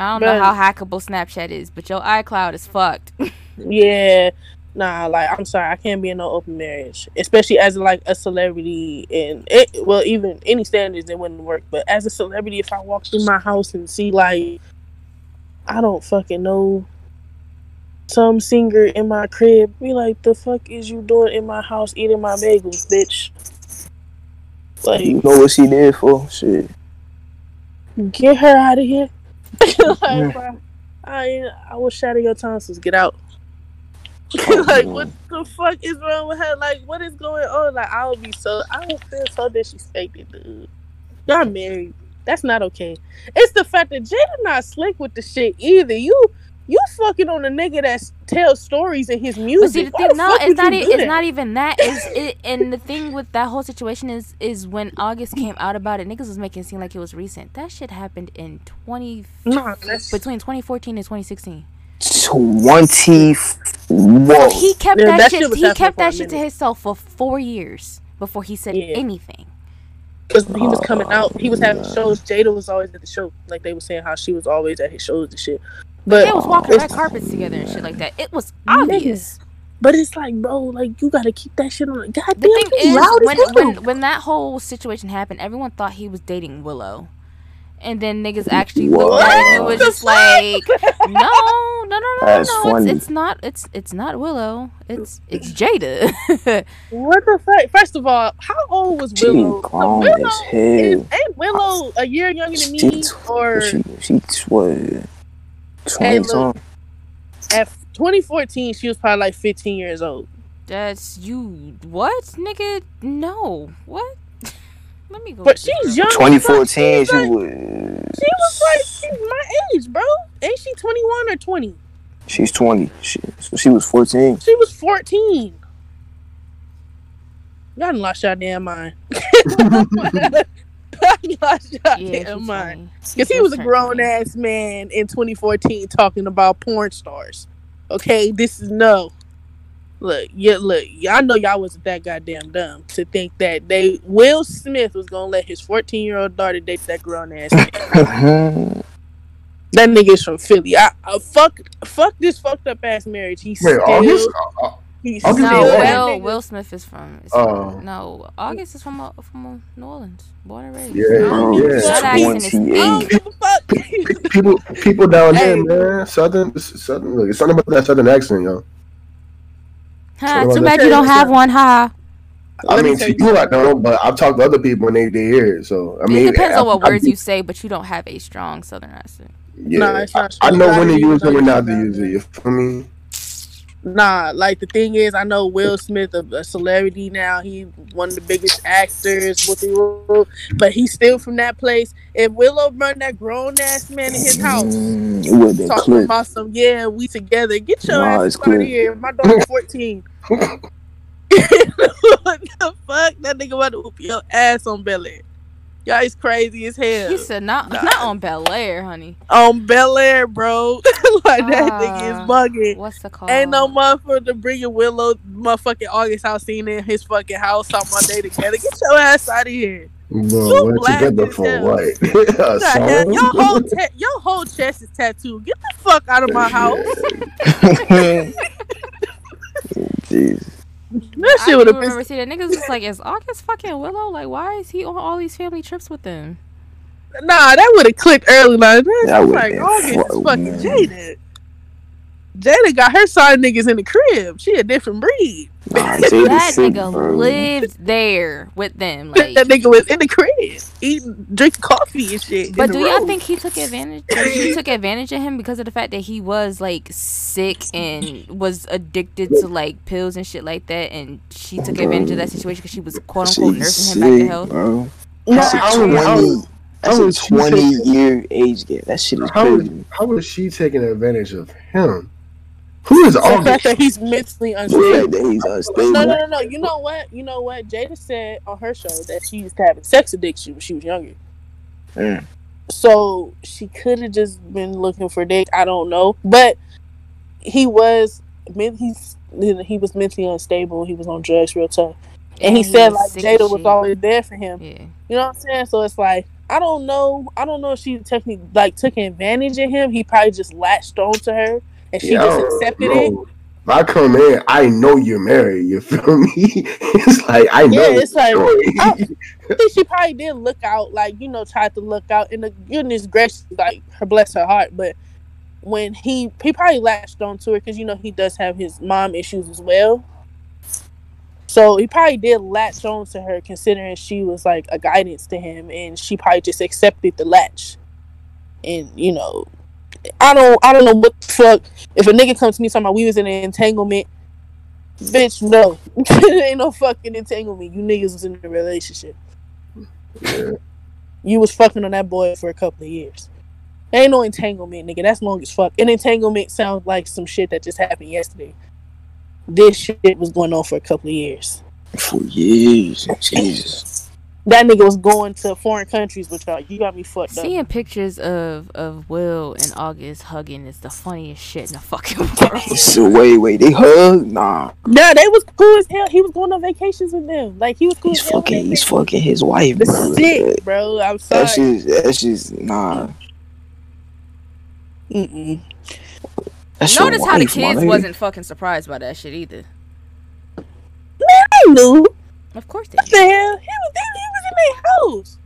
I don't But- know how hackable Snapchat is, but your iCloud is fucked. Yeah. Nah, like I'm sorry, I can't be in no open marriage, especially as like a celebrity. And it, well, even any standards, it wouldn't work. But as a celebrity, if I walk through my house and see like, I don't fucking know, some singer in my crib, be like, the fuck is you doing in my house eating my bagels, bitch? Like, You know what she did for? Shit. get her out of here. (laughs) like, bro, I I will shatter your tonsils. Get out. (laughs) Oh, like, what the fuck is wrong with her? Like, what is going on? Like, I would be so I would feel so disrespected, dude. Y'all married. That's not okay. It's the fact that Jada not slick with the shit either. You you fucking on a nigga that tells stories in his music. But see, the thing, no, it's not. e- It's that? not even that. Is it? And the thing with that whole situation is, is when August came out about it, niggas was making it seem like it was recent. That shit happened in twenty that's between 2014 and 2016. Twenty. Whoa. He kept Yeah, that, that shit. shit he kept that shit to himself for four years before he said Yeah. anything. because he was coming Oh, out. He was having yeah. shows. Jada was always at the show. Like they were saying how she was always at his shows and shit. But They was walking it's- red carpets together and shit like that. It was obvious. But it's like, bro, like you gotta keep that shit on. God The damn, thing is, loud when, when when that whole situation happened, everyone thought he was dating Willow, and then niggas actually looked at it and it was just like, no, no, no, no, That's no, funny. it's, it's not, it's it's not Willow, it's it's Jada. (laughs) what the fuck? First of all, how old was She Willow? Willow as is, ain't Willow a year younger than She, me? Or she, she, what? Hey, Twenty look. at 2014, she was probably like 15 years old. That's you. What, nigga? No. What? Let me go. But she's young. 2014, She's she like, was. she was like she's my age, bro. Ain't she 21 or 20? She's 20. She, so she was 14. She was 14. Y'all done lost your damn mind. (laughs) Y'all lost your Yeah, damn mind. 20. Because he was a grown ass man in 2014 talking about porn stars. Okay, this is no. Look, yeah, look, y'all know y'all wasn't that goddamn dumb to think that they Will Smith was gonna let his 14 year old daughter date that grown ass man. (laughs) That nigga's from Philly. I, I fuck fuck this fucked up ass marriage. He's Wait, still August? Uh, uh, he's August still No, Will. Will Smith is from. Is from no, August is from uh, from uh, New Orleans, born and raised. Yeah, I don't yeah. That accent is- 28. I give a fuck. people, people down Hey. there, man. Southern, southern. Look, it's something about that southern accent, yo. Huh, too bad you don't have one, huh? I Let mean, tell to you you, I don't, but I've talked to other people and they, they hear it. So I mean, it depends I- on what I- words you say, but you don't have a strong Southern accent. Yeah, Nah, it's not I, I know when to gotta use it, use when it. not to use it. You feel me? Nah, like the thing is, I know Will Smith, a, a celebrity now. He one of the biggest actors. What they wrote, but he's still from that place. If Willow run that grown ass man in his house, Mm, it would have been talking clipped. about some, yeah, we together. Get your Nah, ass it's out of here. My daughter's fourteen. (laughs) (laughs) what the fuck? That nigga about to whoop your ass on Bel Air. Y'all is crazy as hell. He said not Nah. not on Bel Air, honey. on Bel Air, bro. (laughs) like that nigga is Ah. bugging. What's the call? Ain't no motherfucker bringing Willow motherfucking August Alsina in his fucking house on about they together. Get your ass out of here. Bro, You black together as for hell. what? A the hell? song? Your whole te- your whole chest is tattooed. Get the fuck out of my (laughs) house. Jeez. That shit would have been remember seeing that niggas was like, is August fucking Willow? Like, why is he on all these family trips with them? nah. That would have clicked early. Like that, That like been August is fucking jaded. Jada got her side niggas in the crib. She a different breed. Nah, (laughs) Jada that sick, nigga bro. lived there with them. Like, that nigga was in the crib eating, drinking coffee and shit. but do y'all think he took advantage? like, he took advantage of him because of the fact that he was like sick and was addicted to like pills and shit like that, and she took advantage of that situation because she was quote unquote She's nursing him back to health. bro. Nah, That's a I don't- I 20, don't- that's a twenty year age gap. That shit is How crazy. is, how is she taking advantage of him? Who is the August? fact that he's mentally The unstable. fact that he's unstable. No, no, no, no. You know what? You know what? Jada said on her show that she used to have a sex addiction when she was younger. Mm. So she could have just been looking for dick. I don't know, but he was men- he's he was mentally unstable. He was on drugs real tough, and he And said like sick as Jada was always there for him. Yeah. You know what I'm saying? So it's like I don't know. I don't know if she technically like took advantage of him. He probably just latched on to her, and she I just accepted know. it. If I come in, I know you're married. You feel (laughs) me? it's like I know. Yeah, it's like. I- I (laughs) think she probably did look out, like you know, tried to look out. And the goodness gracious, like her bless her heart. But when he he probably latched on to her because you know he does have his mom issues as well. So he probably did latch on to her, considering she was like a guidance to him, and she probably just accepted the latch. And you know, I don't, I don't know what the fuck. If a nigga comes to me talking about we was in an entanglement, bitch, no, (laughs) ain't no fucking entanglement. You niggas was in a relationship. Yeah. You was fucking on that boy for a couple of years. Ain't no entanglement, nigga. That's long as fuck. An entanglement sounds like some shit that just happened yesterday. This shit was going on for a couple of years. For years. Jesus. That nigga was going to foreign countries with y'all. You got me fucked up. Seeing pictures of of Will and August hugging is the funniest shit in the fucking (laughs) world. So wait, wait, they hug? Nah. Nah, they was cool as hell. He was going on vacations with them. Like he was cool He's as hell. fucking he's fucking his wife, The bro. sick, bro. I'm sorry. That's just that's just nah. Mm-mm. That's your Notice how the kids nigga. wasn't fucking surprised by that shit either. I knew. Of course they. What the hell? He was there. He was in their house.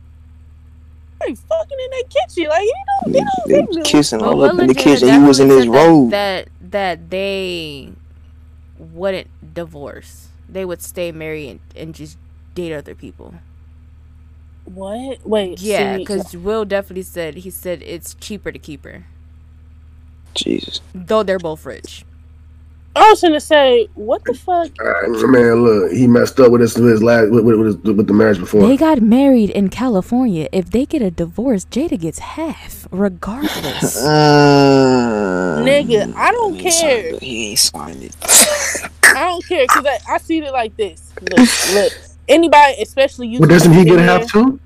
They fucking in their kitchen. Like, you know, they don't. They They knew. kissing all Will up in the kitchen. He was in his robe. That that they wouldn't divorce. They would stay married and, and just date other people. What? Wait. Yeah, because Will definitely said he said it's cheaper to keep her, Jesus. though they're both rich. I was gonna say, what the fuck? Uh, man, look, he messed up with his with his last with, with, with, his, with the marriage before. They got married in California. If they get a divorce, Jada gets half, regardless. Uh, (laughs) Nigga, I don't he ain't signed care. He ain't signed it. I don't care because I, I see it like this. Look, look. Anybody, especially you. But doesn't he get in half too?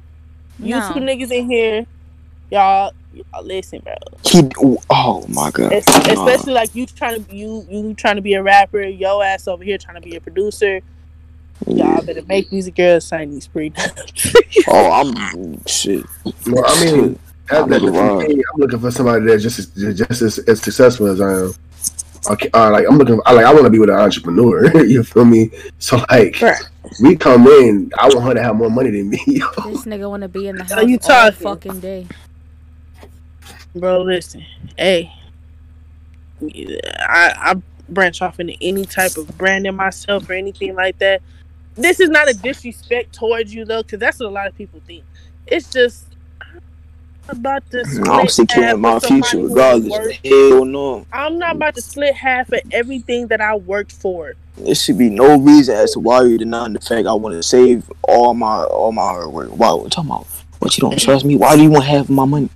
You No. two niggas in here, y'all. Y'all listen, bro. He. Oh my god. Es- Especially like you trying to you you trying to be a rapper, yo ass over here trying to be a producer. Y'all better make music girls sign these prenups. Oh, I'm shit. Well, I mean, that, that, I'm for I'm looking for somebody that's just as, just as, as successful as I am. Okay, uh, like I'm looking, I like I want to be with an entrepreneur. (laughs) you feel me? So like, Right. we come in, I want her to have more money than me. (laughs) yo. this nigga want to be in the Are you house all fucking day. Bro, listen. Hey. I I branch off into any type of branding myself or anything like that. This is not a disrespect towards you though, because that's what a lot of people think. It's just I'm about to split I'm securing half my future who regardless. Hell no. I'm not about to split half of everything that I worked for. There should be no reason as to why you're denying the fact I want to save all my all my hard work. Why? What you talking about? What you don't trust me? Why do you want half of my money?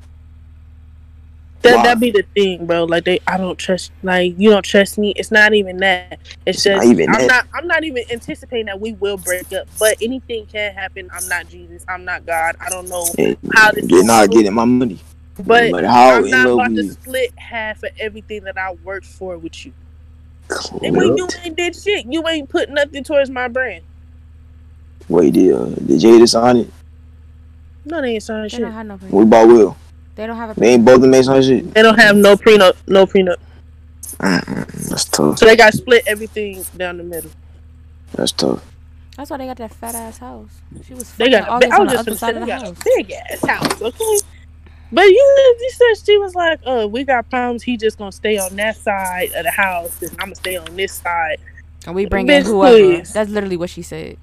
That Why? that be the thing, bro. Like they, I don't trust. Like you don't trust me. It's not even that. It's, It's just not even I'm that. not. I'm not even anticipating that we will break up. But anything can happen. I'm not Jesus. I'm not God. I don't know. And How this You're not is- getting my money. But But how I'm not love about to split half of everything that I worked for with you. And when you ain't did shit, you ain't put nothing towards my brand. Wait, did uh, did Jada sign it? No, they ain't signing They shit. don't have no. What about Will? They don't have a. They ain't both of them shit. They don't have no prenup. No prenup. Mm-mm, That's tough. So they got split everything down the middle. That's tough. That's why they got that fat ass house. She was. They got. August I on was the just other gonna say side of they the got house. big ass house. Okay. But you, you said she was like, "Oh, we got problems. He just gonna stay on that side of the house, and I'm gonna stay on this side." And we bring Bitch, in whoever. please. That's literally what she said.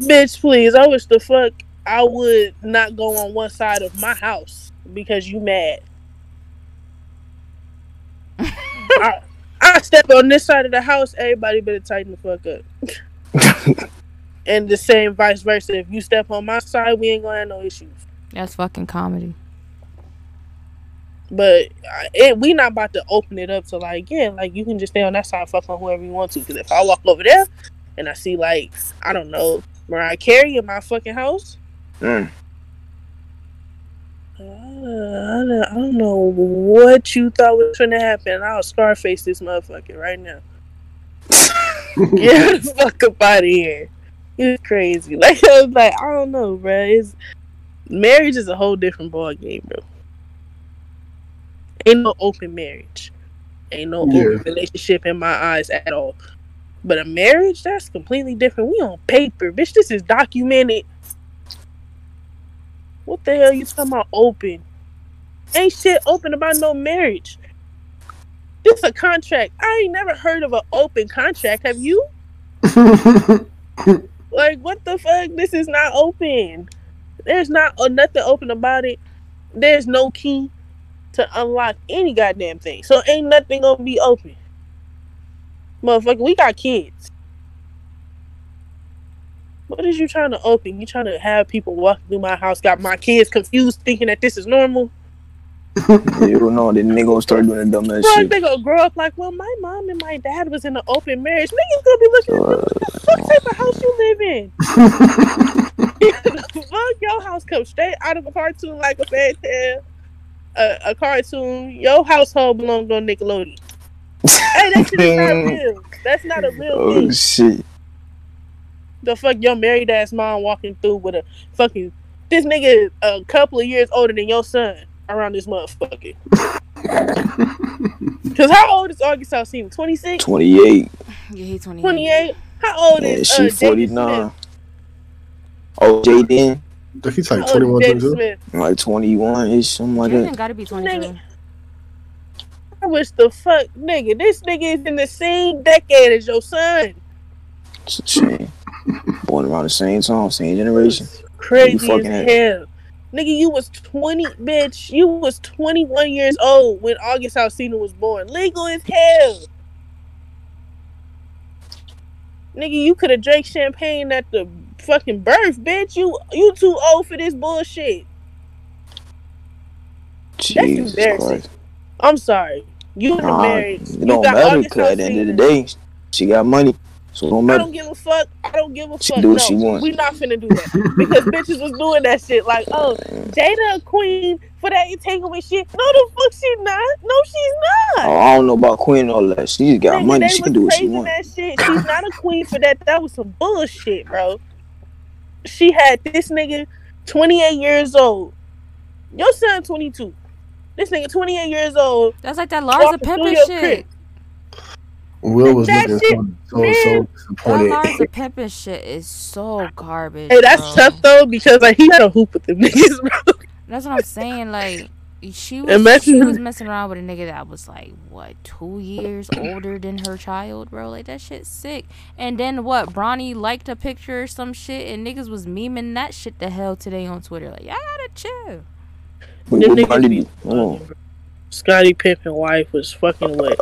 Bitch, please. I wish the fuck I would not go on one side of my house because you mad. (laughs) I, I step on this side of the house, everybody better tighten the fuck up. (laughs) and the same vice versa. If you step on my side, we ain't gonna have no issues. That's fucking comedy. But uh, it, we not about to open it up to like, yeah, like you can just stay on that side, fuck on whoever you want to. Because if I walk over there and I see like, I don't know, Mariah Carey in my fucking house, Mm. Uh, I, don't, I don't know what you thought was gonna happen. I'll scarface this motherfucker right now. (laughs) Get the (laughs) fuck up out of here. It's crazy. (laughs) Like I was like, I don't know, bro. It's marriage is a whole different ball game, bro. Ain't no open marriage. Ain't no Yeah. open relationship in my eyes at all. But a marriage, that's completely different. We on paper, bitch. This is documented. What the hell you talking about open? Ain't shit open about no marriage. This a contract. I ain't never heard of an open contract. Have you? (laughs) Like what the fuck? This is not open. There's not uh, nothing open about it. There's no key to unlock any goddamn thing. So ain't nothing gonna be open. Motherfucker, we got kids. What is you trying to open? You trying to have people walking through my house, got my kids confused, thinking that this is normal? You don't know. Then they gonna start doing the dumbass shit. they gonna grow up like, well, my mom and my dad was in an open marriage. Niggas gonna be looking at what the fuck type of house you live in? (laughs) (laughs) fuck, your house comes straight out of a cartoon like a fairy tale. A, a cartoon. Your household belongs on Nickelodeon. hey, that shit is not real. That's not a (laughs) real Oh thing. shit. The fuck, your married ass mom walking through with a fucking. This nigga is a couple of years older than your son around this motherfucker. (laughs) Cause how old is August Alsina? 26? Twenty eight. Yeah, he's 28. 28? How old Yeah, is uh, she Jaden forty nine. Oh, Jaden He's like How old 21, is Jaden 22. Like twenty one ish, something like Jaden that. gotta be 22. Nigga. I wish the fuck, nigga. This nigga is in the same decade as your son. It's a shame. Born around the same time, same generation. Crazy as fucking at? Nigga, you was 20, bitch. You was 21 years old when August Alsina was born. Legal as hell. Nigga, you could have drank champagne at the fucking birth, bitch. You you too old for this bullshit. Jesus embarrassing. Christ. I'm sorry. You Nah, marriage. it you don't got matter because at the end of the day, she got money, so don't I don't give a fuck. I don't give a She fuck. do what no, she want. we not finna do that because bitches was doing that shit. Like, oh, Jada a queen for that entanglement shit. No, the fuck she not. No, she's not. Oh, I don't know about Queen and all that. She just got Nigga, money. they She can do what she praising want. that shit. She's not a queen for that. That was some bullshit, bro. She had this nigga 28 years old. Your son 22. This nigga 28 years old. That's like that Larsa Walking through shit. crib. Will was That looking shit- so, so, so man. That disappointed. Larsa (laughs) Pimpin shit is so garbage. Hey, that's bro. tough though because like he had a hoop with them (laughs) niggas, bro. That's what I'm saying. Like she was, Imagine- she was messing around with a nigga that was like what two years older than her child, bro. Like that shit's sick. And then what? Bronny liked a picture or some shit, and niggas was memeing that shit to hell today on Twitter. Like, y'all gotta chill. What niggas Brandy be do? Oh. Scottie Pippen wife was fucking with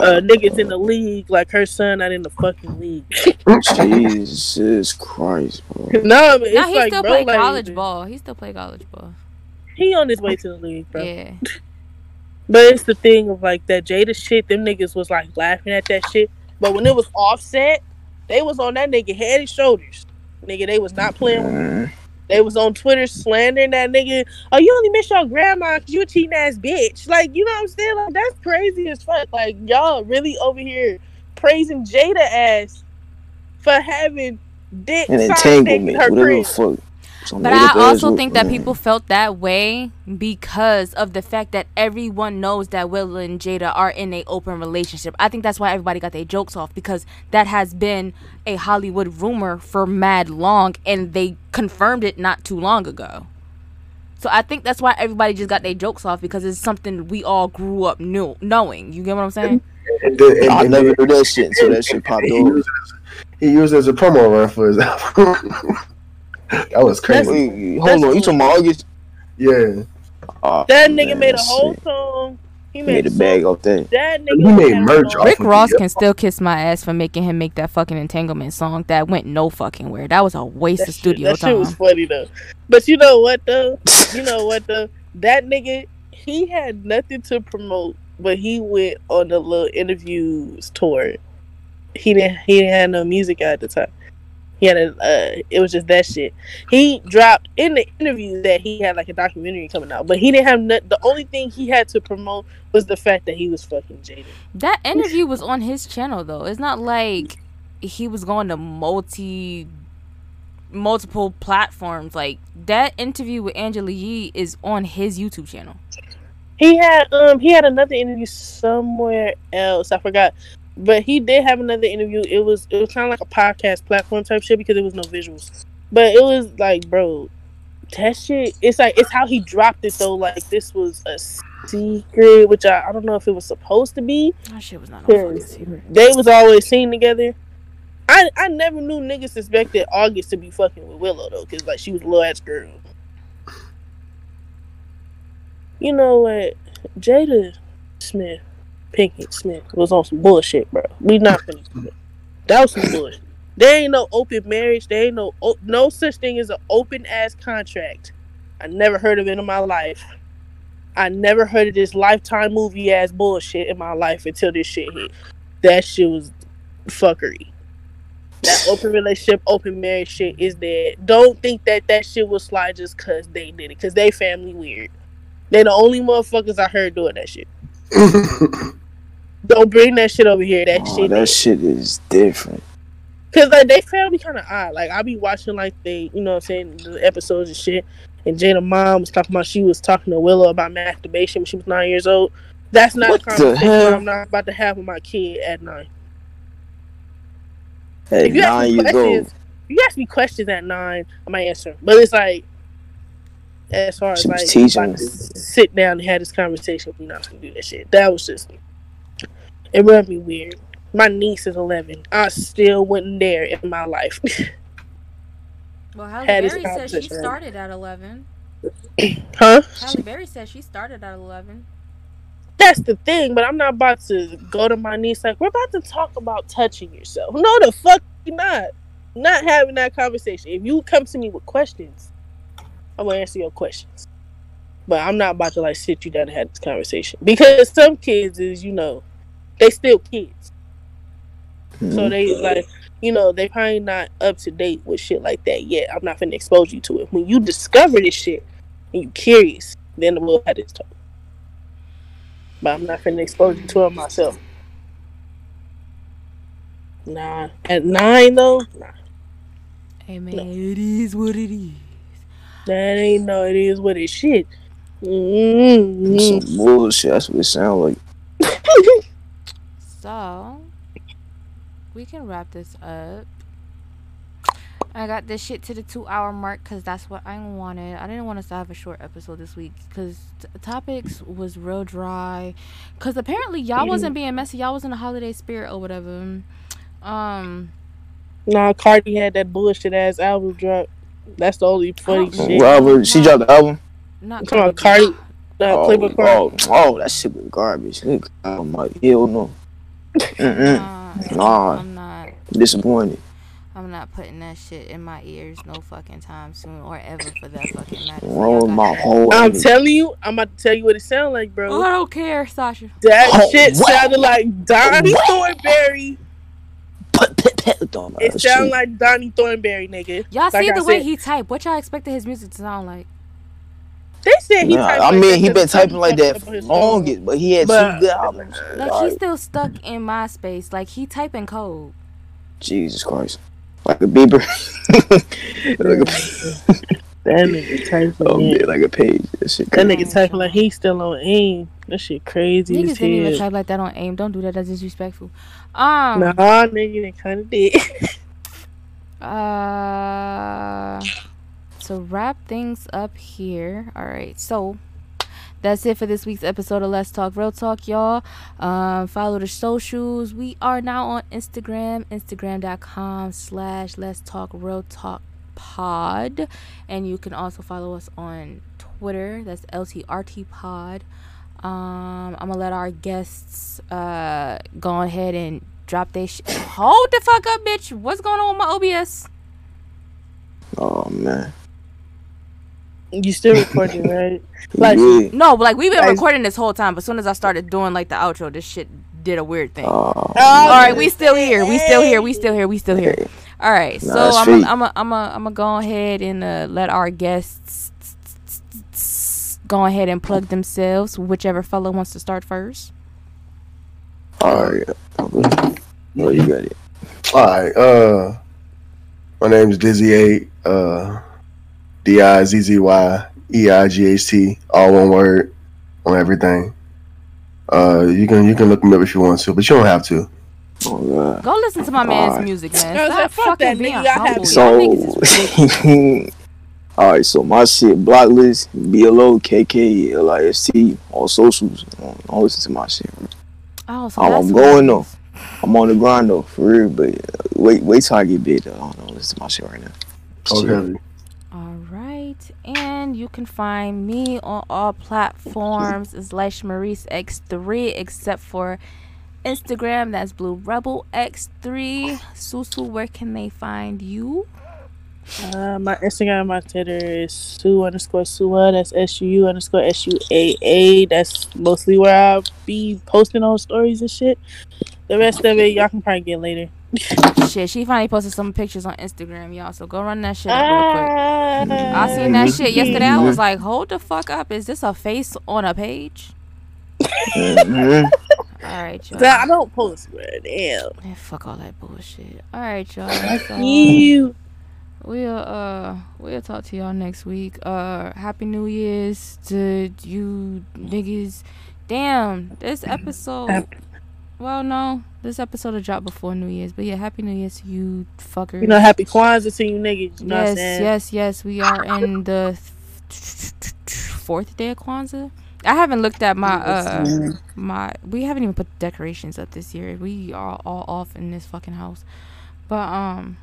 uh, niggas in the league like her son not in the fucking league. (laughs) Jesus Christ, bro. no, but it's Now he like still bro, play like, college ball. He still play college ball. He on his way to the league, bro. Yeah. (laughs) But it's the thing of like that Jada shit. Them niggas was like laughing at that shit. But when it was Offset, they was on that nigga head and shoulders. Nigga, they was not playing. They was on Twitter slandering that nigga. Oh, you only miss your grandma because you a cheating ass bitch. Like, you know what I'm saying? Like, that's crazy as fuck. Like, y'all really over here praising Jada ass for having dick dick entanglement, her whatever the fuck. Some But I also whoop, think that man. people felt that way because of the fact that everyone knows that Will and Jada are in a open relationship. I think that's why everybody got their jokes off because that has been a Hollywood rumor for mad long and they confirmed it not too long ago. So I think that's why everybody just got their jokes off because it's something we all grew up knew knowing. You get what I'm saying? And then- and- I and never knew that shit until that shit popped he over. used, it as, he used it as a promo run for his album. (laughs) that was crazy. Wait, hold on, you talking about August? yeah, Oh, That nigga man, made a whole sick. song. He He made, made a bag off that. That nigga He made had merch off Rick of Ross can still kiss my ass for making him make that fucking entanglement song that went no fucking where. That was a waste That of shit, studio that shit was funny though. But you know what though? (laughs) You know what though? That nigga, he had nothing to promote, but he went on the little interviews tour. He didn't. He didn't have no music at the time. He had a. Uh, it was just that shit. He dropped in the interview that he had like a documentary coming out, but he didn't have. No, the only thing he had to promote was the fact that he was fucking jaded. That interview was on his channel though. It's not like he was going to multi multiple platforms. Like that interview with Angela Yee is on his YouTube channel. He had um he had another interview somewhere else. I forgot. But he did have another interview. It was it was kind of like a podcast platform type shit because there was no visuals. But it was like, bro, that shit. It's like it's how he dropped it though. Like this was a secret, which I, I don't know if it was supposed to be. That shit was not no secret. they was always seen together. I I never knew niggas suspected August to be fucking with Willow though, cause like she was a little ass girl. You know what, Jada Smith, Pinkett Smith was on some bullshit, bro. We not finna do that. That was some bullshit. There ain't no open marriage. There ain't no no such thing as an open ass contract. I never heard of it in my life. I never heard of this lifetime movie ass bullshit in my life until this shit hit. That shit was fuckery. That open relationship, open marriage shit is dead. Don't think that that shit will slide just cause they did it, cause they family weird. They the only motherfuckers I heard doing that shit. (laughs) Don't bring that shit over here. That Oh, shit. that shit is different. Cause like they family kind of odd. Like I be watching like they, you know, what I'm saying the episodes and shit. And Jada mom was talking about she was talking to Willow about masturbation when she was nine years old. That's not What a the conversation? I'm not about to have with my kid at nine. At If you ask nine me years old. you ask me questions at nine, I might answer. But it's like, as far as She like teaching. sit down and have this conversation, we not gonna do that shit. That was just it rubbed me weird. My niece is eleven. I still wasn't there in my life. (laughs) Well, Halle Berry said she started at 11. (clears throat) huh? Halle Berry said she started at 11. That's the thing, but I'm not about to go to my niece like we're about to talk about touching yourself. No, the fuck you not. Not having that conversation. If you come to me with questions, I'm gonna answer your questions. But I'm not about to like sit you down and have this conversation because some kids is you know they still kids, so Mhm. they like you know they probably not up to date with shit like that yet. I'm not gonna expose you to it. When you discover this shit and you curious, then we'll have this talk. But I'm not gonna expose you to it myself. Nah. At nine though, nah. Hey man, it is what it is. That ain't no it is what it shit. Mm-hmm. Some bullshit. That's what it sounds like. So, we can wrap this up. I got this shit to the two hour mark because that's what I wanted. I didn't want us to have a short episode this week because t- topics was real dry. Because apparently y'all wasn't being messy. Y'all was in a holiday spirit or whatever. Um, Nah, Carti had that bullshit ass album drop. That's the only funny Oh, shit. Robert, she dropped the album. not I'm talking about Carti. Nah, Oh, Playboi Carti. oh, oh, that shit was garbage. Nigga, I'm like, hell no. Mm-mm. Nah, Nah. I'm not. Disappointed. I'm not putting that shit in my ears no fucking time soon or ever for that fucking matter. So Wrong y'all with got my whole. I'm energy. telling you, I'm about to tell you what it sound like, bro. Oh, I don't care, Sasha. That Oh, shit what? sounded like Donnie What? Thornberry. Put, put, put, don't It that sounded like Donnie Thornberry, nigga. Y'all Like see I the way said. he typed. What y'all expected his music to sound like? They said he Nah, typed I mean, that he 'cause been typing like that for his longest, but he had But- two good albums. Like Like, he's still stuck in MySpace. Like he typing code. Jesus Christ. Like a Bieber. (laughs) like a, (laughs) That nigga typing. oh, man. yeah, like a page. That shit That nigga typing like he still on AIM. That shit crazy Niggas as didn't even type like that on AIM. Don't do that. That's disrespectful. Um. Nah, nigga, they kind of did. (laughs) Uh. To wrap things up here. All right, so that's it for this week's episode of Let's Talk Real Talk, y'all. Um, follow the socials. We are now on Instagram, instagram.com slash Let's Talk Real Talk Pod. And you can also follow us on Twitter. That's LTRT Pod. Um, I'm gonna let our guests uh go ahead and drop their. (coughs) Hold the fuck up, bitch. What's going on with my OBS? Oh man. You still recording, (laughs) right? Like- yeah. No, but like we've been Guys- recording this whole time. But as soon as I started doing like the outro, this shit did a weird thing. Oh, All All right, we still here. We still here. We still here. We still here. All right, Nah, so it's I'm sweet. gonna I'm gonna I'm gonna I'm gonna go ahead and uh, let our guests go ahead and plug themselves. Whichever fellow wants to start first. All right. Oh, you got it. All right. Uh, my name is Dizzy Eight. Uh, D I Z Z Y E I G H T. All one word on everything. Uh, you can you can look me up if you want to, but you don't have to. Oh god. Go listen to my man's Alright. music, man. Stop like, fuck fucking that being I have humble. So, niggas is (laughs) ridiculous. all right. So my shit, Blokklist, B L O K K L I S T, all socials. Don't, don't listen to my shit. Oh, so I'm- that's I'm going it though. I'm on the grind though, for real. But uh, wait, wait till I get big. Though. Don't, don't listen to my shit right now. Okay. All right, and you can find me on all platforms as Leish Maurice X3, except for Instagram. That's Blue Rebel X3. Susu, where can they find you? Uh, my Instagram, my Twitter is Sue underscore Sua. That's S U U underscore S U A A. That's mostly where I'll be posting on stories and shit. The rest of it, y'all can probably get later. Shit, she finally posted some pictures on Instagram, y'all. So go run that shit up real quick. Ah, I seen that shit yesterday. I was (laughs) like, hold the fuck up. Is this a face on a page? (laughs) All right, y'all. I don't post, bro. Damn. Man, fuck all that bullshit. All right, y'all. That's all. You. We'll uh we'll talk to y'all next week. Uh happy New Year's to you niggas. Damn, this episode Happy- well no, this episode will drop before New Year's. But yeah, happy New Year's to you fuckers. You know, happy Kwanzaa to you niggas. You know what I'm yes, saying? yes, yes. We are in the fourth day of Kwanzaa. I haven't looked at my uh my we haven't even put decorations up this year. We are all off in this fucking house. But um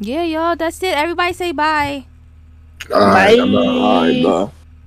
yeah, y'all, that's it. Everybody say bye. All right. I'm. All right, bye.